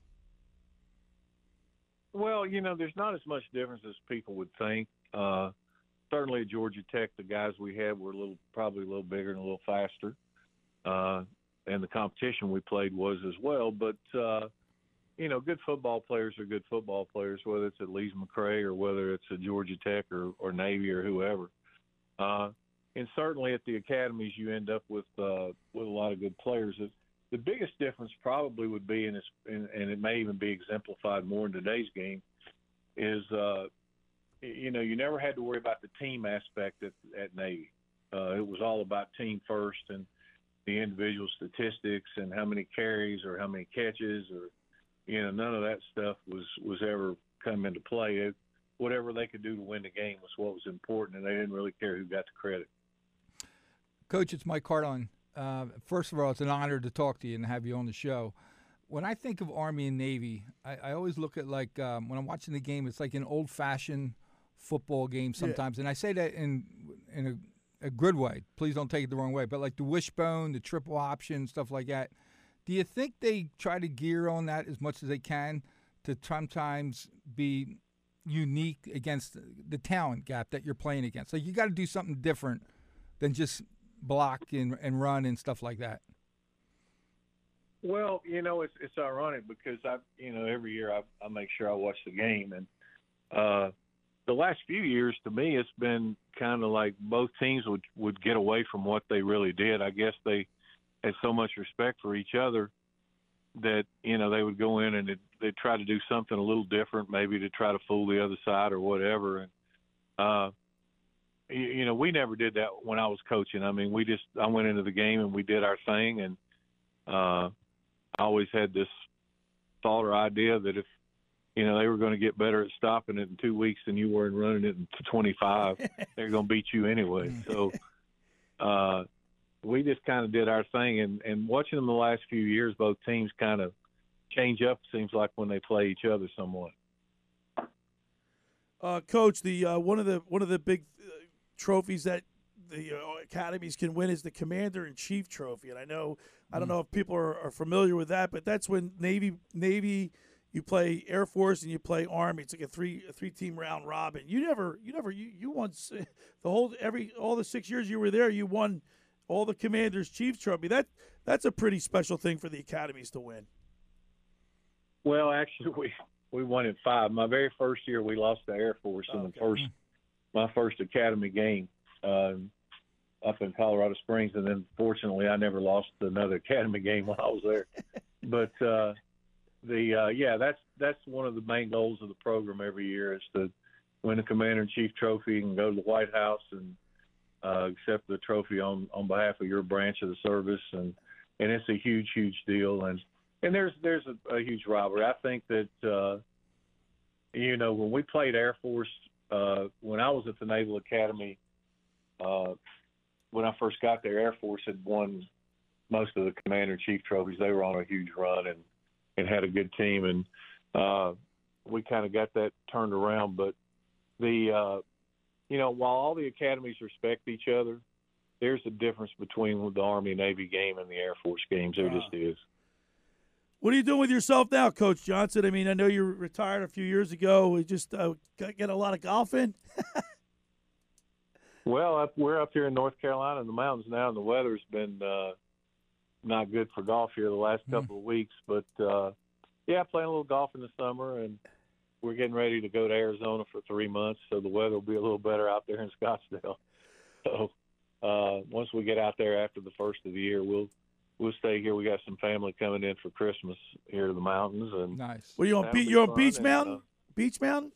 Speaker 35: Well, you know, there's not as much difference as people would think. Uh, certainly at Georgia Tech, the guys we had were a little, probably a little bigger and a little faster, uh, and the competition we played was as well. But uh, you know, good football players are good football players, whether it's at Lees-McRae or whether it's at Georgia Tech or, or Navy or whoever. Uh, and certainly at the academies, you end up with uh, with a lot of good players. The biggest difference probably would be, and, and, and it may even be exemplified more in today's game, is uh, you know you never had to worry about the team aspect at, at Navy. Uh, it was all about team first and the individual statistics and how many carries or how many catches or you know, none of that stuff was was ever come into play. It, whatever they could do to win the game was what was important, and they didn't really care who got the credit.
Speaker 5: Coach, it's Mike Carlin. Uh, first of all, it's an honor to talk to you and have you on the show. When I think of Army and Navy, I, I always look at like um, when I'm watching the game, it's like an old-fashioned football game sometimes, yeah. and I say that in in a, a good way. Please don't take it the wrong way, but like the wishbone, the triple option, stuff like that do you think they try to gear on that as much as they can to sometimes be unique against the talent gap that you're playing against? Like you got to do something different than just block and, and run and stuff like that.
Speaker 35: Well, you know, it's it's ironic because I, you know, every year I, I make sure I watch the game, and uh, the last few years to me, it's been kind of like both teams would would get away from what they really did. I guess they had so much respect for each other that you know they would go in and they'd, they'd try to do something a little different, maybe to try to fool the other side or whatever. And uh, you, you know, we never did that when I was coaching. I mean, we just I went into the game and we did our thing, and uh, I always had this thought or idea that if you know they were going to get better at stopping it in two weeks than you were in running it in 25, they're going to beat you anyway. So. Uh, we just kind of did our thing, and and watching them the last few years, both teams kind of change up. Seems like when they play each other somewhat.
Speaker 4: Uh, Coach, the uh, one of the one of the big uh, trophies that the uh, academies can win is the Commander in Chief Trophy, and I know I don't
Speaker 5: Mm.
Speaker 4: know if people are, are familiar with that, but that's when Navy Navy you play Air Force and you play Army. It's like a three a three team round robin. You never you never you you won s- the whole every all the six years you were there. You won all the Commander's Chief Trophy. That that's a pretty special thing for the academies to win.
Speaker 35: Well, actually, we we won in five. My very first year, we lost the Air Force in the first my first academy game um, up in Colorado Springs, and then fortunately, I never lost another academy game while I was there. but uh, the uh, yeah, that's that's one of the main goals of the program every year is to win the Commander in Chief trophy and go to the White House and uh, accept the trophy on on behalf of your branch of the service, and and it's a huge huge deal and and there's there's a, a huge rivalry. I think that uh, you know when we played Air Force uh, when I was at the Naval Academy uh, when I first got there, Air Force had won most of the Commander in Chief trophies. They were on a huge run and and had a good team, and uh, we kind of got that turned around. But the uh, you know while all the academies respect each other, there's a difference between the Army Navy game and the Air Force games. There just is.
Speaker 4: What are you doing with yourself now, Coach Johnson? I mean, I know you retired a few years ago. We just uh, get a lot of golf in.
Speaker 35: Well, up, we're up here in North Carolina in the mountains now, and the weather's been uh, not good for golf here the last couple of weeks. But uh, yeah, playing a little golf in the summer, and we're getting ready to go to Arizona for three months, so the weather will be a little better out there in Scottsdale. So uh, once we get out there after the first of the year, we'll we'll stay here. We got some family coming in for Christmas here to the mountains, and
Speaker 5: nice.
Speaker 4: Well, you on?
Speaker 35: That'll
Speaker 4: Be-
Speaker 35: be
Speaker 4: you're on
Speaker 35: fun,
Speaker 4: Beech
Speaker 35: and,
Speaker 4: Mountain.
Speaker 35: uh,
Speaker 4: Beech Mountain.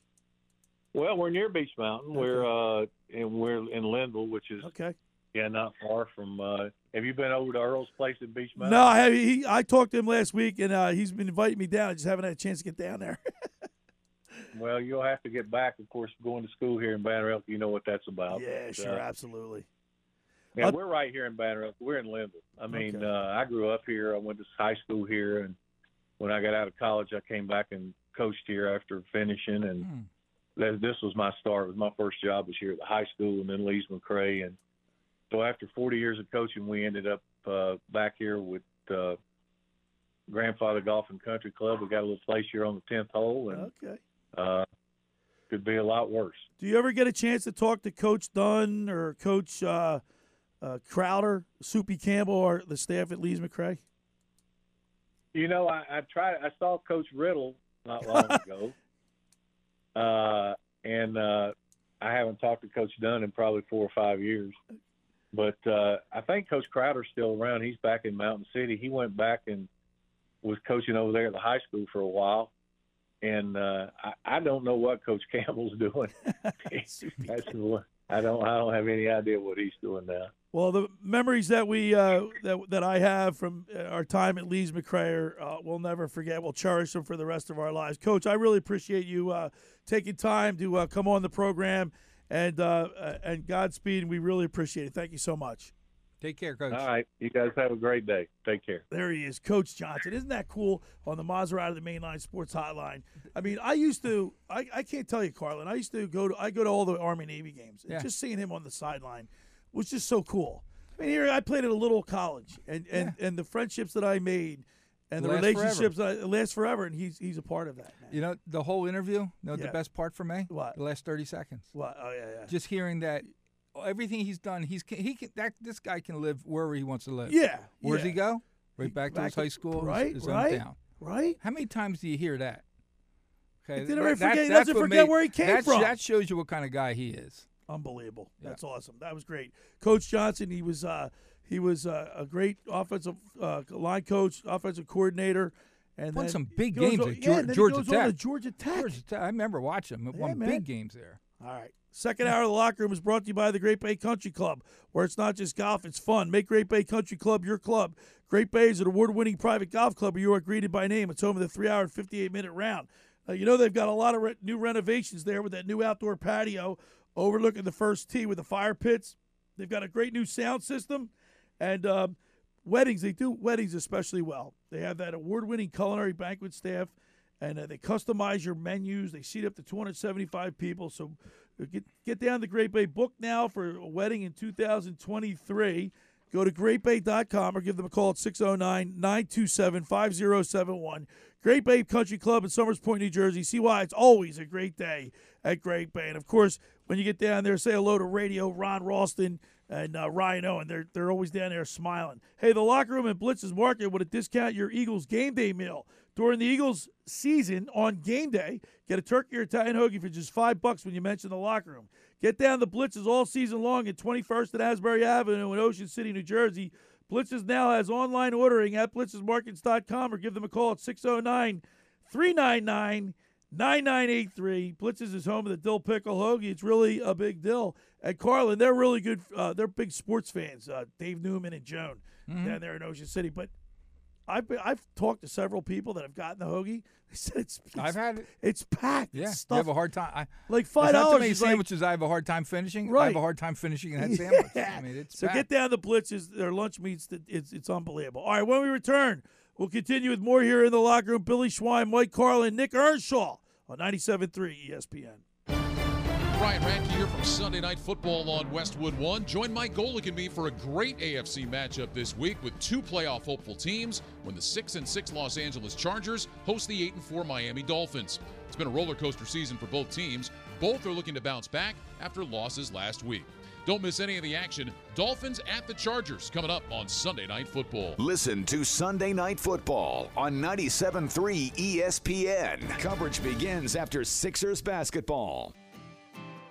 Speaker 35: Well, we're near Beech Mountain. We're uh, and we're in Linville, which is
Speaker 4: okay.
Speaker 35: Yeah, not far from. Uh, have you been over to Earl's place at Beech Mountain?
Speaker 4: No, I have, he, I talked to him last week, and uh, he's been inviting me down. I just haven't had a chance to get down there.
Speaker 35: Well, you'll have to get back. Of course, going to school here in Banner Elk, you know what that's about.
Speaker 4: yeah,
Speaker 35: But,
Speaker 4: sure,
Speaker 35: uh,
Speaker 4: absolutely.
Speaker 35: Yeah, we're right here in Banner Elk. We're in Linville. I mean,
Speaker 4: Okay.
Speaker 35: uh, I grew up here. I went to high school here, and when I got out of college, I came back and coached here after finishing. And that, this was my start. It was my first job was here at the high school, and then Lees-McRae. And so after 40 years of coaching, we ended up uh, back here with uh, Grandfather Golf and Country Club. We got a little place here on the 10th hole, and
Speaker 4: Okay.
Speaker 35: Uh, could be a lot worse.
Speaker 4: Do you ever get a chance to talk to Coach Dunn or Coach uh, uh, Crowder, Soupy Campbell, or the staff at Lees-McRae?
Speaker 35: You know, I, I tried. I saw Coach Riddle not long ago, uh, and uh, I haven't talked to Coach Dunn in probably four or five years. But uh, I think Coach Crowder's still around. He's back in Mountain City. He went back and was coaching over there at the high school for a while. And uh, I, I don't know what Coach Campbell's doing. That's the, I don't. I don't have any idea what he's doing now.
Speaker 4: Well, the memories that we uh, that that I have from uh, our time at Lees-McRae, are, uh, we'll never forget. We'll cherish them for the rest of our lives. Coach, I really appreciate you uh, taking time to uh, come on the program, and uh, uh, and Godspeed. And we really appreciate it. Thank you so much.
Speaker 5: Take care, Coach.
Speaker 35: All right, you guys have a great day. Take care.
Speaker 4: There he is, Coach Johnson. Isn't that cool on the Maserati of the Mainline Sports Hotline? I mean, I used to. I, I can't tell you, Carlin. I used to go to. I go to all the Army Navy games. And
Speaker 5: Yeah.
Speaker 4: Just seeing him on the sideline was just so cool. I mean, here I played at a little college, and and, and the friendships that I made, and the
Speaker 5: Last
Speaker 4: relationships that I, last forever, and he's he's a part of that. Man.
Speaker 5: You know, the whole interview, you know
Speaker 4: Yeah.
Speaker 5: the best part for me?
Speaker 4: What?
Speaker 5: The last 30 seconds.
Speaker 4: What? Oh yeah, yeah.
Speaker 5: Just hearing that everything he's done, he's he can that this guy can live wherever he wants to live.
Speaker 4: Yeah,
Speaker 5: Where's
Speaker 4: yeah.
Speaker 5: he go? Right back to
Speaker 4: back
Speaker 5: his high school,
Speaker 4: right,
Speaker 5: his,
Speaker 4: right,
Speaker 5: hometown.
Speaker 4: Right.
Speaker 5: How many times do you hear that? Okay,
Speaker 4: He didn't forget- he doesn't forget where he came from.
Speaker 5: That shows you what kind of guy he is.
Speaker 4: Unbelievable. That's awesome. That was great. Coach Johnson, he was uh, he was uh, a great offensive uh, line coach, offensive coordinator, and
Speaker 5: Won
Speaker 4: then
Speaker 5: some big games at
Speaker 4: yeah,
Speaker 5: Geor-
Speaker 4: and then he
Speaker 5: Georgia
Speaker 4: goes to
Speaker 5: Tech.
Speaker 4: Georgia Tech.
Speaker 5: Georgia Tech. I remember watching him. Won
Speaker 4: man.
Speaker 5: big games there.
Speaker 4: All right. Second hour of the locker room is brought to you by the Great Bay Country Club, where it's not just golf, it's fun. Make Great Bay Country Club your club. Great Bay is an award winning private golf club where you are greeted by name. It's home of the three hour and 58 minute round. Uh, you know, they've got a lot of re- new renovations there with that new outdoor patio overlooking the first tee with the fire pits. They've got a great new sound system. And um, weddings. They do weddings especially well. They have that award-winning culinary banquet staff, and uh, they customize your menus. They seat up to 275 people. So get get down to Great Bay. Book now for a wedding in 2023. Go to greatbay.com or give them a call at 609 927 5071. Great Bay Country Club in Somers Point, New Jersey. See why it's always a great day at Great Bay. And of course, when you get down there, say hello to Radio Ron Ralston and uh, Ryan Owen. They're, they're always down there smiling. Hey, the locker room at Blitz's Market would discount your Eagles game day meal. During the Eagles season on game day, get a turkey or Italian hoagie for just five bucks when you mention the locker room. Get down the Blitzes all season long at 21st and Asbury Avenue in Ocean City, New Jersey. Blitzes now has online ordering at blitzesmarkets.com or give them a call at 609 399 9983. Blitzes is home of the Dill Pickle Hoagie. It's really a big deal. At Carlin, they're really good. Uh, they're big sports fans, uh, Dave Newman and Joan
Speaker 5: Mhm.
Speaker 4: down there in Ocean City. But I've, been, I've talked to several people that have gotten the hoagie. They said it's, it's
Speaker 5: I've had it.
Speaker 4: It's packed.
Speaker 5: Yeah,
Speaker 4: It's
Speaker 5: you have a hard time. I,
Speaker 4: Like five
Speaker 5: not
Speaker 4: dollars
Speaker 5: many
Speaker 4: is like-
Speaker 5: sandwiches I have a hard time finishing.
Speaker 4: Right.
Speaker 5: I have a hard time finishing that sandwich. I mean, it's
Speaker 4: so
Speaker 5: packed.
Speaker 4: get down the blitzes. Their lunch meats. It's it's unbelievable. All right, when we return, we'll continue with more here in the locker room. Billy Schwein, Mike Carlin, Nick Earnshaw on 97.3 ESPN.
Speaker 36: Ryan Radtke here from Sunday Night Football on Westwood One. Join Mike Golic and me for a great AFC matchup this week with two playoff hopeful teams when the six and six Los Angeles Chargers host the eight and four Miami Dolphins. It's been a roller coaster season for both teams. Both are looking to bounce back after losses last week. Don't miss any of the action. Dolphins at the Chargers coming up on Sunday Night Football.
Speaker 1: Listen to Sunday Night Football on 97.3 ESPN. Coverage begins after Sixers basketball.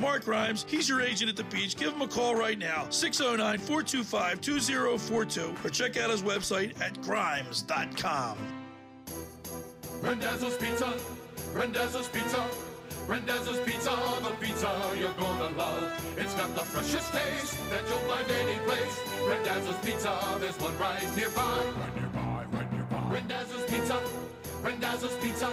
Speaker 4: Mark Rhymes, he's your agent at the beach. Give him a call right now, 609 425 2042, or check out his website at grimes.com.
Speaker 10: Randazzo's Pizza, Randazzo's Pizza, Randazzo's Pizza, the pizza you're gonna love. It's got the freshest taste that you'll find any place. Randazzo's Pizza, there's one right nearby. Right nearby, right nearby. Randazzo's Pizza, Randazzo's Pizza.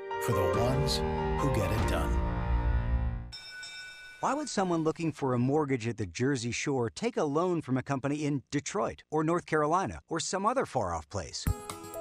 Speaker 37: for the ones who get it done.
Speaker 38: Why would someone looking for a mortgage at the Jersey Shore take a loan from a company in Detroit or North Carolina or some other far off place?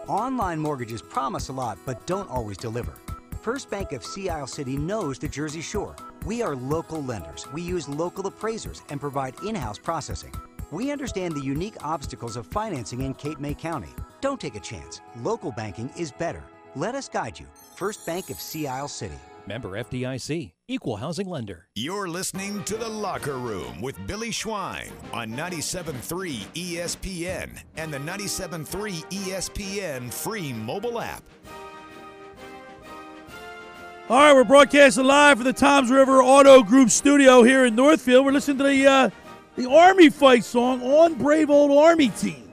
Speaker 38: Online mortgages promise a lot but don't always deliver. First Bank of Sea Isle City knows the Jersey Shore. We are local lenders. We use local appraisers and provide in house processing. We understand the unique obstacles of financing in Cape May County. Don't take a chance. Local banking is better. Let us guide you. First Bank of Sea Isle City.
Speaker 2: Member FDIC, equal housing lender.
Speaker 1: You're listening to The Locker Room with Billy Schwein on 97.3 ESPN and the 97.3 ESPN free mobile app.
Speaker 4: All right, we're broadcasting live from the Toms River Auto Group studio here in Northfield. We're listening to the uh, the Army fight song on Brave Old Army Team.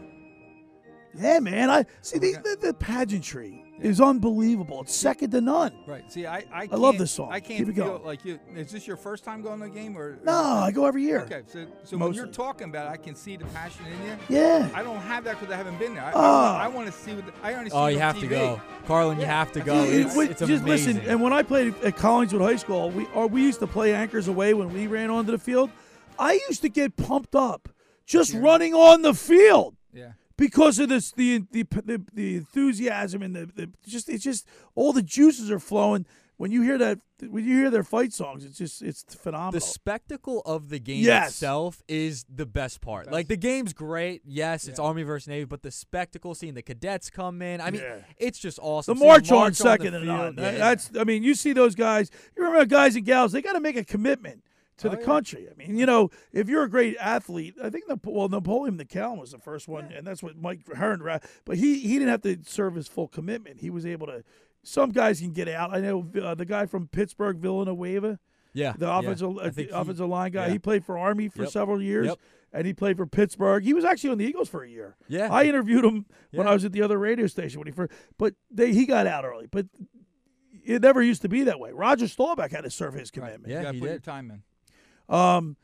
Speaker 4: Yeah, man. I see the, the, the pageantry is unbelievable. It's second to none.
Speaker 5: Right. See, I I,
Speaker 4: I love
Speaker 5: can't-
Speaker 4: this song.
Speaker 5: I can't
Speaker 4: Keep it
Speaker 5: feel
Speaker 4: going.
Speaker 5: like you. Is this your first time going to a game or?
Speaker 4: No, I go every year.
Speaker 5: Okay, so so when you're talking about, it, I can see the passion in you.
Speaker 4: Yeah.
Speaker 5: I don't have that because I haven't been there. I,
Speaker 4: Ah.
Speaker 5: I, want to see what the, I only see
Speaker 6: Oh, you
Speaker 5: on
Speaker 6: have to go. Carlin, you have to go.
Speaker 4: Dude,
Speaker 6: It's,
Speaker 4: wait,
Speaker 6: it's
Speaker 4: just
Speaker 6: amazing.
Speaker 4: listen. And when I played at Collingswood High School, we or we used to play anchors aweigh when we ran onto the field. I used to get pumped up just running on the field.
Speaker 5: Yeah.
Speaker 4: Because of this, the the the, the enthusiasm and the, the just it's just all the juices are flowing when you hear that when you hear their fight songs. It's just it's phenomenal.
Speaker 6: the spectacle of the game
Speaker 4: Yes.
Speaker 6: itself is the best part. Like the game's great, yes, it's
Speaker 4: Yeah.
Speaker 6: Army versus Navy, but the spectacle, seeing the cadets come in, I mean,
Speaker 4: Yeah.
Speaker 6: it's just awesome. the
Speaker 4: march on
Speaker 6: the
Speaker 4: second and on.
Speaker 6: yeah.
Speaker 4: That's I mean, you see those guys. You remember guys and gals? They got to make a commitment to
Speaker 5: Oh,
Speaker 4: the
Speaker 5: yeah.
Speaker 4: country. I mean, you know, if you're a great athlete, I think Napo- well Napoleon McCallum was the first one, and that's what Mike Heron. ra- But he he didn't have to serve his full commitment. He was able to. Some guys can get out. I know uh, the guy from Pittsburgh, Villanueva.
Speaker 6: Yeah,
Speaker 4: the offensive
Speaker 6: I
Speaker 4: uh, the
Speaker 6: he-
Speaker 4: offensive line guy.
Speaker 6: yeah.
Speaker 4: He played for Army for
Speaker 6: Yep.
Speaker 4: several years,
Speaker 6: Yep.
Speaker 4: and he played for Pittsburgh. He was actually on the Eagles for a year.
Speaker 6: Yeah.
Speaker 4: I interviewed him when
Speaker 6: Yeah.
Speaker 4: I was at the other radio station when he first. But they, he got out early. But it never used to be that way. Roger Staubach had to serve his commitment.
Speaker 5: you gotta put your time in.
Speaker 4: Um,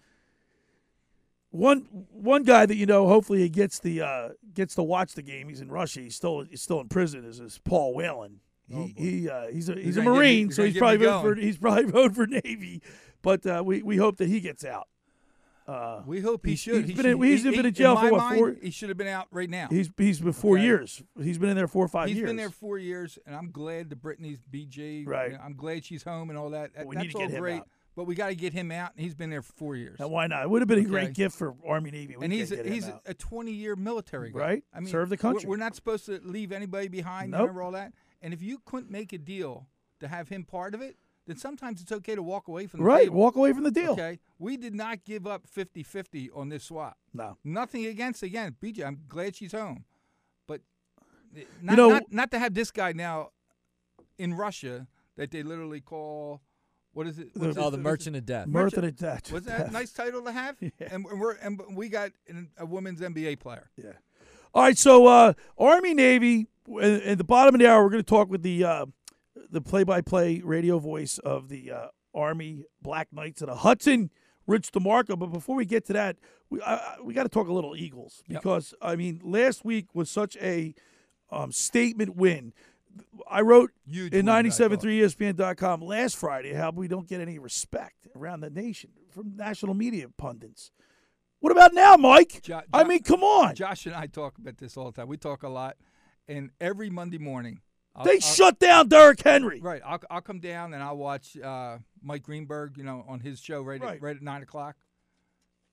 Speaker 4: one one guy that you know, hopefully he gets the uh, gets to watch the game. He's in Russia. He's still he's still in prison. Is, is Paul Whelan? He, he uh, he's a he's a
Speaker 5: gonna me-
Speaker 4: Marine, so he's probably voting for he's probably voting for Navy. But uh, we we hope that he gets out. Uh,
Speaker 5: We hope he should.
Speaker 4: He's
Speaker 5: He
Speaker 4: been
Speaker 5: should-
Speaker 4: in, he's
Speaker 5: he-
Speaker 4: been in jail
Speaker 5: in
Speaker 4: for what
Speaker 5: mind,
Speaker 4: four?
Speaker 5: He should have been out right now.
Speaker 4: He's he's been four
Speaker 5: Okay.
Speaker 4: years. He's been in there four or five
Speaker 5: He's
Speaker 4: years.
Speaker 5: He's been there four years, and I'm glad that Brittney's BJ.
Speaker 4: Right.
Speaker 5: you know, I'm glad she's home and all that. That-
Speaker 4: we need
Speaker 5: That's
Speaker 4: to
Speaker 5: all
Speaker 4: get him
Speaker 5: great.
Speaker 4: out.
Speaker 5: But we got to get him out. and He's been there for four years.
Speaker 4: Now, why not? It would have been a great gift for Army Navy. We
Speaker 5: and he's a, he's
Speaker 4: out.
Speaker 5: a 20 year military guy.
Speaker 4: Right.
Speaker 5: I mean,
Speaker 4: Serve the country.
Speaker 5: We're, not supposed to leave anybody behind.
Speaker 4: Nope.
Speaker 5: Remember all that. And if you couldn't make a deal to have him part of it, then sometimes it's okay to walk away from the
Speaker 4: Right,
Speaker 5: table.
Speaker 4: walk away from the deal.
Speaker 5: Okay. We did not give up 50-50 on this swap.
Speaker 4: No.
Speaker 5: Nothing against again, BJ. I'm glad she's home, but not,
Speaker 4: know-
Speaker 5: not, not to have this guy now in Russia that they literally call what is it? What's
Speaker 6: Oh,
Speaker 5: it-
Speaker 6: the Merchant of Death.
Speaker 4: Merchant of Death.
Speaker 5: Was that a nice title to have? And we're and we got an- a women's NBA player.
Speaker 4: Yeah. All right, so uh, Army Navy. At at the bottom of the hour, we're going to talk with the uh, the play-by-play radio voice of the uh, Army Black Knights of the Hudson, Rich DeMarco. But before we get to that, we I, I- we got to talk a little Eagles because I mean, last week was such a um, statement win. I wrote
Speaker 5: Huge
Speaker 4: in
Speaker 5: win, I thought.
Speaker 4: 973ESPN.com last Friday how we don't get any respect around the nation from national media pundits. What about now, Mike?
Speaker 5: Jo-
Speaker 4: I mean, come on.
Speaker 5: Josh and I talk about this all the time. We talk a lot, and every Monday morning I'll-
Speaker 4: They
Speaker 5: I'll-
Speaker 4: shut down Derrick Henry.
Speaker 5: Right. I'll, I'll come down and I'll watch uh, Mike Greenberg, you know, on his show right,
Speaker 4: Right.
Speaker 5: At, right at nine o'clock.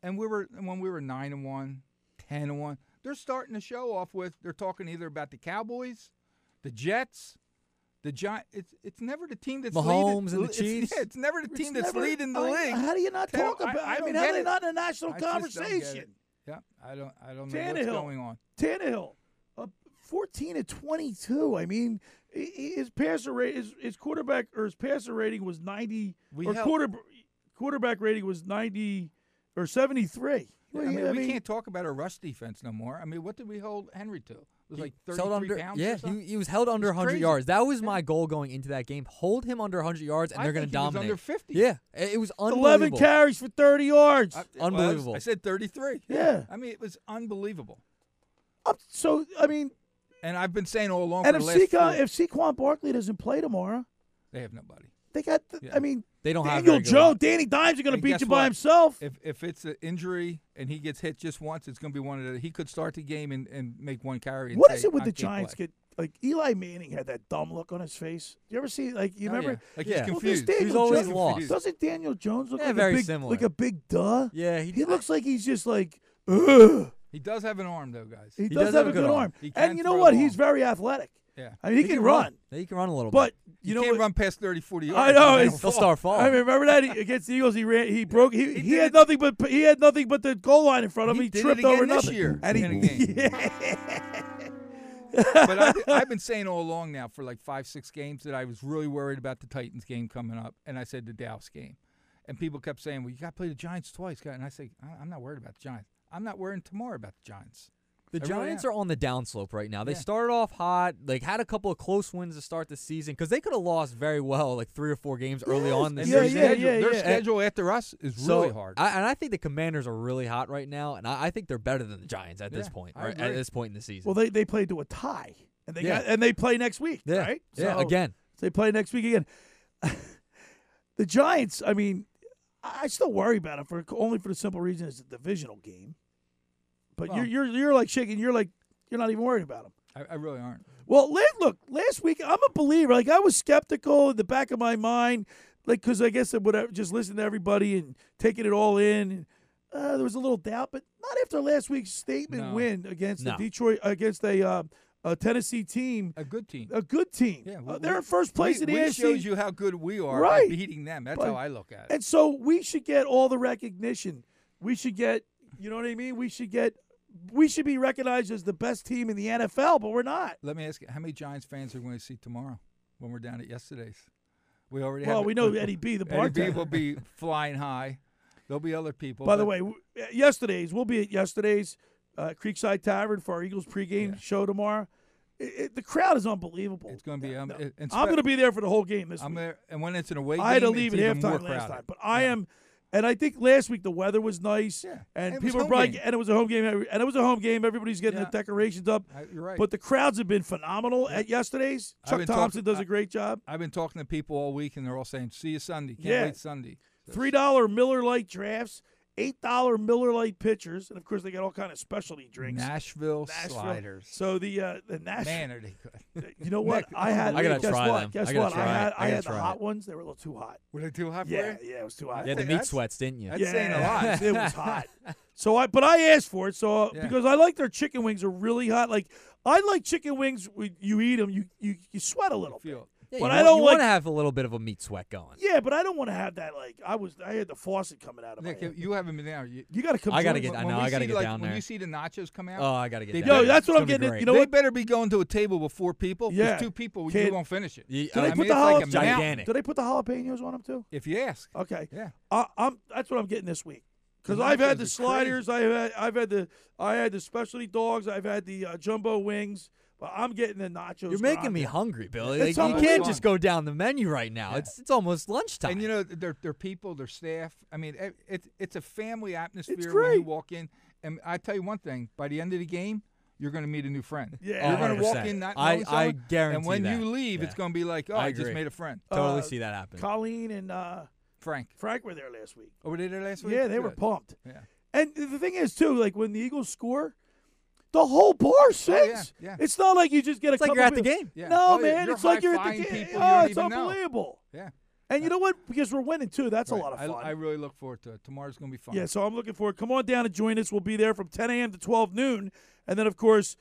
Speaker 5: And we were when we were nine and one, ten and one, they're starting the show off with they're talking either about the Cowboys, the Jets, the Giant. It's it's never the team that's
Speaker 6: Mahomes
Speaker 5: leading,
Speaker 6: and the
Speaker 5: it's-
Speaker 6: Chiefs?
Speaker 5: yeah, it's never the
Speaker 4: It's
Speaker 5: team that's
Speaker 4: never-
Speaker 5: leading the
Speaker 4: I-
Speaker 5: league.
Speaker 4: How do you not
Speaker 5: Tell-
Speaker 4: talk about? I,
Speaker 5: don't
Speaker 4: mean, how they not in a national
Speaker 5: I just don't get it.
Speaker 4: conversation?
Speaker 5: Yeah, I don't I don't know what's going on.
Speaker 4: Tannehill, uh, fourteen to twenty-two. I mean, i- i- his passer rate, his, his quarterback or his passer rating was ninety,
Speaker 5: We
Speaker 4: or quarter quarterback rating was ninety or seventy-three.
Speaker 5: I mean, we can't talk about a rush defense no more. I mean, what did we hold Henry to? It was like
Speaker 6: He
Speaker 5: 33
Speaker 6: held under,
Speaker 5: pounds.
Speaker 6: yeah,
Speaker 5: or
Speaker 6: he, he was held under
Speaker 5: It's
Speaker 6: 100
Speaker 5: crazy.
Speaker 6: yards. That was my goal going into that game. Hold him under 100 yards, and
Speaker 5: I
Speaker 6: they're going to
Speaker 5: think was
Speaker 6: dominate.
Speaker 5: under 50.
Speaker 6: Yeah, it, it was unbelievable.
Speaker 4: Eleven carries for thirty yards.
Speaker 5: I- well,
Speaker 6: Unbelievable.
Speaker 5: I said 33.
Speaker 4: Yeah.
Speaker 5: I mean, it was unbelievable.
Speaker 4: Up- so I mean,
Speaker 5: And I've been saying all along
Speaker 4: and
Speaker 5: for
Speaker 4: if
Speaker 5: the last
Speaker 4: Saquon,
Speaker 5: four-
Speaker 4: if Saquon Barkley doesn't play tomorrow,
Speaker 5: they have nobody.
Speaker 4: they got. The,
Speaker 5: Yeah.
Speaker 4: I mean,
Speaker 6: They don't have
Speaker 4: Daniel
Speaker 6: very good
Speaker 4: Jones, Danny Dimes are going to beat you by himself.
Speaker 5: If if it's an injury and he gets hit just once, it's going to be one of the. He could start the game and, and make one carry. And
Speaker 4: What
Speaker 5: say,
Speaker 4: is it with
Speaker 5: "I
Speaker 4: the Giants?
Speaker 5: play."
Speaker 4: Get like Eli Manning had that dumb look on his face. You ever see like you
Speaker 5: Oh,
Speaker 4: remember?
Speaker 5: yeah. Like he's
Speaker 6: Yeah.
Speaker 5: Confused.
Speaker 4: Daniel
Speaker 6: He's always
Speaker 4: Jones-
Speaker 6: lost.
Speaker 4: Doesn't Daniel Jones look
Speaker 6: Yeah,
Speaker 4: like
Speaker 6: very
Speaker 4: a big,
Speaker 6: similar.
Speaker 4: like a big duh?
Speaker 6: Yeah, he,
Speaker 4: He looks like he's just like, ugh.
Speaker 5: He does have an arm though, guys.
Speaker 4: He, does, have, a good arm.
Speaker 5: He can
Speaker 4: And you know what? He's very athletic.
Speaker 5: Yeah.
Speaker 4: I mean, he, can, run.
Speaker 6: Yeah, he can run a little
Speaker 4: But
Speaker 6: bit.
Speaker 4: you,
Speaker 5: You
Speaker 4: know
Speaker 5: can't
Speaker 4: what?
Speaker 5: run past 30, 40 yards.
Speaker 4: I know.
Speaker 5: He'll
Speaker 4: it's-
Speaker 6: He'll start falling.
Speaker 4: I remember that he, against the Eagles. He ran. He broke. He, he, had nothing but he had nothing but the goal line in front of him.
Speaker 5: He
Speaker 4: He, tripped
Speaker 5: again
Speaker 4: over
Speaker 5: this
Speaker 4: nothing.
Speaker 5: year
Speaker 4: and he,
Speaker 5: in a game. but I, I've been saying all along now for like five, six games that I was really worried about the Titans game coming up, and I said the Dallas game, and people kept saying, "Well, you got to play the Giants twice," and I say, "I- "I'm not worried about the Giants. I'm not worrying tomorrow about the Giants."
Speaker 6: The
Speaker 5: I really
Speaker 6: Giants
Speaker 5: am.
Speaker 6: are on the downslope right now. They
Speaker 5: Yeah.
Speaker 6: started off hot, like had a couple of close wins to start the season because they could have lost very well, like three or four games early on this
Speaker 5: And their
Speaker 6: season.
Speaker 5: schedule, their schedule after us is
Speaker 6: So,
Speaker 5: really hard.
Speaker 6: I, and I think the Commanders are really hot right now, and I, I think they're better than the Giants at this point. Right, at this point in the season.
Speaker 4: well, they they played to a tie, and they
Speaker 6: Yeah.
Speaker 4: got and they play next week,
Speaker 6: Yeah.
Speaker 4: right?
Speaker 6: Yeah, again.
Speaker 4: they play next week again. the Giants. I mean, I I still worry about them for only for the simple reason it's a divisional game. But
Speaker 5: Well-
Speaker 4: you're you're you're like shaking. You're like you're not even worried about them.
Speaker 5: I, I really aren't.
Speaker 4: Well, look, last week I'm a believer. Like I was skeptical in the back of my mind, like because I guess I would have just listened to everybody and taking it all in. And, uh, there was a little doubt, but not after last week's statement
Speaker 5: No.
Speaker 4: win against
Speaker 5: No.
Speaker 4: the Detroit against a, uh, a Tennessee team,
Speaker 5: A good team.
Speaker 4: a good team.
Speaker 5: Yeah,
Speaker 4: Uh, they're in first place
Speaker 5: we,
Speaker 4: in the
Speaker 5: we
Speaker 4: AFC.
Speaker 5: shows you how good we are
Speaker 4: Right.
Speaker 5: by beating them. That's
Speaker 4: But-
Speaker 5: how I look at it.
Speaker 4: And so we should get all the recognition. We should get, you know what I mean? We should get, we should be recognized as the best team in the NFL, but we're not.
Speaker 5: Let me ask you, how many Giants fans are we going to see tomorrow when we're down at yesterday's? We already
Speaker 4: Well,
Speaker 5: have
Speaker 4: we know Eddie B, the
Speaker 5: Eddie B
Speaker 4: bartender.
Speaker 5: will be flying high. There'll be other people.
Speaker 4: By the way, yesterday's we'll be at yesterday's uh, Creekside Tavern for our Eagles pregame show tomorrow. It, it- the crowd is unbelievable.
Speaker 5: it's going to be. Um, it- and
Speaker 4: I'm going to be there for the whole game this
Speaker 5: I'm
Speaker 4: week.
Speaker 5: there, and when it's an away
Speaker 4: I had to leave at halftime last time, but I am, and I think last week the weather was nice,
Speaker 5: and
Speaker 4: and
Speaker 5: was
Speaker 4: people were probably,
Speaker 5: game.
Speaker 4: and it was a home game, and it was a home game. Everybody's getting
Speaker 5: Yeah.
Speaker 4: the decorations up.
Speaker 5: I- you're right.
Speaker 4: But the crowds have been phenomenal at yesterday's. Chuck Thompson
Speaker 5: talking-
Speaker 4: does a great job.
Speaker 5: I've been talking to people all week, and they're all saying, "See you Sunday. Can't
Speaker 4: Yeah.
Speaker 5: wait Sunday."
Speaker 4: Three dollar Miller Lite drafts, eight dollar Miller Lite pitchers, and of course they got all kind of specialty drinks.
Speaker 5: Nashville,
Speaker 4: Nashville.
Speaker 5: sliders.
Speaker 4: So the uh, the Nashville.
Speaker 5: Man, are they good?
Speaker 4: You know what? I had.
Speaker 6: I gotta
Speaker 4: guess
Speaker 6: try
Speaker 4: what?
Speaker 6: them.
Speaker 4: Guess
Speaker 6: I
Speaker 4: what?
Speaker 6: try
Speaker 4: I
Speaker 6: it.
Speaker 4: had.
Speaker 6: I
Speaker 4: I, had the hot
Speaker 6: it.
Speaker 4: ones. They were a little too hot.
Speaker 5: Were they too hot for
Speaker 4: Yeah,
Speaker 5: you?
Speaker 4: yeah, it was too hot.
Speaker 6: You had the meat sweats, didn't you?
Speaker 5: That's saying a lot.
Speaker 4: it was hot. So I, but I asked for it. So uh,
Speaker 5: Yeah.
Speaker 4: because I like their chicken wings are really hot. Like I like chicken wings. when You eat them, you you, you sweat a little bit.
Speaker 5: Feel.
Speaker 6: Yeah,
Speaker 4: But
Speaker 6: you
Speaker 4: I don't
Speaker 6: you
Speaker 4: like-
Speaker 6: want to have a little bit of a meat sweat going.
Speaker 4: Yeah, but I don't want to have that. Like I was, I had the faucet coming out of
Speaker 5: Nick,
Speaker 4: my. head.
Speaker 5: you haven't been there. You,
Speaker 4: You got to come.
Speaker 6: I gotta get- I know, I gotta
Speaker 5: see,
Speaker 6: get
Speaker 5: like,
Speaker 6: down
Speaker 5: When
Speaker 6: there.
Speaker 5: When you see the nachos come out,
Speaker 6: Oh, I gotta get
Speaker 5: they
Speaker 6: down
Speaker 4: Yo,
Speaker 5: better-
Speaker 6: there.
Speaker 4: that's what
Speaker 6: It's
Speaker 4: I'm getting. at. You know
Speaker 5: they
Speaker 4: what?
Speaker 5: better be going to a table with four people.
Speaker 4: Yeah.
Speaker 5: Two people. You
Speaker 4: Can't-
Speaker 5: won't finish it.
Speaker 6: You-
Speaker 4: Do they
Speaker 5: I
Speaker 4: put
Speaker 5: mean,
Speaker 4: the
Speaker 5: it's like
Speaker 4: jala-
Speaker 5: a mountain.
Speaker 6: gigantic.
Speaker 4: Do they put the jalapenos on them too?
Speaker 5: If you ask.
Speaker 4: Okay.
Speaker 5: Yeah.
Speaker 4: I, I'm. That's what I'm getting this week. Because I've had the sliders, I've had, I've had the, I had the specialty dogs, I've had the uh, jumbo wings, but I'm getting the nachos.
Speaker 6: You're making me hungry, Billy. Like, you can't just go down the menu right now.
Speaker 5: Yeah.
Speaker 6: It's it's almost lunchtime.
Speaker 5: And you know, their their people, their staff. I mean, it, it's it's a family atmosphere It's when you walk in. And I tell you one thing: by the end of the game, you're going to meet a new friend.
Speaker 4: Yeah.
Speaker 5: you're going to walk in not
Speaker 6: I-
Speaker 5: knowing
Speaker 6: I
Speaker 5: someone,
Speaker 6: guarantee
Speaker 5: And when
Speaker 6: that.
Speaker 5: you leave, it's going to be like, oh,
Speaker 6: I
Speaker 5: I, just made a friend.
Speaker 6: totally
Speaker 4: Uh,
Speaker 6: see that happen.
Speaker 4: Colleen and uh,
Speaker 5: Frank.
Speaker 4: Frank were there last week.
Speaker 5: Oh, were they there last week?
Speaker 4: Yeah, they were pumped.
Speaker 5: Yeah.
Speaker 4: And the thing is, too, like when the Eagles score, the whole bar sings.
Speaker 5: yeah.
Speaker 4: It's not like you just get a
Speaker 6: It's like
Speaker 4: couple
Speaker 6: you're at the game.
Speaker 5: Yeah.
Speaker 4: No,
Speaker 5: Oh,
Speaker 4: man, it's like you're at the game. Oh, it's
Speaker 5: even know.
Speaker 4: unbelievable.
Speaker 5: Yeah.
Speaker 4: And you know what? Because we're winning too. That's a lot of
Speaker 5: I-
Speaker 4: fun.
Speaker 5: I, really look forward to it. Tomorrow's going to be fun.
Speaker 4: Yeah, so I'm looking forward. Come on down and join us. We'll be there from 10 a.m. to 12 noon, and then of course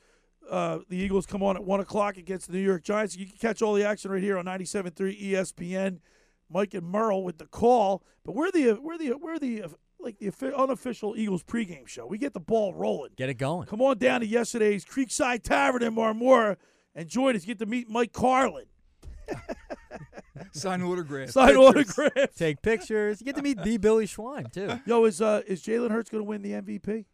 Speaker 4: uh, the Eagles come on at one o'clock against the New York Giants. You can catch all the action right here on 97.3 ESPN. Mike and Merle with the call, but we're the we're the we're the like the unofficial Eagles pregame show. We get the ball rolling.
Speaker 6: Get it going.
Speaker 4: Come on down to yesterday's Creekside Tavern in Marmora and join us. Get to meet Mike Carlin.
Speaker 5: Sign autographs.
Speaker 4: Sign
Speaker 5: pictures.
Speaker 4: autographs.
Speaker 6: Take pictures. You get to meet the Billy Schwein too.
Speaker 4: Yo, is uh is Jalen Hurts going to win the MVP?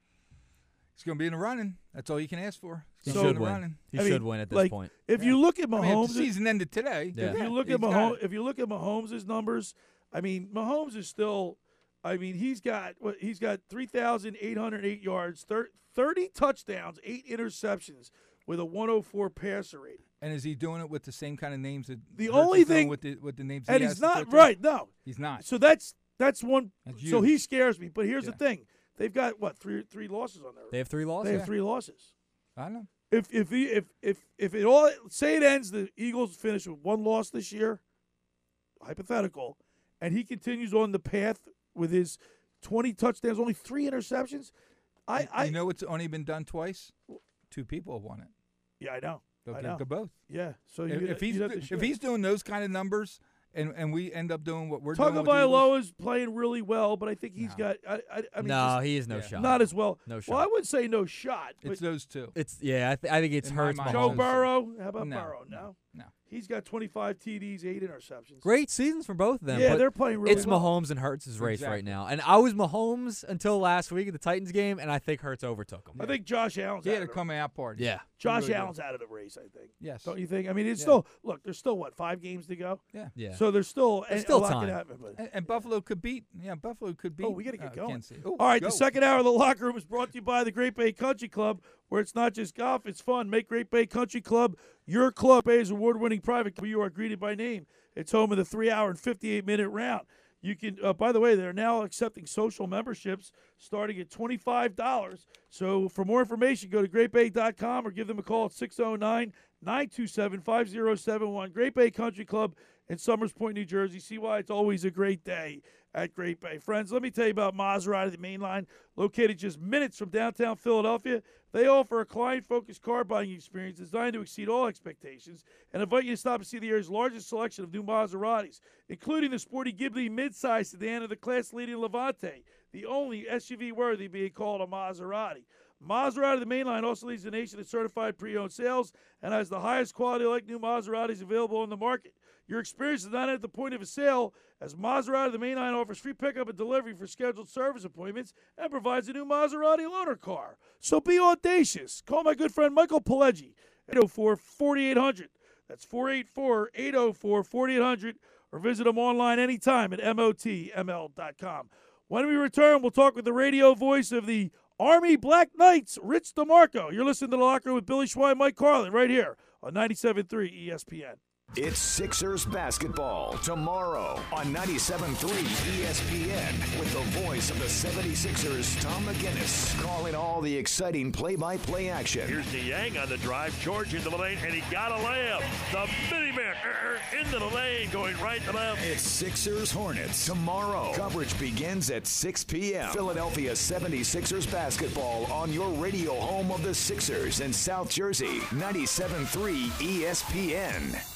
Speaker 5: He's going to be in the running. That's all you can ask for.
Speaker 6: He
Speaker 5: He's gonna
Speaker 6: should win. He
Speaker 4: I
Speaker 6: should
Speaker 4: mean,
Speaker 6: win at this
Speaker 4: like,
Speaker 6: point.
Speaker 4: If you look at
Speaker 5: I mean, if
Speaker 4: Mahomes,
Speaker 5: the season ended today.
Speaker 6: Yeah.
Speaker 4: If you look at
Speaker 5: got
Speaker 4: Mahomes, if you look at Mahomes' numbers, I mean, Mahomes is still. I mean, he's got what he's got three thousand eight hundred eight yards, thir- thirty touchdowns, eight interceptions, with a one hundred four passer rating.
Speaker 5: And is he doing it with the same kind of names that
Speaker 4: The only thing-
Speaker 5: with the with the names
Speaker 4: And
Speaker 5: he
Speaker 4: he's
Speaker 5: has to throw
Speaker 4: not right. No,
Speaker 5: He's not.
Speaker 4: So that's that's one.
Speaker 5: That's
Speaker 4: so he scares me. But here's
Speaker 5: Yeah.
Speaker 4: the thing: they've got what three three losses on there.
Speaker 6: They have three losses.
Speaker 4: They have three losses.
Speaker 5: I know.
Speaker 4: If if he, if if if it all say it ends, the Eagles finish with one loss this year, hypothetical, and he continues on the path with his twenty touchdowns, only three interceptions. I, I
Speaker 5: you know it's only been done twice. Two people have won it.
Speaker 4: yeah, I know.
Speaker 5: They'll
Speaker 4: I
Speaker 5: give
Speaker 4: know.
Speaker 5: to both.
Speaker 4: Yeah. So
Speaker 5: if,
Speaker 4: you,
Speaker 5: if he's
Speaker 4: you'd have to
Speaker 5: if he's doing those kind of numbers, and and we end up doing what we're doing, with the Eagles,
Speaker 4: Tagovailoa is playing really well, but I think he's got. I, I, I mean,
Speaker 6: No, he is no shot.
Speaker 4: Not as well.
Speaker 6: No shot.
Speaker 4: Well, I
Speaker 6: shot.
Speaker 4: would say no shot.
Speaker 5: It's those two.
Speaker 6: It's yeah. I, th- I think it's
Speaker 5: In
Speaker 6: hurts.
Speaker 4: Joe Burrow. How about
Speaker 5: No,
Speaker 4: Burrow? No.
Speaker 5: No.
Speaker 4: He's got 25 TDs, eight interceptions.
Speaker 6: Great seasons for both of them.
Speaker 4: Yeah,
Speaker 6: but
Speaker 4: they're playing really
Speaker 6: It's
Speaker 4: well.
Speaker 6: Mahomes and Hurts' race
Speaker 5: Exactly.
Speaker 6: right now, and I was Mahomes until last week at the Titans game, and I think Hurts overtook him.
Speaker 4: I think Josh Allen's
Speaker 5: He
Speaker 4: out
Speaker 5: had a
Speaker 4: of the-
Speaker 5: coming out party.
Speaker 6: Yeah.
Speaker 4: Josh
Speaker 5: really did.
Speaker 4: Allen's out of the race. I think.
Speaker 5: Yes.
Speaker 4: Don't you think? I mean, it's
Speaker 5: Yeah.
Speaker 4: still look. There's still what five games to go.
Speaker 5: Yeah.
Speaker 6: Yeah.
Speaker 4: So there's still
Speaker 6: There's still
Speaker 4: a
Speaker 6: time.
Speaker 4: can happen, but-
Speaker 5: And, and Buffalo could beat. Yeah, Buffalo could beat.
Speaker 4: Oh, we got to get
Speaker 5: uh,
Speaker 4: going.
Speaker 5: Kansas City. Oh,
Speaker 4: All right,
Speaker 5: go.
Speaker 4: the second hour of the locker room is brought to you by the Great Bay Country Club, where it's not just golf, it's fun. Make Great Bay Country Club your club. Bay's award-winning private club. You are greeted by name. It's home of the three-hour and 58-minute round. You can, uh, by the way, they're now accepting social memberships starting at $25. So for more information, go to greatbay.com or give them a call at 609 927 5071. Great Bay Country Club in Somers Point, New Jersey. See why it's always a great day at Great Bay. Friends, let me tell you about Maserati, the main line, located just minutes from downtown Philadelphia. They offer a client focused car buying experience designed to exceed all expectations and invite you to stop and see the area's largest selection of new Maseratis, including the sporty Ghibli midsize sedan and the class leading Levante, the only SUV worthy being called a Maserati. Maserati, the mainline, also leads the nation in certified pre-owned sales and has the highest quality like new Maseratis available on the market. Your experience is not at the point of a sale, as Maserati, of the mainline, offers free pickup and delivery for scheduled service appointments and provides a new Maserati loaner car. So be audacious. Call my good friend Michael Pileggi, 804 4800. That's 484 804 4800, or visit him online anytime at MOTML.com. When we return, we'll talk with the radio voice of the Army Black Knights, Rich DeMarco. You're listening to The Locker with Billy Schwein, Mike Carlin, right here on 97.3 ESPN.
Speaker 1: It's Sixers basketball tomorrow on 97.3 ESPN with the voice of the 76ers, Tom McGinnis, calling all the exciting play-by-play action.
Speaker 39: Here's DeYang on the drive. George into the lane, and he got a layup. The mini man er, into the lane, going right to left.
Speaker 1: It's Sixers Hornets tomorrow. Coverage begins at 6 p.m. Philadelphia 76ers basketball on your radio home of the Sixers in South Jersey, 97.3 ESPN.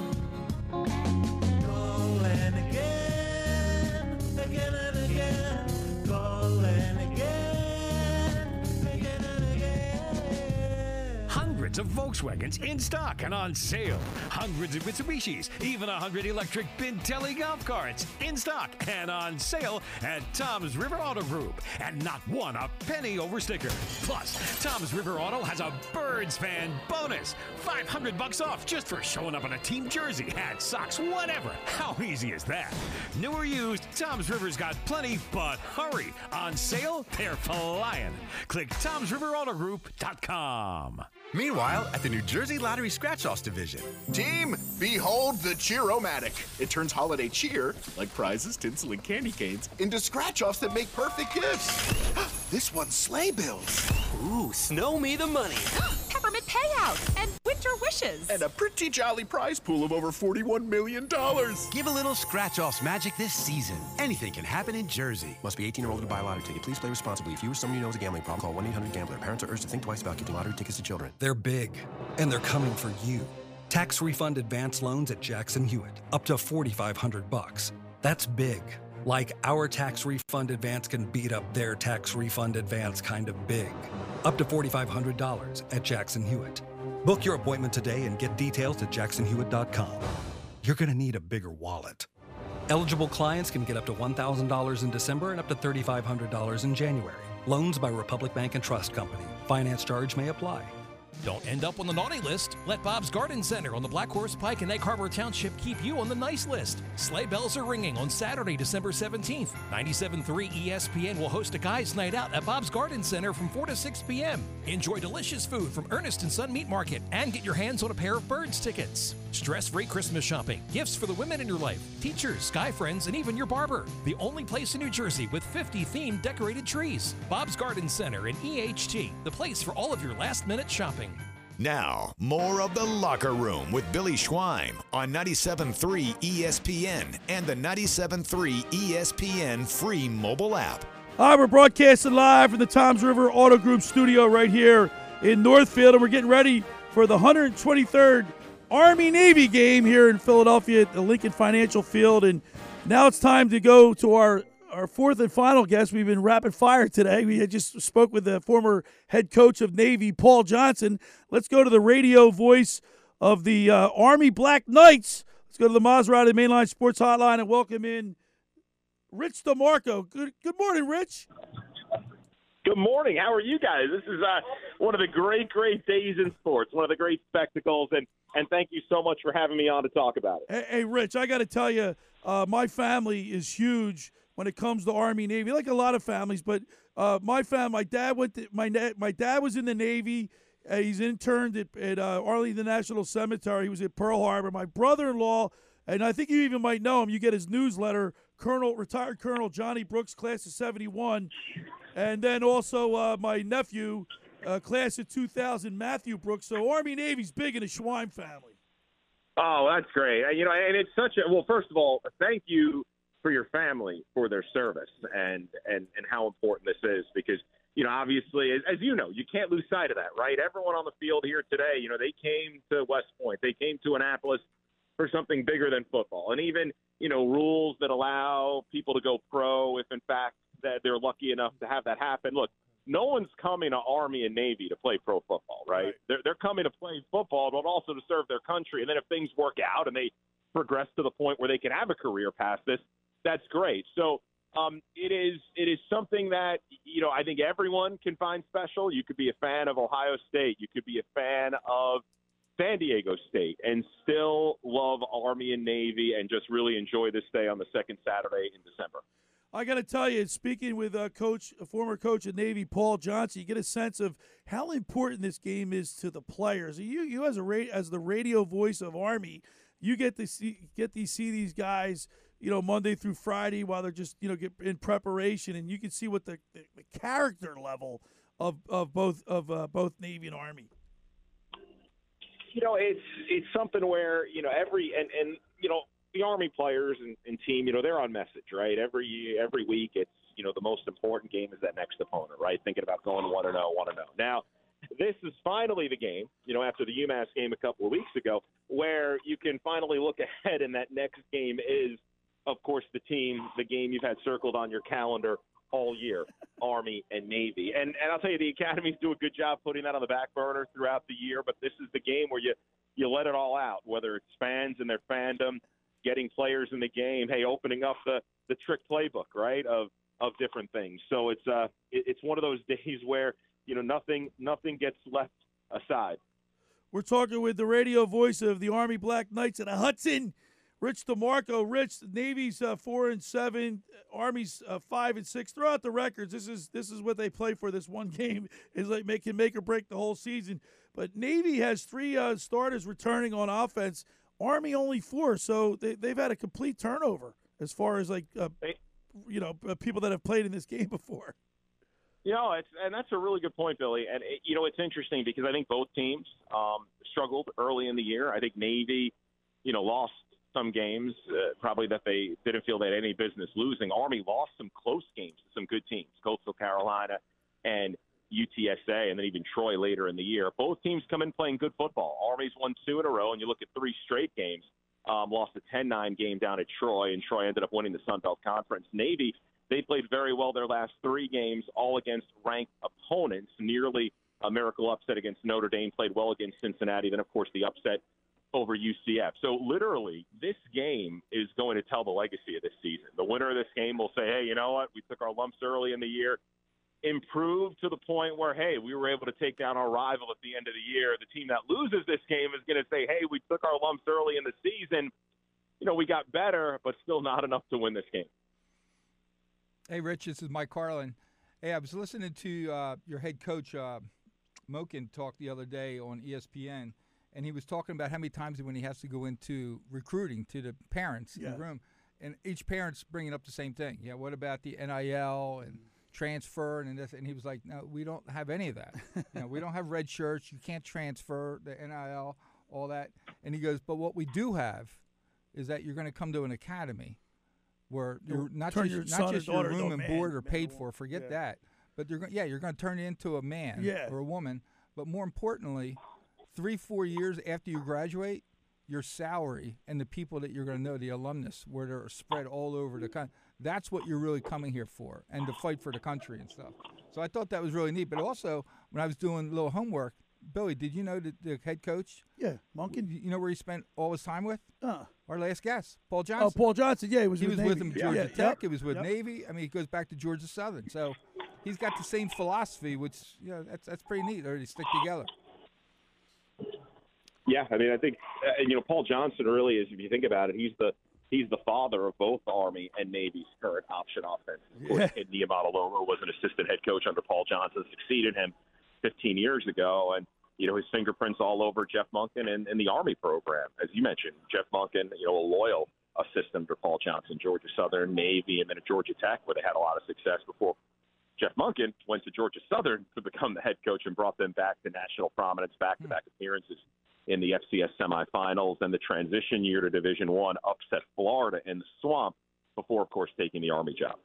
Speaker 31: Volkswagens in stock and on sale. Hundreds of Mitsubishis, even a hundred electric Bintelli golf carts in stock and on sale at Toms River Auto Group. And not one a penny over sticker. Plus, Toms River Auto has a Birds fan bonus. 500 bucks off just for showing up in a team jersey, hat, socks, whatever. How easy is that? New or used, Toms River's got plenty, but hurry. On sale, they're flying. Click TomsRiverAutoGroup.com.
Speaker 40: Meanwhile, at the New Jersey Lottery Scratch Offs division. Team, behold the Cheer-O-Matic. It turns holiday cheer, like prizes, tinsel, and candy canes, into scratch offs that make perfect gifts. this one's sleigh bills.
Speaker 41: Ooh, snow me the money.
Speaker 42: Peppermint payout and winter wishes.
Speaker 40: And a pretty jolly prize pool of over $41 million.
Speaker 41: Give a little scratch offs magic this season. Anything can happen in Jersey.
Speaker 32: Must be 18 or older to buy a lottery ticket. Please play responsibly. If you or someone you know has a gambling problem, call 1 800 Gambler. Parents are urged to think twice about giving lottery tickets to children.
Speaker 12: They're big, and they're coming for you. Tax refund advance loans at Jackson Hewitt, up to 4500 bucks. That's big. Like our tax refund advance can beat up their tax refund advance kind of big. Up to $4,500 at Jackson Hewitt. Book your appointment today and get details at jacksonhewitt.com. You're going to need a bigger wallet. Eligible clients can get up to $1,000 in December and up to $3,500 in January. Loans by Republic Bank and Trust Company. Finance charge may apply.
Speaker 2: Don't end up on the naughty list. Let Bob's Garden Center on the Black Horse Pike in Egg Harbor Township keep you on the nice list. Sleigh bells are ringing on Saturday, December 17th. 97.3 ESPN will host a guys' night out at Bob's Garden Center from 4 to 6 p.m. Enjoy delicious food from Ernest and Son Meat Market and get your hands on a pair of Birds tickets. Stress-free Christmas shopping, gifts for the women in your life, teachers, guy friends, and even your barber. The only place in New Jersey with 50 themed decorated trees. Bob's Garden Center in EHT, the place for all of your last-minute shopping.
Speaker 1: Now, more of the Locker Room with Billy Schweim on 97.3 ESPN and the 97.3 ESPN free mobile app.
Speaker 4: All right, we're broadcasting live from the Toms River Auto Group studio right here in Northfield, and we're getting ready for the 123rd Army Navy game here in Philadelphia at the Lincoln Financial Field. And now it's time to go to our our fourth and final guest. We've been rapid fire today. We had just spoke with the former head coach of Navy, Paul Johnson. Let's go to the radio voice of the uh, Army Black Knights. Let's go to the Maserati Mainline Sports Hotline and welcome in Rich DeMarco. Good good morning, Rich.
Speaker 43: Good morning. How are you guys? This is uh, one of the great, great days in sports, one of the great spectacles, and and thank you so much for having me on to talk about it.
Speaker 4: Hey, hey Rich, I got to tell you, uh, my family is huge when it comes to Army Navy, like a lot of families. But uh, my family, my dad went. To, my my dad was in the Navy. Uh, he's interned at, at uh, Arlington National Cemetery. He was at Pearl Harbor. My brother-in-law, and I think you even might know him. You get his newsletter, Colonel retired Colonel Johnny Brooks, class of '71, and then also uh, my nephew, uh, class of 2000, Matthew Brooks. So Army Navy's big in the Schweim family.
Speaker 43: Oh, that's great. You know, and it's such a well. First of all, thank you for your family for their service and and and how important this is because you know obviously as, as you know you can't lose sight of that right? Everyone on the field here today you know they came to west point. They came to annapolis for something bigger than football. And even you know rules that allow people to go pro if in fact that they're lucky enough to have that happen. Look no one's coming to army and navy to play pro football right, right. They're, they're coming to play football but also to serve their country. And then if things work out and they progress to the point where they can have a career past this that's great. So um, it is it is something that you know I think everyone can find special. You could be a fan of Ohio State, you could be a fan of San Diego State, and still love Army and Navy, and just really enjoy this day on the second Saturday in December.
Speaker 4: I got to tell you, speaking with a coach, a former coach of Navy, Paul Johnson, you get a sense of how important this game is to the players. You, you as a as the radio voice of Army, you get to see get to see these guys you know, Monday through Friday while they're just, you know, get in preparation, and you can see what the, the, the character level of, of both of uh, both Navy and Army.
Speaker 43: You know, it's it's something where you know every and and you know the Army players and, and team, you know, they're on message, right? Every every week, it's you know the most important game is that next opponent, right? Thinking about going one and zero, one and zero. Now this is finally the game, you know, after the UMass game a couple of weeks ago, where you can finally look ahead, and that next game is of course, the team, the game you've had circled on your calendar all year, Army and Navy. And and I'll tell you, the academies do a good job putting that on the back burner throughout the year. But this is the game where you you let it all out, whether it's fans and their fandom, getting players in the game, hey, opening up the the trick playbook, right, of of different things. So it's uh it, it's one of those days where you know nothing nothing gets left aside.
Speaker 4: We're talking with the radio voice of the Army Black Knights and a Hudson. Rich DeMarco, Rich, Navy's uh, four and seven, Army's uh, five and six. Throughout the records, this is this is what they play for. This one game is like make can make or break the whole season. But Navy has three uh, starters returning on offense. Army only four, so they, they've had a complete turnover as far as like uh, you know uh, people that have played in this game before.
Speaker 43: You know, it's and that's a really good point, Billy. And it, you know, it's interesting because I think both teams um, struggled early in the year. I think Navy, you know, lost some games uh, probably that they didn't feel they had any business losing. Army lost some close games to some good teams, Coastal Carolina and UTSA, and then even Troy later in the year. Both teams come in playing good football. Army's won two in a row, and you look at three straight games. Um, lost a 10-9 game down at Troy, and Troy ended up winning the Sun Belt Conference. Navy, they played very well their last three games, all against ranked opponents. Nearly a miracle upset against Notre Dame, played well against Cincinnati. Then, of course, the upset over UCF. So literally, this game is going to tell the legacy of this season. The winner of this game will say, "Hey, you know what? We took our lumps early in the year. improved to the point where, hey, we were able to take down our rival at the end of the year. The team that loses this game is going to say, hey, we took our lumps early in the season. You know, we got better, but still not enough to win this game.
Speaker 5: Hey, Rich, this is Mike Carlin. Hey, I was listening to uh, your head coach, uh, Monken, talk the other day on ESPN, and he was talking about how many times when he has to go into recruiting to the parents in the room, and each parent's bringing up the same thing. Yeah, what about the NIL and transfer and this? And he was like, no, we don't have any of that. you know, we don't have red shirts. You can't transfer the NIL, all that. And he goes, but what we do have is that you're going to come to an academy where you're not
Speaker 4: Turn
Speaker 5: just
Speaker 4: your
Speaker 5: not just your room and board
Speaker 4: are
Speaker 5: paid
Speaker 4: or
Speaker 5: for. Forget
Speaker 4: yeah.
Speaker 5: that. But you're going, yeah, you're going to turn it into a man
Speaker 4: Yeah.
Speaker 5: or a woman. But more importantly, three, four years after you graduate, your salary and the people that you're going to know, the alumnus, where they're spread all over the country. That's what you're really coming here for, and to fight for the country and stuff. So I thought that was really neat. But also, when I was doing a little homework, Billy, did you know that the head coach?
Speaker 4: Yeah, Monken.
Speaker 5: You know where he spent all his time with?
Speaker 4: Uh,
Speaker 5: Our last guest, Paul Johnson.
Speaker 4: oh, Paul Johnson. Yeah, he was
Speaker 5: he
Speaker 4: with
Speaker 5: was with him Georgia
Speaker 4: yeah,
Speaker 5: Tech.
Speaker 4: yep,
Speaker 5: He was with
Speaker 4: yep.
Speaker 5: Navy. I mean, he goes back to Georgia Southern. So he's got the same philosophy, which you know that's that's pretty neat. Or they stick together.
Speaker 43: Yeah, I mean, I think uh, you know Paul Johnson really is. If you think about it, he's the he's the father of both Army and Navy's current option offense. Of course, Niumatalolo was an assistant head coach under Paul Johnson, succeeded him 15 years ago, and you know his fingerprints all over Jeff Monken and, and the Army program, as you mentioned. Jeff Monken, you know, a loyal assistant under Paul Johnson, Georgia Southern, Navy, and then at Georgia Tech, where they had a lot of success before Jeff Monken went to Georgia Southern to become the head coach and brought them back to national prominence, back-to-back appearances in the FCS semifinals. And the transition year to Division One upset Florida in the swamp before, of course, taking the Army job.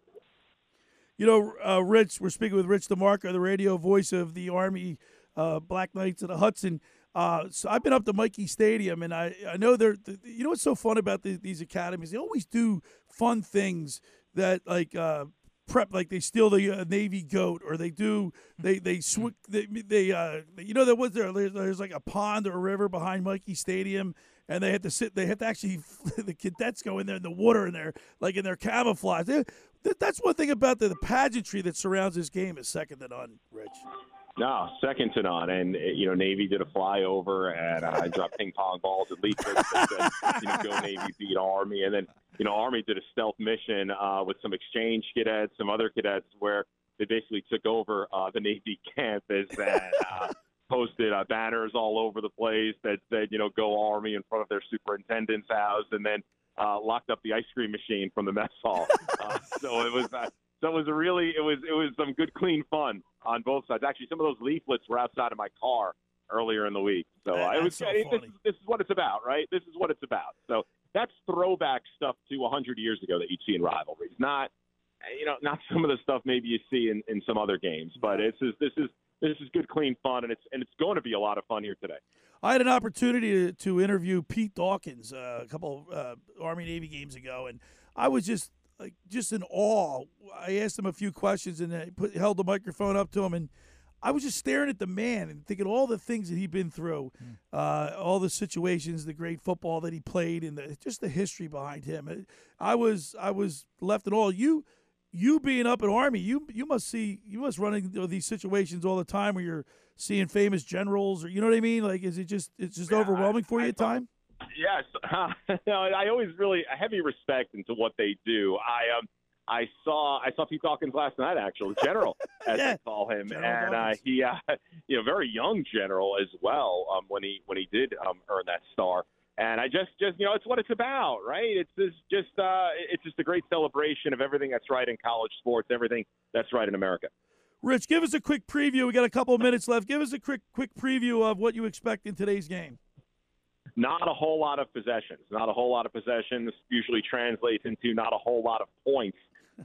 Speaker 4: You know, uh, Rich, we're speaking with Rich DeMarco, the radio voice of the Army uh, Black Knights of the Hudson. Uh, so I've been up to Michie Stadium, and I, I know they're, th- you know what's so fun about the, these academies? They always do fun things that, like, uh, prep, like they steal the uh, Navy goat, or they do, they, they, sw- they, they uh, you know, there was there, there's, there's like a pond or a river behind Michie Stadium, and they had to sit, they had to actually, the cadets go in there in the water, in they're like in their camouflage. They, that's one thing about the, the pageantry that surrounds this game is second to none, Rich.
Speaker 43: No, second to none. And, uh, you know, Navy did a flyover and I dropped ping pong balls at least. you know, go Navy beat Army. And then, you know, Army did a stealth mission uh, with some exchange cadets, some other cadets, where they basically took over uh, the Navy campus and uh, posted uh, banners all over the place that said, you know, go Army in front of their superintendent's house. And then uh, locked up the ice cream machine from the mess hall. Uh, so it was. Uh, so it was a really it was it was some good clean fun on both sides. Actually, some of those leaflets were outside of my car earlier in the week. So I was
Speaker 4: so
Speaker 43: I this, is, this is what it's about, right? This is what it's about. So that's throwback stuff to 100 years ago that you'd see in rivalries. Not you know not some of the stuff maybe you see in, in some other games, but it's is this is this is good clean fun and it's and it's going to be a lot of fun here today.
Speaker 4: I had an opportunity to, to interview Pete Dawkins uh, a couple uh, Army Navy games ago, and I was just like just in awe. I asked him a few questions, and I put held the microphone up to him, and I was just staring at the man and thinking all the things that he'd been through, uh, all the situations, the great football that he played, and the, just the history behind him. I was I was left in awe. You you being up at Army, you you must see you must run into these situations all the time where you're seeing famous generals, or you know what I mean? Like, is it just it's just overwhelming for you at time?
Speaker 43: Yes, no, I always really a heavy respect into what they do. I um, I saw I saw Pete Dawkins last night, actually, General, as
Speaker 4: Yeah.
Speaker 43: they call him,
Speaker 4: General
Speaker 43: and uh, he, uh, you know, very young general as well. Um, when he when he did um, earn that star, and I just just you know, it's what it's about, right? It's just just uh, it's just a great celebration of everything that's right in college sports, everything that's right in America.
Speaker 4: Rich, give us a quick preview. We got a couple of minutes left. Give us a quick quick preview of what you expect in today's game.
Speaker 43: Not a whole lot of possessions. Not a whole lot of possessions usually translates into not a whole lot of points.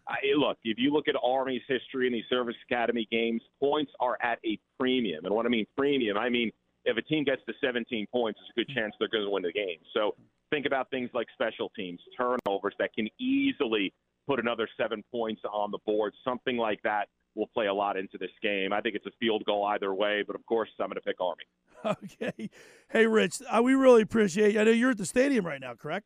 Speaker 43: I, look, if you look at Army's history in these service academy games, points are at a premium. And what I mean premium, I mean if a team gets to 17 points, there's a good chance they're going to win the game. So think about things like special teams, turnovers that can easily put another seven points on the board. Something like that will play a lot into this game. I think it's a field goal either way, but of course, I'm going to pick Army.
Speaker 4: Okay. Hey, Rich, uh, we really appreciate. you. I know you're at the stadium right now, correct?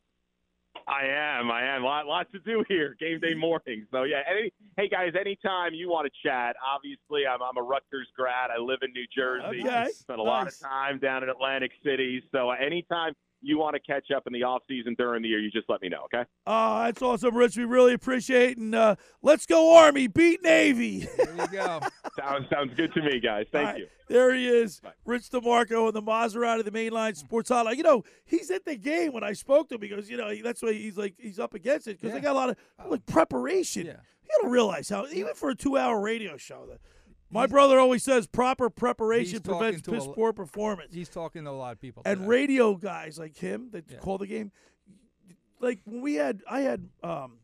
Speaker 43: I am. I am. Lot, lots to do here. Game day morning. So yeah. Any, hey guys, anytime you want to chat. Obviously, I'm, I'm a Rutgers grad. I live in New Jersey.
Speaker 4: Okay.
Speaker 43: Spent a lot of time down in Atlantic City. So anytime you want to catch up in the off season during the year, you just let me know. Okay.
Speaker 4: Oh, that's awesome, Rich. We really appreciate it. And uh, let's go, Army. Beat Navy.
Speaker 5: There you go.
Speaker 43: sounds sounds good to me, guys. Thank
Speaker 4: All right,
Speaker 43: you.
Speaker 4: There he is, Rich DeMarco on the Maserati, the Mainline Sports Hotline. You know, he's at the game when I spoke to him because you know he- that's why he's like he's up against it because they got a lot of like preparation. Yeah. You don't realize how even for a two-hour radio show, that my brother always says proper preparation prevents
Speaker 5: to a
Speaker 4: piss poor performance.
Speaker 5: He's talking to a lot of people.
Speaker 4: And
Speaker 5: today.
Speaker 4: radio guys like him that
Speaker 5: Yeah.
Speaker 4: call the game, like when we had, I had, um,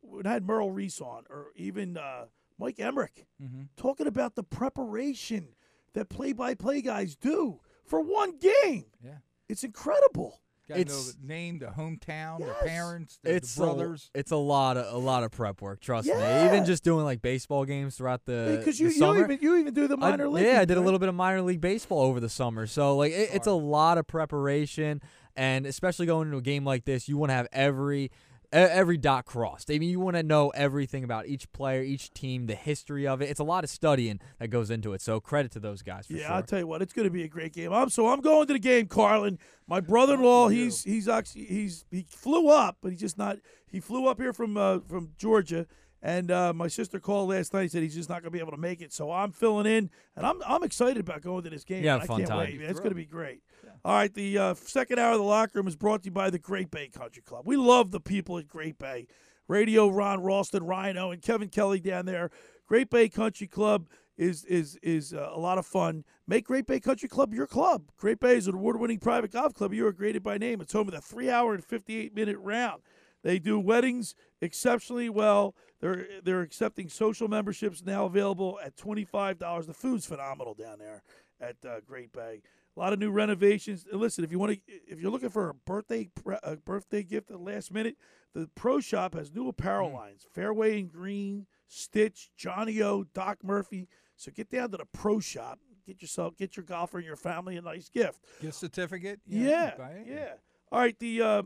Speaker 4: when I had Merrill Reese on, or even uh, Mike Emmerich,
Speaker 5: Mhm.
Speaker 4: talking about the preparation that play-by-play guys do for one game.
Speaker 5: Yeah.
Speaker 4: It's incredible.
Speaker 5: Got to know
Speaker 6: It's-
Speaker 5: the name, the hometown,
Speaker 4: Yes.
Speaker 5: the parents, the,
Speaker 6: It's
Speaker 5: the brothers.
Speaker 6: A, it's a lot of a lot of prep work. Trust me. Even just doing like baseball games throughout the
Speaker 4: Because
Speaker 6: the
Speaker 4: you, you
Speaker 6: summer.
Speaker 4: even you even do the
Speaker 6: I-
Speaker 4: minor league.
Speaker 6: Yeah, I did a little bit of minor league baseball over the summer. So like it, it's a lot of preparation, and especially going into a game like this, you want to have every every dot crossed. I mean, you want to know everything about each player, each team, the history of it. It's a lot of studying that goes into it. So credit to those guys for
Speaker 4: Yeah,
Speaker 6: sure.
Speaker 4: I'll tell you what, it's going to be a great game. I'm so I'm going to the game, Carlin. My brother-in-law, he's he's actually he's he flew up, but he's just not. He flew up here from uh, from Georgia, and uh, my sister called last night and said he's just not going to be able to make it. So I'm filling in, and I'm I'm excited about going to this game.
Speaker 6: Yeah.
Speaker 4: I
Speaker 6: fun
Speaker 4: can't
Speaker 6: time.
Speaker 4: wait. It's going to be great. All right, the uh, second hour of the locker room is brought to you by the Great Bay Country Club. We love the people at Great Bay. Radio Ron Ralston, Rhino, and Kevin Kelly down there. Great Bay Country Club is is is uh, a lot of fun. Make Great Bay Country Club your club. Great Bay is an award-winning private golf club. You are graded by name. It's home of the three-hour and fifty-eight-minute round. They do weddings exceptionally well. They're they're accepting social memberships now available at twenty-five dollars. The food's phenomenal down there at uh, Great Bay. A lot of new renovations. And listen, if you want to, if you're looking for a birthday a birthday gift at the last minute, the Pro Shop has new apparel lines: Fairway and Green, Stitch, Johnny O, Doc Murphy. So get down to the Pro Shop, get yourself, get your golfer and your family a nice gift.
Speaker 5: Gift certificate.
Speaker 4: Yeah,
Speaker 5: it.
Speaker 4: yeah. All right, the uh,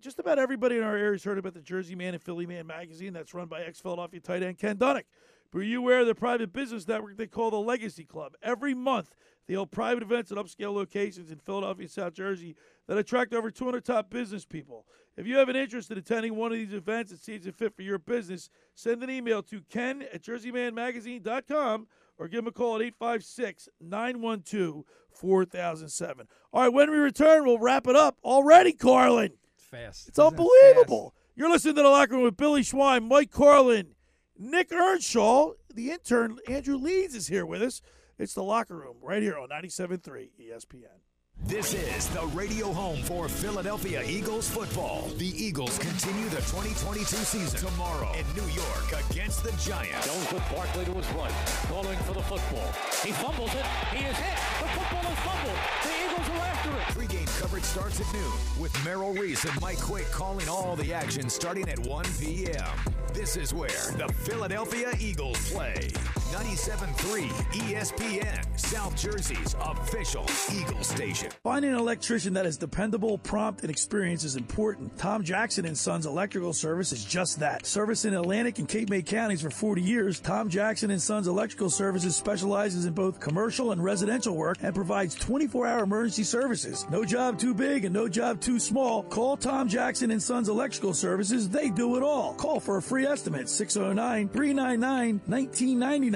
Speaker 4: just about everybody in our area has heard about the Jersey Man and Philly Man magazine that's run by ex-Philadelphia tight end Ken Dunek. But are you aware of the private business network they call the Legacy Club? Every month, they hold private events at upscale locations in Philadelphia and South Jersey that attract over 200 top business people. If you have an interest in attending one of these events and see it's a fit for your business, send an email to ken at jerseymanmagazine.com or give him a call at 856 912 4007. All right, when we return, we'll wrap it up. Already, Carlin.
Speaker 5: Fast.
Speaker 4: It's unbelievable. You're listening to the locker room with Billy Schwein, Mike Carlin, Nick Earnshaw. The intern, Andrew Leeds, is here with us. It's the locker room right here on 97.3 ESPN.
Speaker 1: This is the radio home for Philadelphia Eagles football. The Eagles continue the 2022 season tomorrow in New York against the Giants.
Speaker 44: Jones with Barkley to his right, calling for the football. He fumbles it. He is hit. The football is fumbled. The Eagles are after it.
Speaker 1: Pre-game coverage starts at noon with Merrill Reese and Mike Quick calling all the action starting at 1 p.m. This is where the Philadelphia Eagles play. 97.3 ESPN, South Jersey's official Eagle station.
Speaker 4: Finding an electrician that is dependable, prompt, and experienced is important. Tom Jackson and Sons Electrical Service is just that. Service in Atlantic and Cape May counties for 40 years, Tom Jackson and Sons Electrical Services specializes in both commercial and residential work and provides 24-hour emergency services. No job too big and no job too small. Call Tom Jackson and Sons Electrical Services. They do it all. Call for a free estimate oh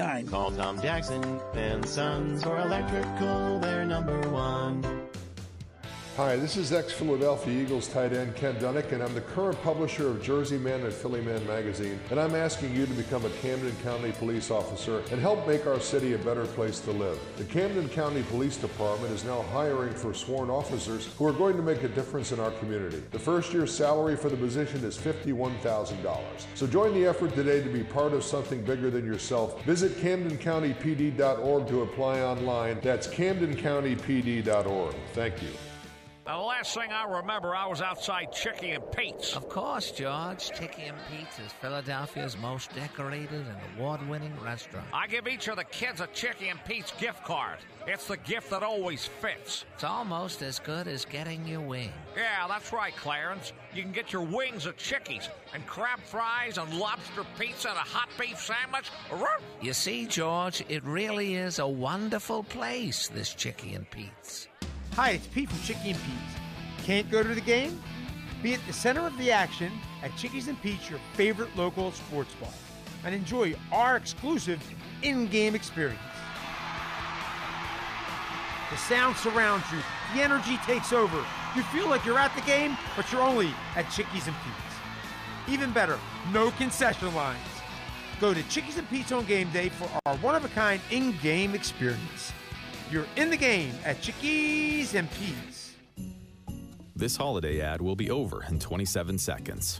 Speaker 4: 609-399-1999.
Speaker 11: Call Tom Jackson and Sons for electrical, they're number one.
Speaker 26: Hi, this is ex-Philadelphia Eagles tight end Ken Dunek, and I'm the current publisher of Jersey Man and Philly Man magazine, and I'm asking you to become a Camden County police officer and help make our city a better place to live. The Camden County Police Department is now hiring for sworn officers who are going to make a difference in our community. The first year's salary for the position is $51,000. So join the effort today to be part of something bigger than yourself. Visit CamdenCountyPD.org to apply online. That's CamdenCountyPD.org. Thank you.
Speaker 45: The last thing I remember, I was outside Chickie and Pete's.
Speaker 46: Of course, George. Chickie and Pete's is Philadelphia's most decorated and award-winning restaurant.
Speaker 45: I give each of the kids a Chickie and Pete's gift card. It's the gift that always fits.
Speaker 46: It's almost as good as getting your wing.
Speaker 45: Yeah, that's right, Clarence. You can get your wings at Chickie's and crab fries and lobster pizza and a hot beef sandwich.
Speaker 46: You see, George, it really is a wonderful place, this Chickie and Pete's.
Speaker 47: Hi, it's Pete from Chickie and Pete's. Can't go to the game? Be at the center of the action at Chickie's and Pete's, your favorite local sports bar, and enjoy our exclusive in-game experience. The sound surrounds you, the energy takes over. You feel like you're at the game, but you're only at Chickie's and Pete's. Even better, no concession lines. Go to Chickie's and Pete's on game day for our one-of-a-kind in-game experience. You're in the game at Chickie's and Pete's.
Speaker 48: This holiday ad will be over in 27 seconds.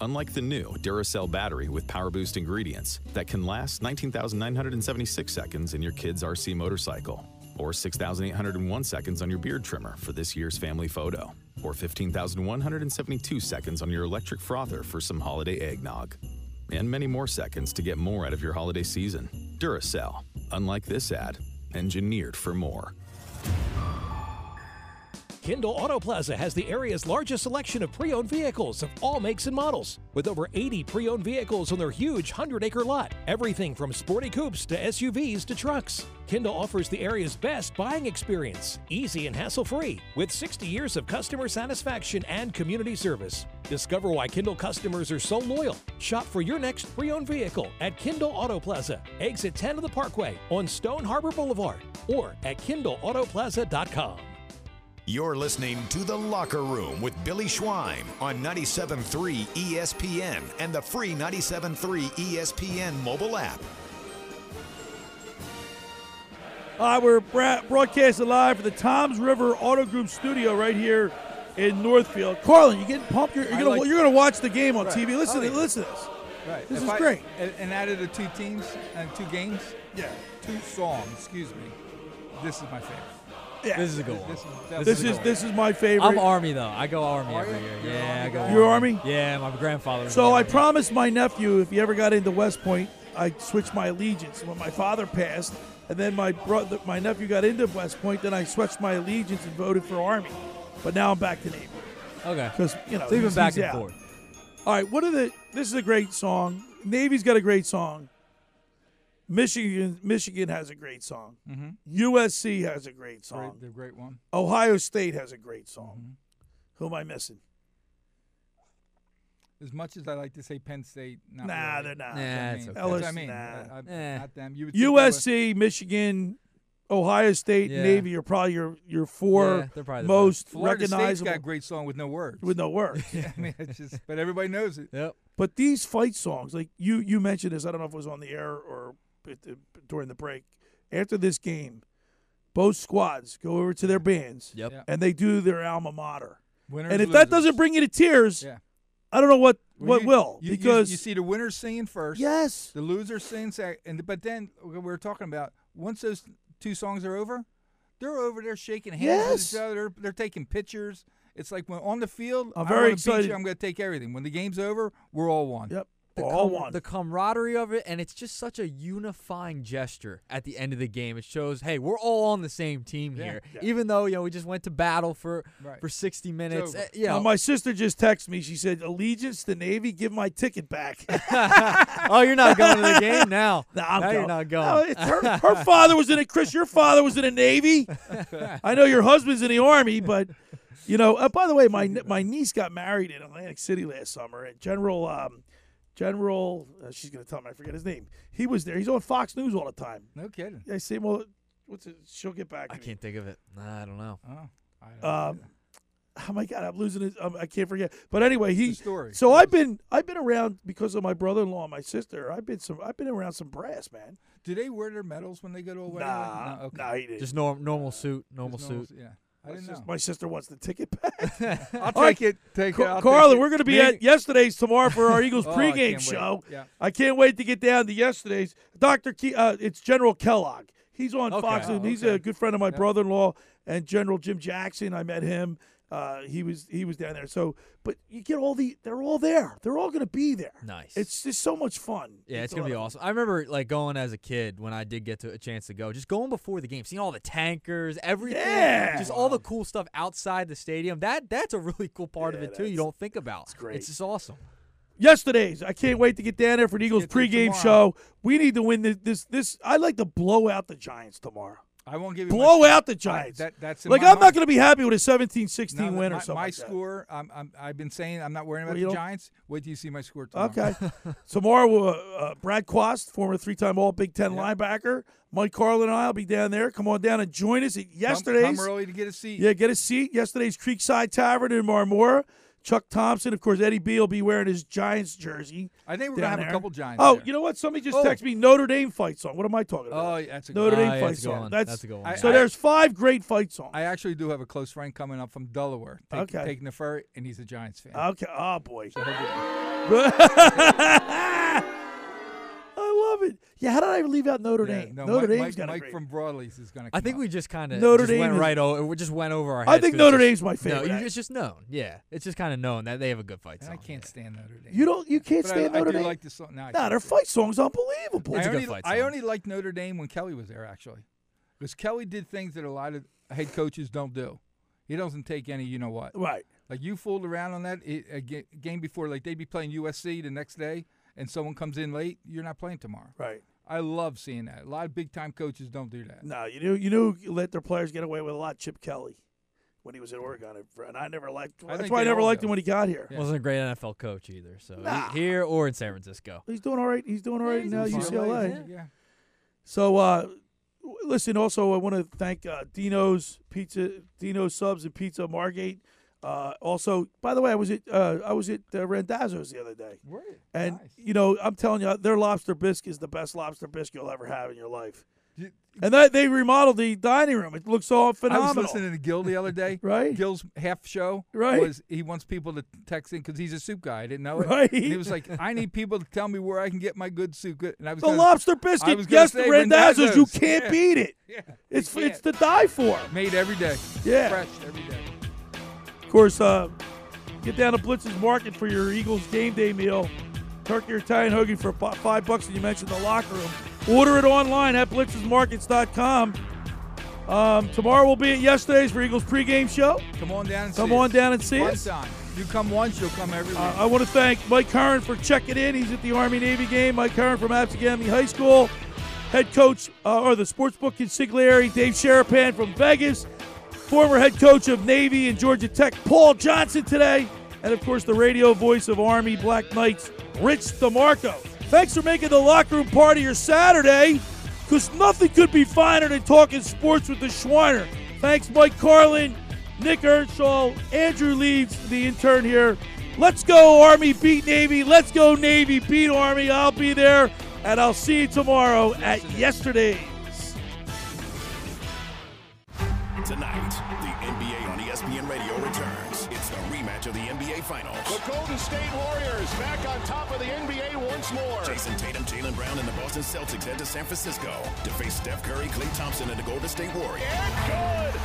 Speaker 48: Unlike the new Duracell battery with power boost ingredients that can last 19,976 seconds in your kid's RC motorcycle, or 6,801 seconds on your beard trimmer for this year's family photo, or 15,172 seconds on your electric frother for some holiday eggnog, and many more seconds to get more out of your holiday season. Duracell, unlike this ad, engineered for more.
Speaker 2: Kindle Auto Plaza has the area's largest selection of pre owned vehicles of all makes and models. With over 80 pre owned vehicles on their huge 100 acre lot, everything from sporty coupes to SUVs to trucks. Kindle offers the area's best buying experience, easy and hassle free, with 60 years of customer satisfaction and community service. Discover why Kindle customers are so loyal. Shop for your next pre owned vehicle at Kindle Auto Plaza, exit 10 of the Parkway on Stone Harbor Boulevard, or at KindleAutoplaza.com.
Speaker 1: You're listening to The Locker Room with Billy Schwein on 97.3 ESPN and the free 97.3 ESPN mobile app.
Speaker 4: All right, we're bra- broadcasting live from the Toms River Auto Group studio right here in Northfield. Carlin, you getting pumped? You're, you're gonna
Speaker 5: like-
Speaker 4: gonna watch the game on
Speaker 5: Right.
Speaker 4: TV. Listen,
Speaker 5: Oh, yeah.
Speaker 4: listen to this.
Speaker 5: Right.
Speaker 4: This
Speaker 5: If
Speaker 4: is
Speaker 5: I-
Speaker 4: great.
Speaker 5: And, and added the two teams and two games.
Speaker 4: Yeah.
Speaker 5: Two songs. Excuse me. This is my favorite.
Speaker 4: Yeah.
Speaker 6: This is a good one.
Speaker 5: This is
Speaker 4: This is this is my favorite.
Speaker 6: I'm Army though. I go Army
Speaker 5: Are
Speaker 6: every
Speaker 5: you?
Speaker 6: year.
Speaker 5: You're an
Speaker 6: Yeah, I go.
Speaker 5: guy?
Speaker 4: You're Army?
Speaker 6: Yeah, my grandfather.
Speaker 4: So I promised my nephew if he ever got into West Point, I'd switch my allegiance. When my father passed, and then my brother, my nephew got into West Point, then I switched my allegiance and voted for Army. But now I'm back to Navy.
Speaker 6: Okay.
Speaker 4: Because you know,
Speaker 6: So you've been back and
Speaker 4: out.
Speaker 6: forth.
Speaker 4: All right, what are the? This is a great song. Navy's got a great song. Michigan, Michigan has a great song.
Speaker 5: Mhm.
Speaker 4: USC has a great song.
Speaker 5: Great, the great one.
Speaker 4: Ohio State has a great song.
Speaker 5: Mm-hmm.
Speaker 4: Who am I missing?
Speaker 5: As much as I like to say Penn State, not
Speaker 4: Nah,
Speaker 5: really.
Speaker 4: they're not.
Speaker 5: That's I
Speaker 4: Nah,
Speaker 5: mean.
Speaker 4: it's okay.
Speaker 5: That's I mean.
Speaker 4: nah.
Speaker 5: I- I-
Speaker 6: Eh.
Speaker 5: Not them. You would think
Speaker 4: USC, Michigan, Ohio State,
Speaker 6: Yeah.
Speaker 4: Navy are probably your your four
Speaker 6: Yeah, probably the
Speaker 4: most
Speaker 5: Florida State's
Speaker 4: recognizable
Speaker 5: got a great song with no words.
Speaker 4: with no words.
Speaker 5: I mean, it's just, but everybody knows it.
Speaker 6: Yep.
Speaker 4: But these fight songs, like you you mentioned this, I don't know if it was on the air or at the- during the break. After this game, both squads go over to their bands
Speaker 6: Yep.
Speaker 5: Yeah.
Speaker 4: and they do their alma mater.
Speaker 5: Winners,
Speaker 4: and if that doesn't bring you to tears,
Speaker 5: Yeah.
Speaker 4: I don't know what
Speaker 5: Well,
Speaker 4: what
Speaker 5: you-
Speaker 4: will
Speaker 5: you- you-
Speaker 4: because
Speaker 5: you, see the winners singing first.
Speaker 4: Yes.
Speaker 5: The losers sing second. And but then we were talking about once those two songs are over, they're over there shaking hands
Speaker 4: Yes.
Speaker 5: with each other. They're, they're taking pictures. It's like when on the field,
Speaker 4: I'm very excited.
Speaker 5: You, I'm going to take everything. When the game's over, we're all one.
Speaker 4: Yep.
Speaker 6: The,
Speaker 4: all
Speaker 6: com-
Speaker 4: one.
Speaker 6: the camaraderie of it, and it's just such a unifying gesture at the end of the game. It shows, hey, we're all on the same team
Speaker 5: Yeah.
Speaker 6: here,
Speaker 4: Yeah.
Speaker 6: even though you know we just went to battle for
Speaker 5: Right.
Speaker 6: for 60 minutes.
Speaker 5: over.
Speaker 6: Uh, you
Speaker 4: Now,
Speaker 6: know,
Speaker 4: my sister just texted me. She said, "Allegiance to Navy, give my ticket back."
Speaker 6: oh, you're not going to the game now.
Speaker 4: Nah, I'm
Speaker 6: now
Speaker 4: going.
Speaker 6: you're not going.
Speaker 4: No, it's her, her father was in it. Chris, your father was in the Navy. I know your husband's in the Army, but you know. Uh, by the way, my my niece got married in Atlantic City last summer, and General um, General, uh, she's gonna tell me I forget his name. He was there. He's on Fox News all the time.
Speaker 5: No kidding.
Speaker 4: I say, well, what's it? She'll get back. To
Speaker 6: I
Speaker 4: me.
Speaker 6: can't think of it. Nah, I don't know.
Speaker 5: Oh, I don't
Speaker 4: Um, oh my God, I'm losing it. Um, I can't forget. But anyway, he.
Speaker 5: Story.
Speaker 4: So I've been I've been around because of my brother-in-law and my sister. I've been some I've been around some brass, man.
Speaker 5: Do they wear their medals when they go to a wedding?
Speaker 4: Nah,
Speaker 5: no, okay.
Speaker 4: nah, he didn't.
Speaker 6: Just norm, normal suit, normal
Speaker 5: Just
Speaker 6: suit.
Speaker 5: Yeah, I
Speaker 4: My
Speaker 5: didn't know.
Speaker 4: My sister wants the ticket back.
Speaker 5: I'll take it. Take it. I'll
Speaker 4: Carlin,
Speaker 5: take it.
Speaker 4: we're going to be at yesterday's tomorrow for our Eagles
Speaker 5: Oh, I
Speaker 4: pregame
Speaker 5: can't wait.
Speaker 4: show.
Speaker 5: Yeah.
Speaker 4: I can't wait to get down to yesterday's. Doctor, Ke- uh, it's General Kellogg. He's on
Speaker 6: Okay.
Speaker 4: Fox
Speaker 5: Oh,
Speaker 4: News. He's
Speaker 5: okay.
Speaker 4: a good friend of my brother-in-law and General Jim Jackson. I met him. Uh, he was he was down there. So, but you get all the they're all there. They're all going to be there.
Speaker 6: Nice.
Speaker 4: It's just so much fun.
Speaker 6: Yeah, it's gonna be awesome. I remember like going as a kid when I did get to a chance to go, just going before the game, seeing all the tankers, everything,
Speaker 4: Yeah.
Speaker 6: just all the cool stuff outside the stadium. That that's a really cool part of it too. You don't think about. It's
Speaker 4: great.
Speaker 6: It's just awesome.
Speaker 4: Yesterday's. I can't wait to get down there for the Eagles pregame
Speaker 5: tomorrow.
Speaker 4: show. We need to win this. This. This. I'd like to blow out the Giants tomorrow.
Speaker 5: I won't give you
Speaker 4: Blow out the
Speaker 5: I-
Speaker 4: Giants.
Speaker 5: that, that's
Speaker 4: like I'm not going to be happy with a 17-16
Speaker 5: No,
Speaker 4: win
Speaker 5: my,
Speaker 4: or something.
Speaker 5: My
Speaker 4: like
Speaker 5: score, I'm, I'm, I've been saying I'm not worrying about
Speaker 4: you
Speaker 5: the Giants. Wait till you see my score tomorrow.
Speaker 4: Okay. Tomorrow, uh, uh, Brad Quast, former three-time All Big Ten linebacker, Mike Carlin and I will be down there. Come on down and join us at
Speaker 5: Come-
Speaker 4: yesterday's.
Speaker 5: Come, early to get a seat.
Speaker 4: Yeah, get a seat. Yesterday's Creekside Tavern in Marmora. Chuck Thompson, of course, Eddie B will be wearing his Giants jersey.
Speaker 5: I think we're gonna have a couple Giants
Speaker 4: Oh,
Speaker 5: there.
Speaker 4: you know what? Somebody just
Speaker 5: Oh.
Speaker 4: texted me Notre Dame fight song. What am I talking about?
Speaker 5: Oh, yeah, that's a good
Speaker 4: Notre
Speaker 5: one.
Speaker 4: Dame
Speaker 5: Ah,
Speaker 4: fight
Speaker 5: that's good
Speaker 4: song. That's,
Speaker 5: That's a good one.
Speaker 4: So
Speaker 5: I-
Speaker 4: there's five great fight songs.
Speaker 5: I actually do have a close friend coming up from Delaware, take,
Speaker 4: Okay.
Speaker 5: taking the ferry, and he's a Giants fan.
Speaker 4: Okay. Oh boy.
Speaker 5: So
Speaker 4: I love it. Yeah, how did I leave out Notre
Speaker 5: Yeah,
Speaker 4: Dame?
Speaker 5: no,
Speaker 4: Notre
Speaker 5: Mike,
Speaker 4: Dame's
Speaker 5: Mike,
Speaker 4: got
Speaker 5: Mike from Broadleys is going to.
Speaker 6: I think we just kind of
Speaker 4: Notre
Speaker 6: just
Speaker 4: Dame
Speaker 6: went
Speaker 4: is-
Speaker 6: right over. We just went over our Heads
Speaker 4: I
Speaker 6: heads.
Speaker 4: think
Speaker 6: 'cause
Speaker 4: Notre
Speaker 6: it's
Speaker 4: Dame's my favorite,
Speaker 6: No, it's just known. Yeah, it's just kind of known that they have a good fight
Speaker 5: And I can't stand Notre Dame.
Speaker 4: You don't. You can't
Speaker 5: But
Speaker 4: stand
Speaker 5: I
Speaker 4: Notre
Speaker 5: do
Speaker 4: Dame.
Speaker 5: like the song. No,
Speaker 4: Nah, their fight song's unbelievable.
Speaker 5: I only, I only liked Notre Dame when Kelly was there, actually, because Kelly did things that a lot of head coaches don't do. He doesn't take any, you know what.
Speaker 4: Right.
Speaker 5: Like you fooled around on that it, a game before, like they'd be playing USC the next day, and someone comes in late. You're not playing tomorrow.
Speaker 4: Right.
Speaker 5: I love seeing that. A lot of big time coaches don't do that.
Speaker 4: No, you knew you knew you let their players get away with a lot. Chip Kelly, when he was at Oregon, and I never liked.
Speaker 5: I
Speaker 4: That's why I never liked
Speaker 5: do.
Speaker 4: him when he got here.
Speaker 6: Wasn't a great NFL coach either. So he- here or in San Francisco.
Speaker 4: He's doing all right. He's doing all right
Speaker 5: he's
Speaker 4: now. UCLA.
Speaker 5: Yeah. yeah.
Speaker 4: So, uh, listen. Also, I want to thank uh, Dino's Pizza, Dino's Subs and Pizza Margate. Uh, also, by the way, I was at uh, I was at uh, Randazzo's the other day,
Speaker 5: you?
Speaker 4: and you know I'm telling you, their lobster bisque is the best lobster bisque you'll ever have in your life.
Speaker 5: You-
Speaker 4: And that they remodeled the dining room. It looks all phenomenal.
Speaker 5: I was listening to Gil the other day.
Speaker 4: Right.
Speaker 5: Gil's half show
Speaker 4: Right.
Speaker 5: was he wants people to text in because he's a soup guy. I didn't know it.
Speaker 4: Right.
Speaker 5: And he was like, I need people to tell me where I can get my good soup. And I was
Speaker 4: the
Speaker 5: gonna-
Speaker 4: lobster biscuit, yes, the Randazzo's, you can't
Speaker 5: Yeah.
Speaker 4: beat it.
Speaker 5: Yeah.
Speaker 4: It's it's to die for.
Speaker 5: made every day.
Speaker 4: Yeah.
Speaker 5: Fresh every day.
Speaker 4: Of course, uh, get down to Blitz's Market for your Eagles game day meal. Turkey or Italian hoagie for five bucks, and you mentioned the locker room. Order it online at blitzesmarkets.com. Um, tomorrow we'll be at yesterday's for Eagles pregame show.
Speaker 5: Come on down and
Speaker 4: Come
Speaker 5: see
Speaker 4: on
Speaker 5: us.
Speaker 4: down and see
Speaker 5: One
Speaker 4: us.
Speaker 5: time. You come once, you'll come every.
Speaker 4: Uh, I want to thank Mike Heron for checking in. He's at the Army Navy game. Mike Heron from Absegami High School. Head coach uh, or the sportsbook consigliere, Dave Sharapan from Vegas. Former head coach of Navy and Georgia Tech, Paul Johnson today. And of course, the radio voice of Army Black Knights, Rich DeMarco. Thanks for making the locker room part of your Saturday, because nothing could be finer than talking sports with the Schweiner. Thanks, Mike Carlin, Nick Earnshaw, Andrew Leeds, the intern here. Let's go, Army beat Navy. Let's go, Navy beat Army. I'll be there, and I'll see you tomorrow at yesterday's.
Speaker 24: Tonight,
Speaker 40: State Warriors back on top of the NBA once more.
Speaker 24: Jayson Tatum, Jaylen Brown, and the Boston Celtics head to San Francisco to face Steph Curry, Klay Thompson, and the Golden State Warriors.
Speaker 40: And good.